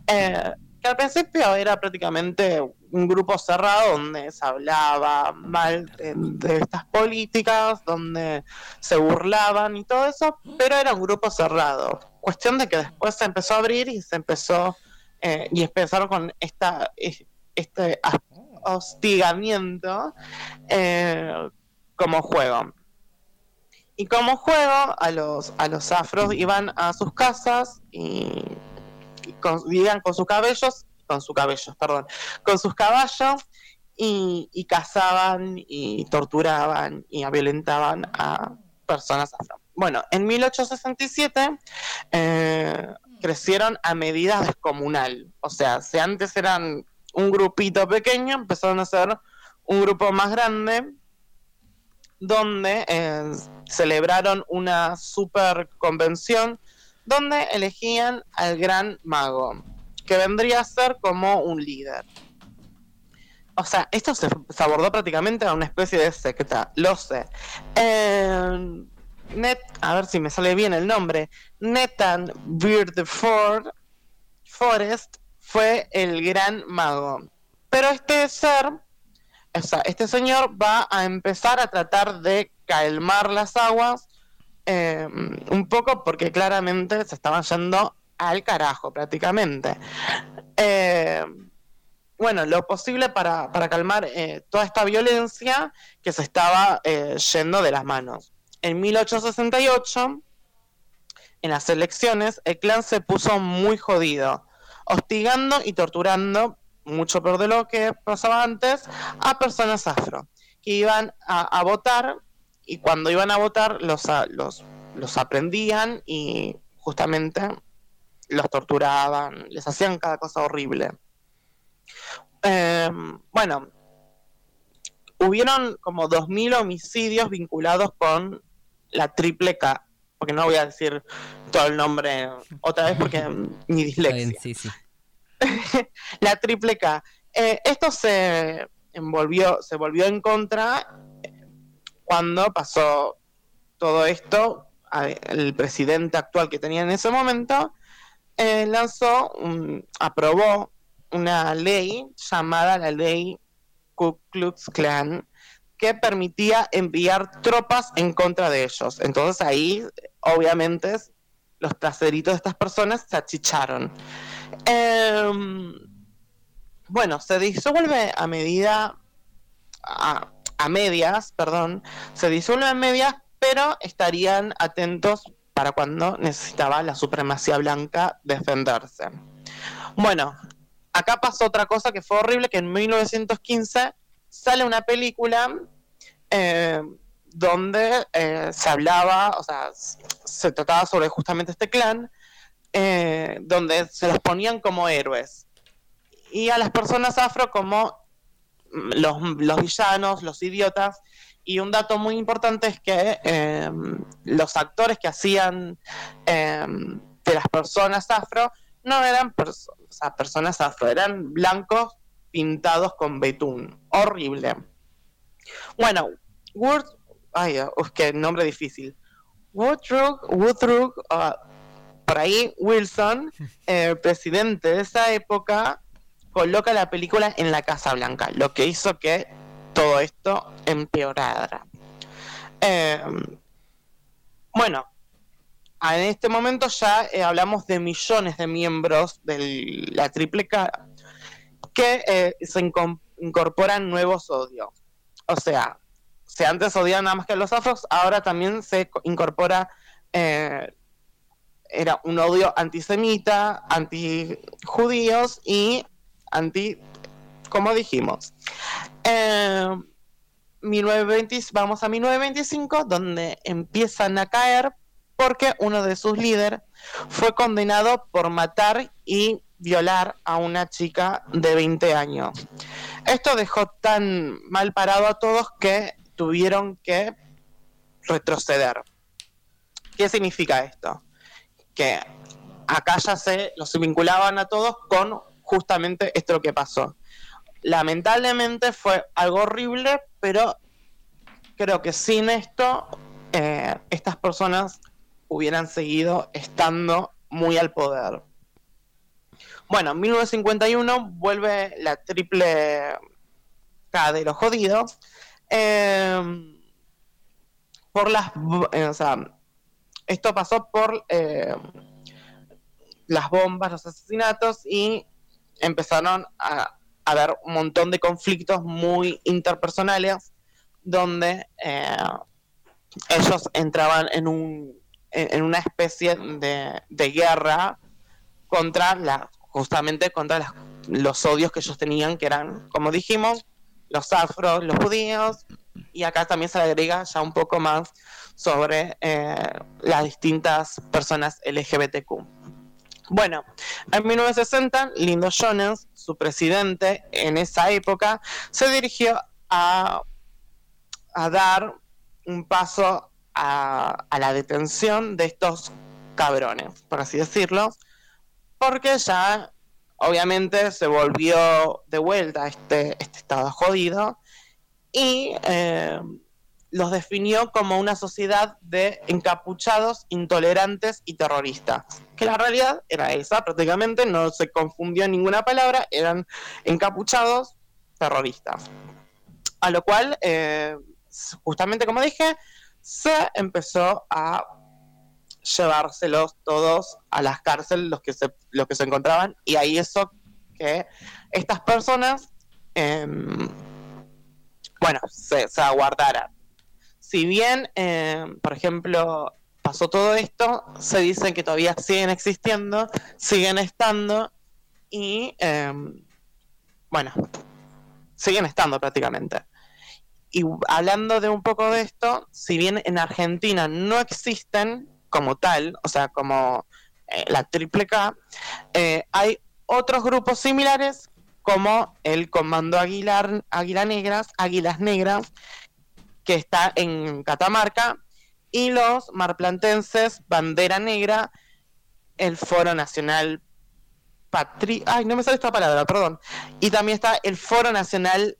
Eh, al principio era prácticamente un grupo cerrado donde se hablaba mal de, estas políticas, donde se burlaban y todo eso, pero era un grupo cerrado. Cuestión de que después se empezó a abrir y se empezó eh, y empezaron con esta es- este hostigamiento eh, como juego. Y como juego, a los, a los afros iban a sus casas y con, con sus cabellos, con sus cabellos, perdón, con sus caballos y, y cazaban y torturaban y violentaban a personas afro. Bueno, en 1867 eh, crecieron a medida descomunal. O sea, si antes eran un grupito pequeño, empezaron a ser un grupo más grande donde eh, celebraron una super convención donde elegían al gran mago, que vendría a ser como un líder. O sea, esto se, abordó prácticamente a una especie de secta, lo sé. Eh, Net, a ver si me sale bien el nombre, Netan Birdford Forest fue el gran mago. Pero este ser, o sea, este señor va a empezar a tratar de calmar las aguas eh, un poco porque claramente se estaban yendo al carajo prácticamente. Eh, bueno, lo posible para, para calmar eh, toda esta violencia que se estaba yendo de las manos. En 1868, en las elecciones, el clan se puso muy jodido, hostigando y torturando, mucho peor de lo que pasaba antes, a personas afro, que iban a votar y cuando iban a votar los, a- los, los aprendían y justamente los torturaban, les hacían cada cosa horrible. Eh, bueno, hubieron como 2.000 homicidios vinculados con la triple K, porque no voy a decir todo el nombre otra vez porque ni dislexia. bien, sí, sí. la triple K. Eh, esto se envolvió, se volvió en contra cuando pasó todo esto. El presidente actual que tenía en ese momento eh, lanzó, un- aprobó una ley llamada la ley Ku Klux Klan, que permitía enviar tropas en contra de ellos. Entonces ahí, obviamente, los traseritos de estas personas se achicharon. Em, bueno, se disuelve a medida, a, a medias, perdón, se disuelve a medias, pero estarían atentos para cuando necesitaba la supremacía blanca defenderse. Bueno, acá pasó otra cosa que fue horrible, que en 1915 sale una película eh, donde eh, se hablaba, o sea, se trataba sobre justamente este clan, eh, donde se los ponían como héroes. Y a las personas afro como los, los villanos, los idiotas. Y un dato muy importante es que eh, los actores que hacían eh, de las personas afro no eran perso- o sea, personas afro, eran blancos pintados con betún. Horrible. Bueno, Wood, ay, uf, qué nombre difícil. Woodrow, Woodrow, ah, por ahí Wilson, eh, presidente de esa época, coloca la película en la Casa Blanca, lo que hizo que todo esto empeorara. Eh, bueno, en este momento ya eh, hablamos de millones de miembros de la Triple K que eh, se incorporan nuevos odios. O sea, si antes odiaban nada más que a los afros, ahora también se co- incorpora, eh, era un odio antisemita, anti-judíos y anti, como dijimos. Eh, 1920, vamos a 1925, donde empiezan a caer porque uno de sus líderes fue condenado por matar y violar a una chica de 20 años. Esto dejó tan mal parado a todos que tuvieron que retroceder. ¿Qué significa esto? Que acá ya se los vinculaban a todos con justamente esto lo que pasó. Lamentablemente fue algo horrible, pero creo que sin esto eh, estas personas hubieran seguido estando muy al poder. Bueno, en 1951 vuelve la triple K de los jodidos. eh, por las. eh, o sea, esto pasó por eh, las bombas, los asesinatos y empezaron a a haber un montón de conflictos muy interpersonales donde eh, ellos entraban en un en una especie de, de guerra contra la justamente contra las- los odios que ellos tenían que eran como dijimos los afros los judíos. Y acá también se le agrega ya un poco más sobre eh, las distintas personas LGBTQ bueno, en 1960, Lindo Jones, su presidente en esa época, se dirigió a, dar un paso a, a la detención de estos cabrones, por así decirlo, porque ya obviamente se volvió de vuelta este, este estado jodido y eh, los definió como una sociedad de encapuchados, intolerantes y terroristas. Que la realidad era esa, prácticamente no se confundió en ninguna palabra, eran encapuchados terroristas. A lo cual, eh, justamente como dije, se empezó a llevárselos todos a las cárceles, los que se, los que se encontraban, y ahí eso que estas personas, em, bueno, se, se aguardaran si bien, eh, por ejemplo, pasó todo esto, se dice que todavía siguen existiendo, siguen estando y, eh, bueno, siguen estando prácticamente. Y hablando de un poco de esto, si bien en Argentina no existen como tal, o sea, como eh, la triple K, eh, hay otros grupos similares como el Comando Aguilar, Águila Negras, Águilas Negras, que está en Catamarca, y los marplantenses Bandera Negra, el Foro Nacional Patri... Ay, no me sale esta palabra, perdón. Y también está el Foro Nacional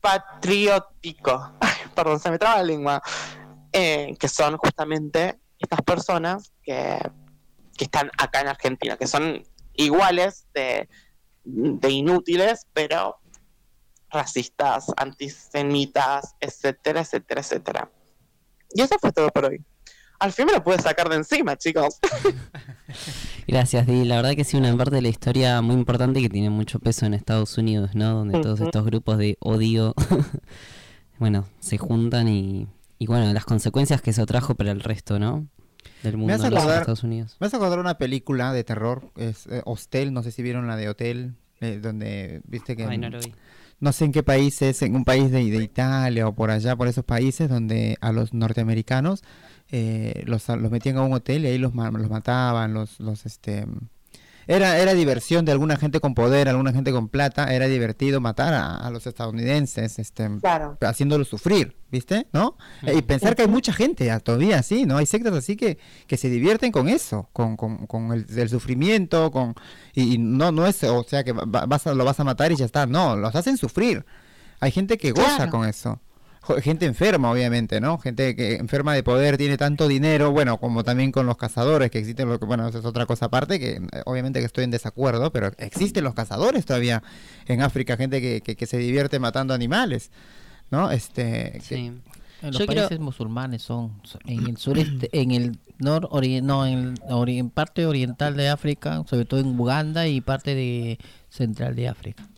Patriótico. Ay, perdón, se me traba la lengua. Eh, que son justamente estas personas que, que están acá en Argentina, que son iguales de, de inútiles, pero racistas, antisemitas, etcétera, etcétera, etcétera. Y eso fue todo por hoy. Al fin me lo pude sacar de encima, chicos. Gracias, Di. La verdad que sí, una parte de la historia muy importante que tiene mucho peso en Estados Unidos, ¿no? Donde todos estos grupos de odio, bueno, se juntan y, y bueno, las consecuencias que eso trajo para el resto, ¿no? Del Me mundo, de Estados Unidos. me hace acordar una película de terror, es eh, Hostel, no sé si vieron la de Hotel, eh, donde, viste que... Ay, no lo vi. No sé en qué país es, en un país de, de Italia o por allá, por esos países donde a los norteamericanos eh, los, los metían a un hotel y ahí los, los mataban, los, los este... Era, era diversión de alguna gente con poder, alguna gente con plata, era divertido matar a, a los estadounidenses, este, Claro. haciéndolos sufrir, ¿viste? ¿No? Eh, Y pensar que hay mucha gente todavía así, ¿no? Hay sectas así que, que se divierten con eso, con, con, con el, el sufrimiento, con y, y no no es, o sea, que va- vas a, lo vas a matar y ya está, no, los hacen sufrir. Hay gente que goza Claro. con eso. Gente enferma, obviamente, ¿no? Gente que enferma de poder, tiene tanto dinero, bueno, como también con los cazadores, que existen, lo que, bueno, eso es otra cosa aparte, que eh, obviamente que estoy en desacuerdo, pero existen los cazadores todavía en África, gente que, que, que se divierte matando animales, ¿no? Este, que- Sí. En los Yo creo- países musulmanes son son- en el sureste, en el nor no, en, el ori- en parte oriental de África, sobre todo en Uganda y parte de central de África.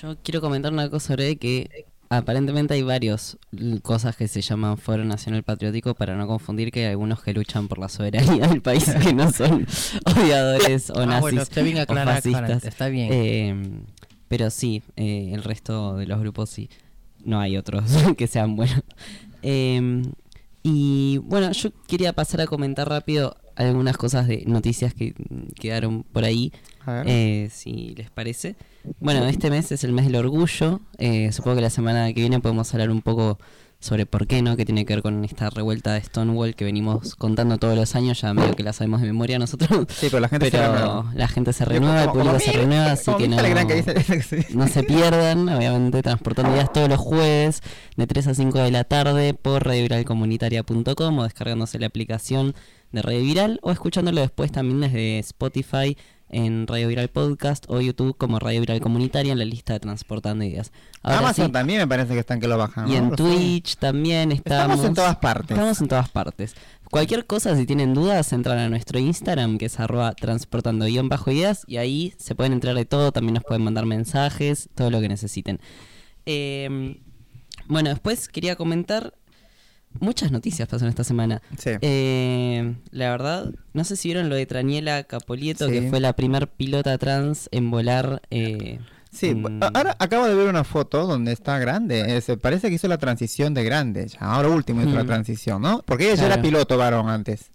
Yo quiero comentar una cosa sobre que aparentemente hay varios cosas que se llaman Foro Nacional Patriótico para no confundir que hay algunos que luchan por la soberanía del país que no son odiadores o Ah, nazis bueno, está bien o fascistas. está bien. Eh, pero sí, eh, el resto de los grupos sí. No hay otros que sean buenos. Eh, y bueno, yo quería pasar a comentar rápido algunas cosas de noticias que quedaron por ahí, eh, si les parece. Bueno, este mes es el mes del orgullo. eh, supongo que la semana que viene podemos hablar un poco sobre por qué, ¿no? Que tiene que ver con esta revuelta de Stonewall que venimos contando todos los años, ya medio que la sabemos de memoria nosotros. Sí, pero la gente se renueva. la gente se renueva, el como- público se renueva, así que dice- no se pierdan, obviamente, transportando ideas todos los jueves de 3 a 5 de la tarde por radioviralcomunitaria.com o descargándose la aplicación de Radio Viral o escuchándolo después también desde Spotify en Radio Viral Podcast o YouTube como Radio Viral Comunitaria en la lista de Transportando Ideas. Ahora Amazon sí, también me parece que están que lo bajan. y en Twitch también estamos. Estamos en todas partes. Estamos en todas partes. Cualquier cosa, si tienen dudas, entran a nuestro Instagram, que es arroba transportando guion bajo ideas, y ahí se pueden entrar de todo, también nos pueden mandar mensajes, todo lo que necesiten. Eh, bueno, después quería comentar, muchas noticias pasaron esta semana. Sí. Eh, la verdad, no sé si vieron lo de Traniela Capolieto, que fue la primer pilota trans en volar. eh, Sí, en- ahora acabo de ver una foto donde está grande. se parece que hizo la transición de grande. ya, ahora último hizo la transición, ¿no? Porque ella ya era piloto varón antes.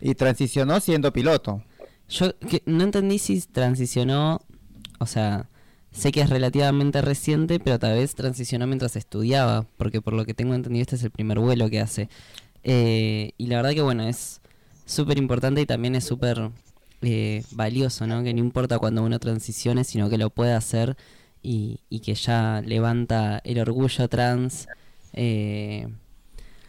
Y transicionó siendo piloto. Yo que no entendí si transicionó, o sea, sé que es relativamente reciente, pero tal vez transicionó mientras estudiaba, porque por lo que tengo entendido este es el primer vuelo que hace. Eh, y la verdad que bueno, es súper importante y también es súper eh, valioso, ¿no? Que no importa cuando uno transicione, sino que lo pueda hacer y, y que ya levanta el orgullo trans eh,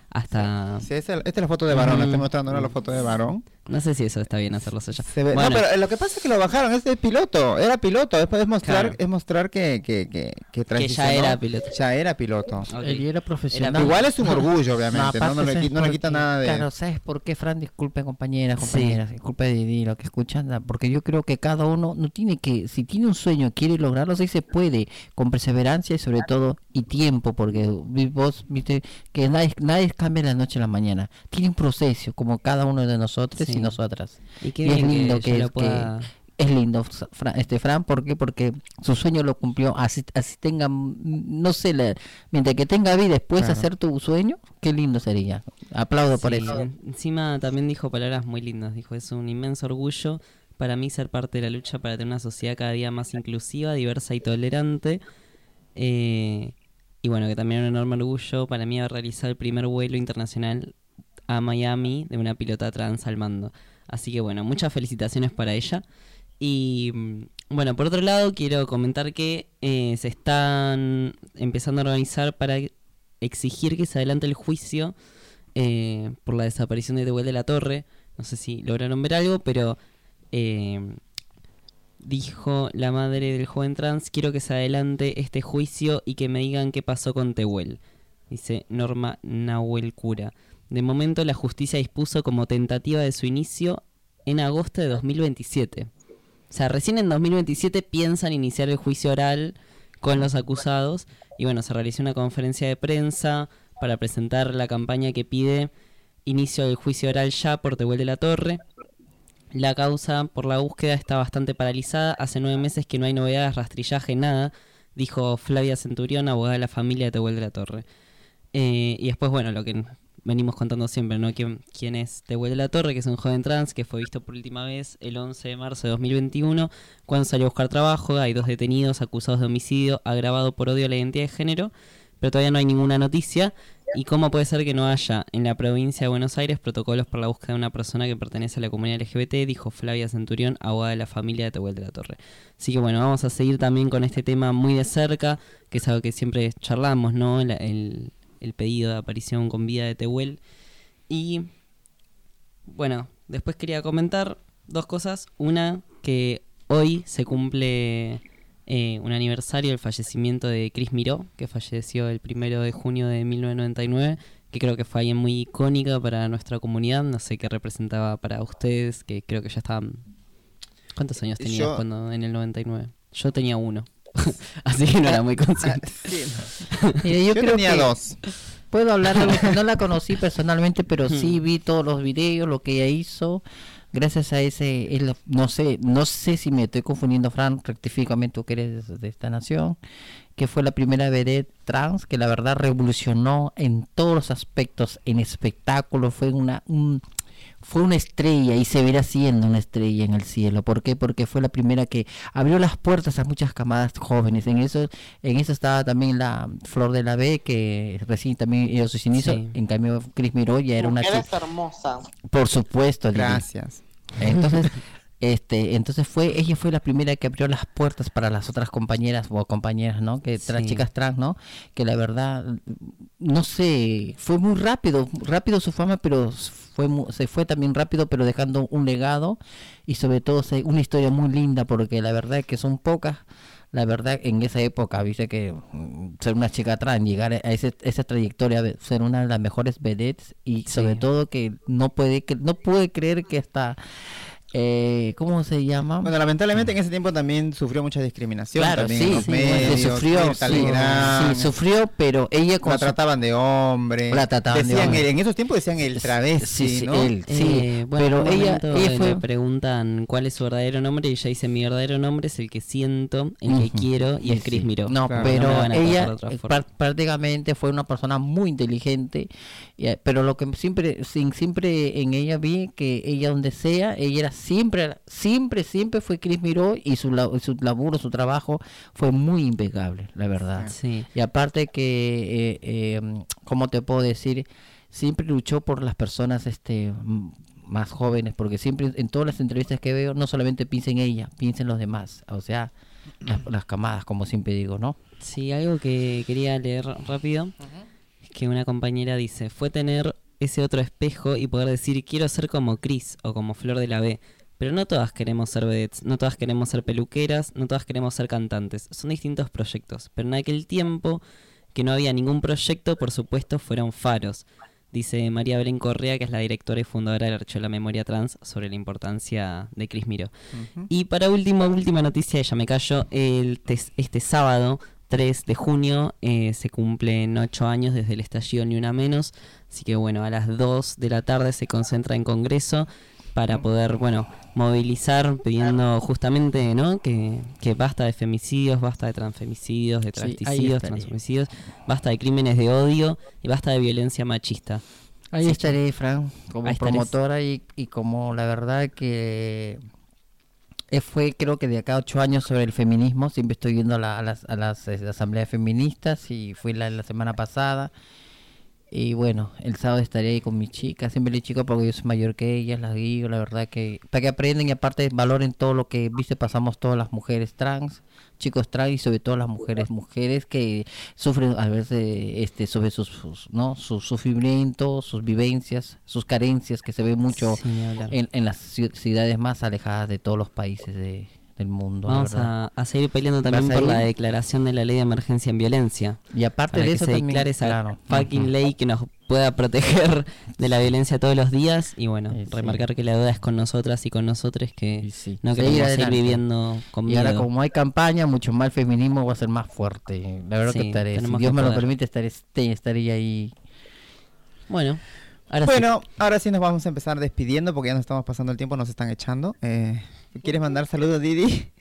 hasta... Sí, esta es la foto de varón. Mm. Estoy mostrando ahora la foto de varón. No sé si eso está bien hacerlo allá. Se ve- Bueno. No, pero lo que pasa es que lo bajaron. Es de piloto. Era piloto. Después es mostrar, Claro. es mostrar que, que, que, que transicionó. era piloto. Ya era piloto. Él era profesional. Igual es un orgullo, obviamente. No, aparte no le, ¿sabes qui- no le quita nada de... Claro, ¿sabes por qué, Fran? Disculpe, compañeras, Sí. compañeras. Disculpe, Didi, lo que escuchan. Porque yo creo que cada uno no tiene que... Si tiene un sueño, quiere lograrlo, sí se puede. Con perseverancia y sobre todo, y tiempo. Porque vi- vos viste que nadie, nadie cambia de la noche a la mañana. Tiene un proceso, como cada uno de nosotros Sí. Y nosotras. Y qué es lindo que, es, que- pueda- es lindo, Fran, este Fran, ¿por qué? Porque su sueño lo cumplió, así, así tenga, no sé, la- mientras que tenga vida después Claro. hacer tu sueño, qué lindo sería. Aplaudo por eso. en- Encima también dijo palabras muy lindas. Dijo, es un inmenso orgullo para mí ser parte de la lucha para tener una sociedad cada día más inclusiva, diversa y tolerante. Eh, y bueno, que también un enorme orgullo para mí haber realizado el primer vuelo internacional a Miami de una pilota trans al mando. Así que bueno, muchas felicitaciones para ella. Y mm, bueno, por otro lado, quiero comentar que eh, se están empezando a organizar para exigir que se adelante el juicio eh, por la desaparición de Tehuel de la Torre. No sé si lograron ver algo, pero eh, dijo la madre del joven trans, quiero que se adelante este juicio y que me digan qué pasó con Tehuel. Dice Norma Nahuel Cura. De momento la justicia dispuso como tentativa de su inicio en agosto de 2027. O sea, recién en 2027 piensan iniciar el juicio oral con los acusados y bueno, se realizó una conferencia de prensa para presentar la campaña que pide inicio del juicio oral ya por Tehuel de la Torre. La causa por la búsqueda está bastante paralizada. Hace nueve meses que no hay novedades, rastrillaje, nada, dijo Flavia Centurión, abogada de la familia de Tehuel de la Torre. Eh, y después, bueno, lo que venimos contando siempre, ¿no? ¿Quién, quién es Tehuel de la Torre? Que es un joven trans que fue visto por última vez el 11 de marzo de 2021, cuando salió a buscar trabajo. Hay dos detenidos acusados de homicidio agravado por odio a la identidad de género, pero todavía no hay ninguna noticia. ¿Y cómo puede ser que no haya en la provincia de Buenos Aires protocolos para la búsqueda de una persona que pertenece a la comunidad LGBT? Dijo Flavia Centurión, abogada de la familia de Tehuel de la Torre. Así que bueno, vamos a seguir también con este tema muy de cerca, que es algo que siempre charlamos, ¿no? El, el- el pedido de aparición con vida de Tehuel. Y bueno, después quería comentar dos cosas. Una, que hoy se cumple eh, un aniversario del fallecimiento de Chris Miró, que falleció el primero de junio de 1999, que creo que fue alguien muy icónica para nuestra comunidad. No sé qué representaba para ustedes, que creo que ya estaban. ¿Cuántos años tenías Yo- cuando en el 99? Yo tenía uno. Así que no era muy consciente. Mira, yo, Yo creo tenía que dos. Puedo hablar de que no la conocí personalmente, pero sí vi todos los videos, lo que ella hizo. Gracias a ese, él- no sé, no sé si me estoy confundiendo, Fran, rectifícame tú que eres de esta nación, que fue la primera vedette trans que la verdad revolucionó en todos los aspectos, en espectáculo, fue una, un- fue una estrella y se verá siendo una estrella en el cielo. ¿Por qué? Porque fue la primera que abrió las puertas a muchas camadas jóvenes. En eso, en eso estaba también la Flor de la B, que recién también dio sus inicios. Sí. En cambio, Cris Miró ya era una Mujeres chica. hermosas. Por supuesto, Lili. Gracias. Entonces, este, entonces fue, ella fue la primera que abrió las puertas para las otras compañeras o compañeras, ¿no? Que Sí. chicas trans, ¿no? Que la verdad, no sé, fue muy rápido, rápido su fama, pero fue se fue también rápido, pero dejando un legado y sobre todo se- una historia muy linda, porque la verdad es que son pocas. La verdad, en esa época, viste que mm, ser una chica trans, llegar a ese, esa trayectoria, ser una de las mejores vedettes y sobre todo que no puede, que no puede creer que hasta, eh, ¿cómo se llama? Bueno, lamentablemente en ese tiempo también sufrió mucha discriminación. Claro, también sí, en los sí, medios, sufrió, sí, Telegram. sí, sufrió, pero ella con la su- trataban de hombre. La trataban de Decían hombre. el- en esos tiempos decían el travesti, sí, sí, ¿no? él, sí, Eh, bueno, pero ella, ella fue le preguntan cuál es su verdadero nombre y ella dice mi verdadero nombre es el que siento, el que Ujú. quiero y es Sí. Chris Miró. No, me pero tratar ella de eh, prácticamente fue una persona muy inteligente, eh, pero lo que siempre, sin, siempre en ella vi que ella donde sea, ella era siempre, siempre, siempre fue Chris Miró y su, su laburo, su trabajo fue muy impecable, la verdad. Sí. Y aparte que, eh, eh, ¿cómo te puedo decir? Siempre luchó por las personas este más jóvenes, porque siempre en todas las entrevistas que veo, no solamente piensa en ella, piensa en los demás, o sea, las, las camadas, como siempre digo, ¿no? Sí, algo que quería leer rápido es que una compañera dice, fue tener ese otro espejo y poder decir quiero ser como Chris o como Flor de la B. Pero no todas queremos ser vedettes, no todas queremos ser peluqueras, no todas queremos ser cantantes. Son distintos proyectos. Pero en aquel tiempo que no había ningún proyecto, por supuesto, fueron faros. Dice María Belén Correa, que es la directora y fundadora del Archivo de la Memoria Trans, sobre la importancia de Chris Miró. Y para último, última noticia, ya me callo, el este sábado 3 de junio eh, se cumplen 8 años desde el estallido Ni Una Menos, así que bueno, a las 2 de la tarde se concentra en Congreso para poder, bueno, movilizar pidiendo justamente, ¿no? Que, que basta de femicidios, basta de transfemicidios, de Sí, travesticidos, estaré. transfemicidios, basta de crímenes de odio y basta de violencia machista. Ahí Sí, estaré, Fran, como promotora y, y como la verdad que fue creo que de acá a ocho años sobre el feminismo, siempre estoy yendo a, la- a las, a las eh, asambleas feministas y fui la, la semana pasada y bueno, el sábado estaré ahí con mi chica, siempre le chico porque yo soy mayor que ellas, las guío, la verdad que para que aprendan y aparte valoren todo lo que viste pasamos todas las mujeres trans, chicos trans y sobre todo las mujeres, mujeres que sufren a veces este sobre sus, sus, no sus sufrimientos, sus vivencias, sus carencias que se ve mucho Sí, en, en las ciu- ciudades más alejadas de todos los países de, del mundo. Vamos a, a seguir peleando también ¿Vas a por la declaración de la ley de emergencia en violencia. Y aparte para de que eso se también, declare esa claro. fucking ley que nos pueda proteger de la violencia todos los días y bueno, sí. remarcar que la deuda es con nosotras y con nosotros que no Seguir queremos seguir adelante. viviendo con Y ahora miedo. como hay campaña, mucho más el feminismo va a ser más fuerte. La verdad Sí, que estaré, si Dios me lo permite, estaré, este- estaré ahí. Bueno, ahora sí. bueno, ahora sí nos vamos a empezar despidiendo porque ya nos estamos pasando el tiempo, nos están echando. Eh, ¿Quieres mandar saludos, Didi?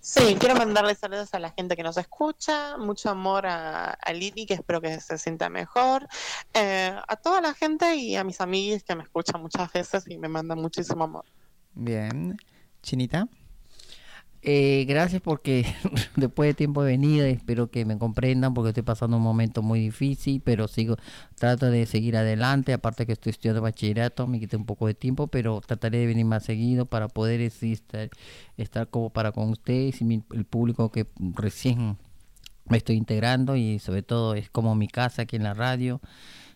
Sí, quiero mandarle saludos a la gente que nos escucha, mucho amor a, a Lili, que espero que se sienta mejor, eh, a toda la gente y a mis amigos que me escuchan muchas veces y me mandan muchísimo amor. Bien. Chinita. Eh, gracias porque después de tiempo de venida espero que me comprendan porque estoy pasando un momento muy difícil, pero sigo, trato de seguir adelante, aparte que estoy estudiando bachillerato, me quité un poco de tiempo, pero trataré de venir más seguido para poder estar, estar como para con ustedes y mi- el público que recién me estoy integrando y sobre todo es como mi casa aquí en la radio.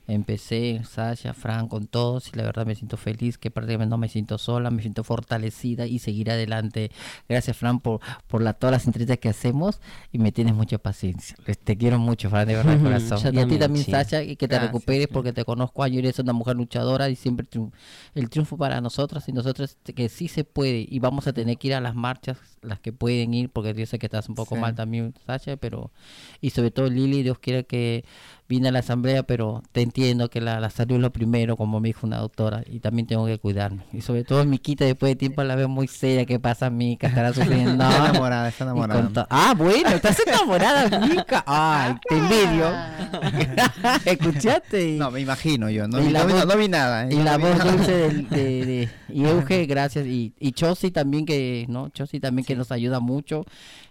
Empecé, Sasha, Fran, con todos y la verdad me siento feliz, que prácticamente no me siento sola, me siento fortalecida y seguir adelante. Gracias, Fran, por, por la, todas las entrevistas que hacemos y me tienes mucha paciencia. Te quiero mucho, Fran, de verdad, de corazón. Y a ti también, también, sí. Sasha, y que te Gracias, recuperes porque te conozco años, eres una mujer luchadora y siempre triun- el triunfo para nosotras y nosotros que sí se puede y vamos a tener que ir a las marchas, las que pueden ir, porque yo sé que estás un poco Sí. mal también, Sasha, pero y sobre todo Lili, Dios quiera que vine a la asamblea, pero te entiendo que la, la salud es lo primero, como me dijo una doctora, y también tengo que cuidarme. Y sobre todo Miquita, después de tiempo la veo muy seria, ¿qué pasa, Mica? Estará sufriendo. Está enamorada, está enamorada. Ah, bueno, estás enamorada, Mica. Ay, te envidio. ¿Escuchaste? No, me imagino yo. No, vi, no vi- voz- no vi nada. eh, Y la voz dulce del- de, de- y Euge, gracias. Y, y Chosi también que, ¿no? Chosi también que nos ayuda mucho,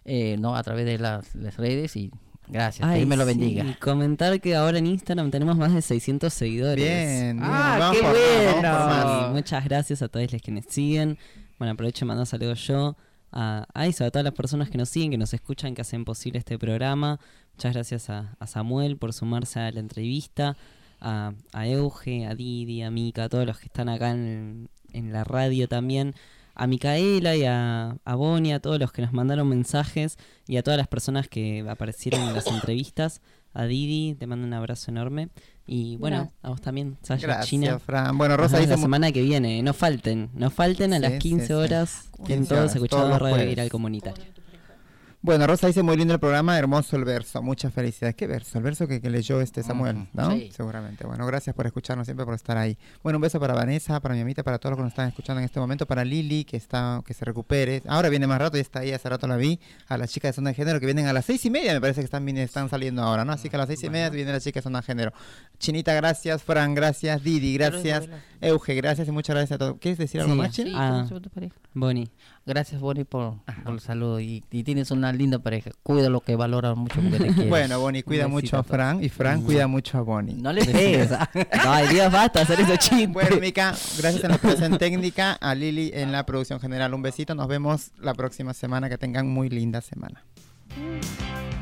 eh, ¿no? A través de las, las redes y gracias. Ay, Dios me lo sí, bendiga. comentar que ahora en Instagram tenemos más de 600 seguidores. Bien, bien, Ah, qué bueno. Sí, muchas gracias a todos los que nos siguen. Bueno, aprovecho y mando saludos yo a, a eso, a todas las personas que nos siguen, que nos escuchan, que hacen posible este programa. Muchas gracias a, a Samuel por sumarse a la entrevista, a, a Euge, a Didi, a Mika, a todos los que están acá en, en la radio también. A Micaela y a, a Bonnie, a todos los que nos mandaron mensajes y a todas las personas que aparecieron en las entrevistas. A Didi, te mando un abrazo enorme. Y bueno, Gracias. a vos también, Sasha, Gracias, China. Fran. Bueno, Rosa dice la semana que viene. No falten, no falten a Sí, las sí, 15 sí. horas. 15 En todos horas, escuchando todos Radio. Viral Comunitaria. Bueno, Rosa dice muy lindo el programa, hermoso el verso, muchas felicidades. ¿Qué verso? El verso que, que leyó este Samuel, ¿no? sí. Seguramente. Bueno, gracias por escucharnos siempre, por estar ahí. Bueno, un beso para Vanessa, para mi amita, para todos los que nos están escuchando en este momento, para Lili, que está, que se recupere. Ahora viene más rato, ya está ahí, hace rato la vi. A las chicas de zona de género que vienen a las seis y media, me parece que están, están saliendo ahora, ¿no? Así que a las seis y media viene la chica de zona de género. Chinita, gracias. Fran, gracias. Didi, gracias. Euge, gracias y muchas gracias a todos. ¿Quieres decir algo Sí, más, sí, China? ¿cómo Ah, se Gracias, Bonnie, por, por el saludo. Y, y tienes una linda pareja. Cuida lo que valora mucho te. Bueno, Bonnie cuida mucho a Fran y Fran cuida mucho a Bonnie. No le pegues. Ay, Dios, basta hacer eso chistes. Bueno, Mica, gracias a la producción técnica, a Lili en la producción general. Un besito, nos vemos la próxima semana. Que tengan muy linda semana. Mm.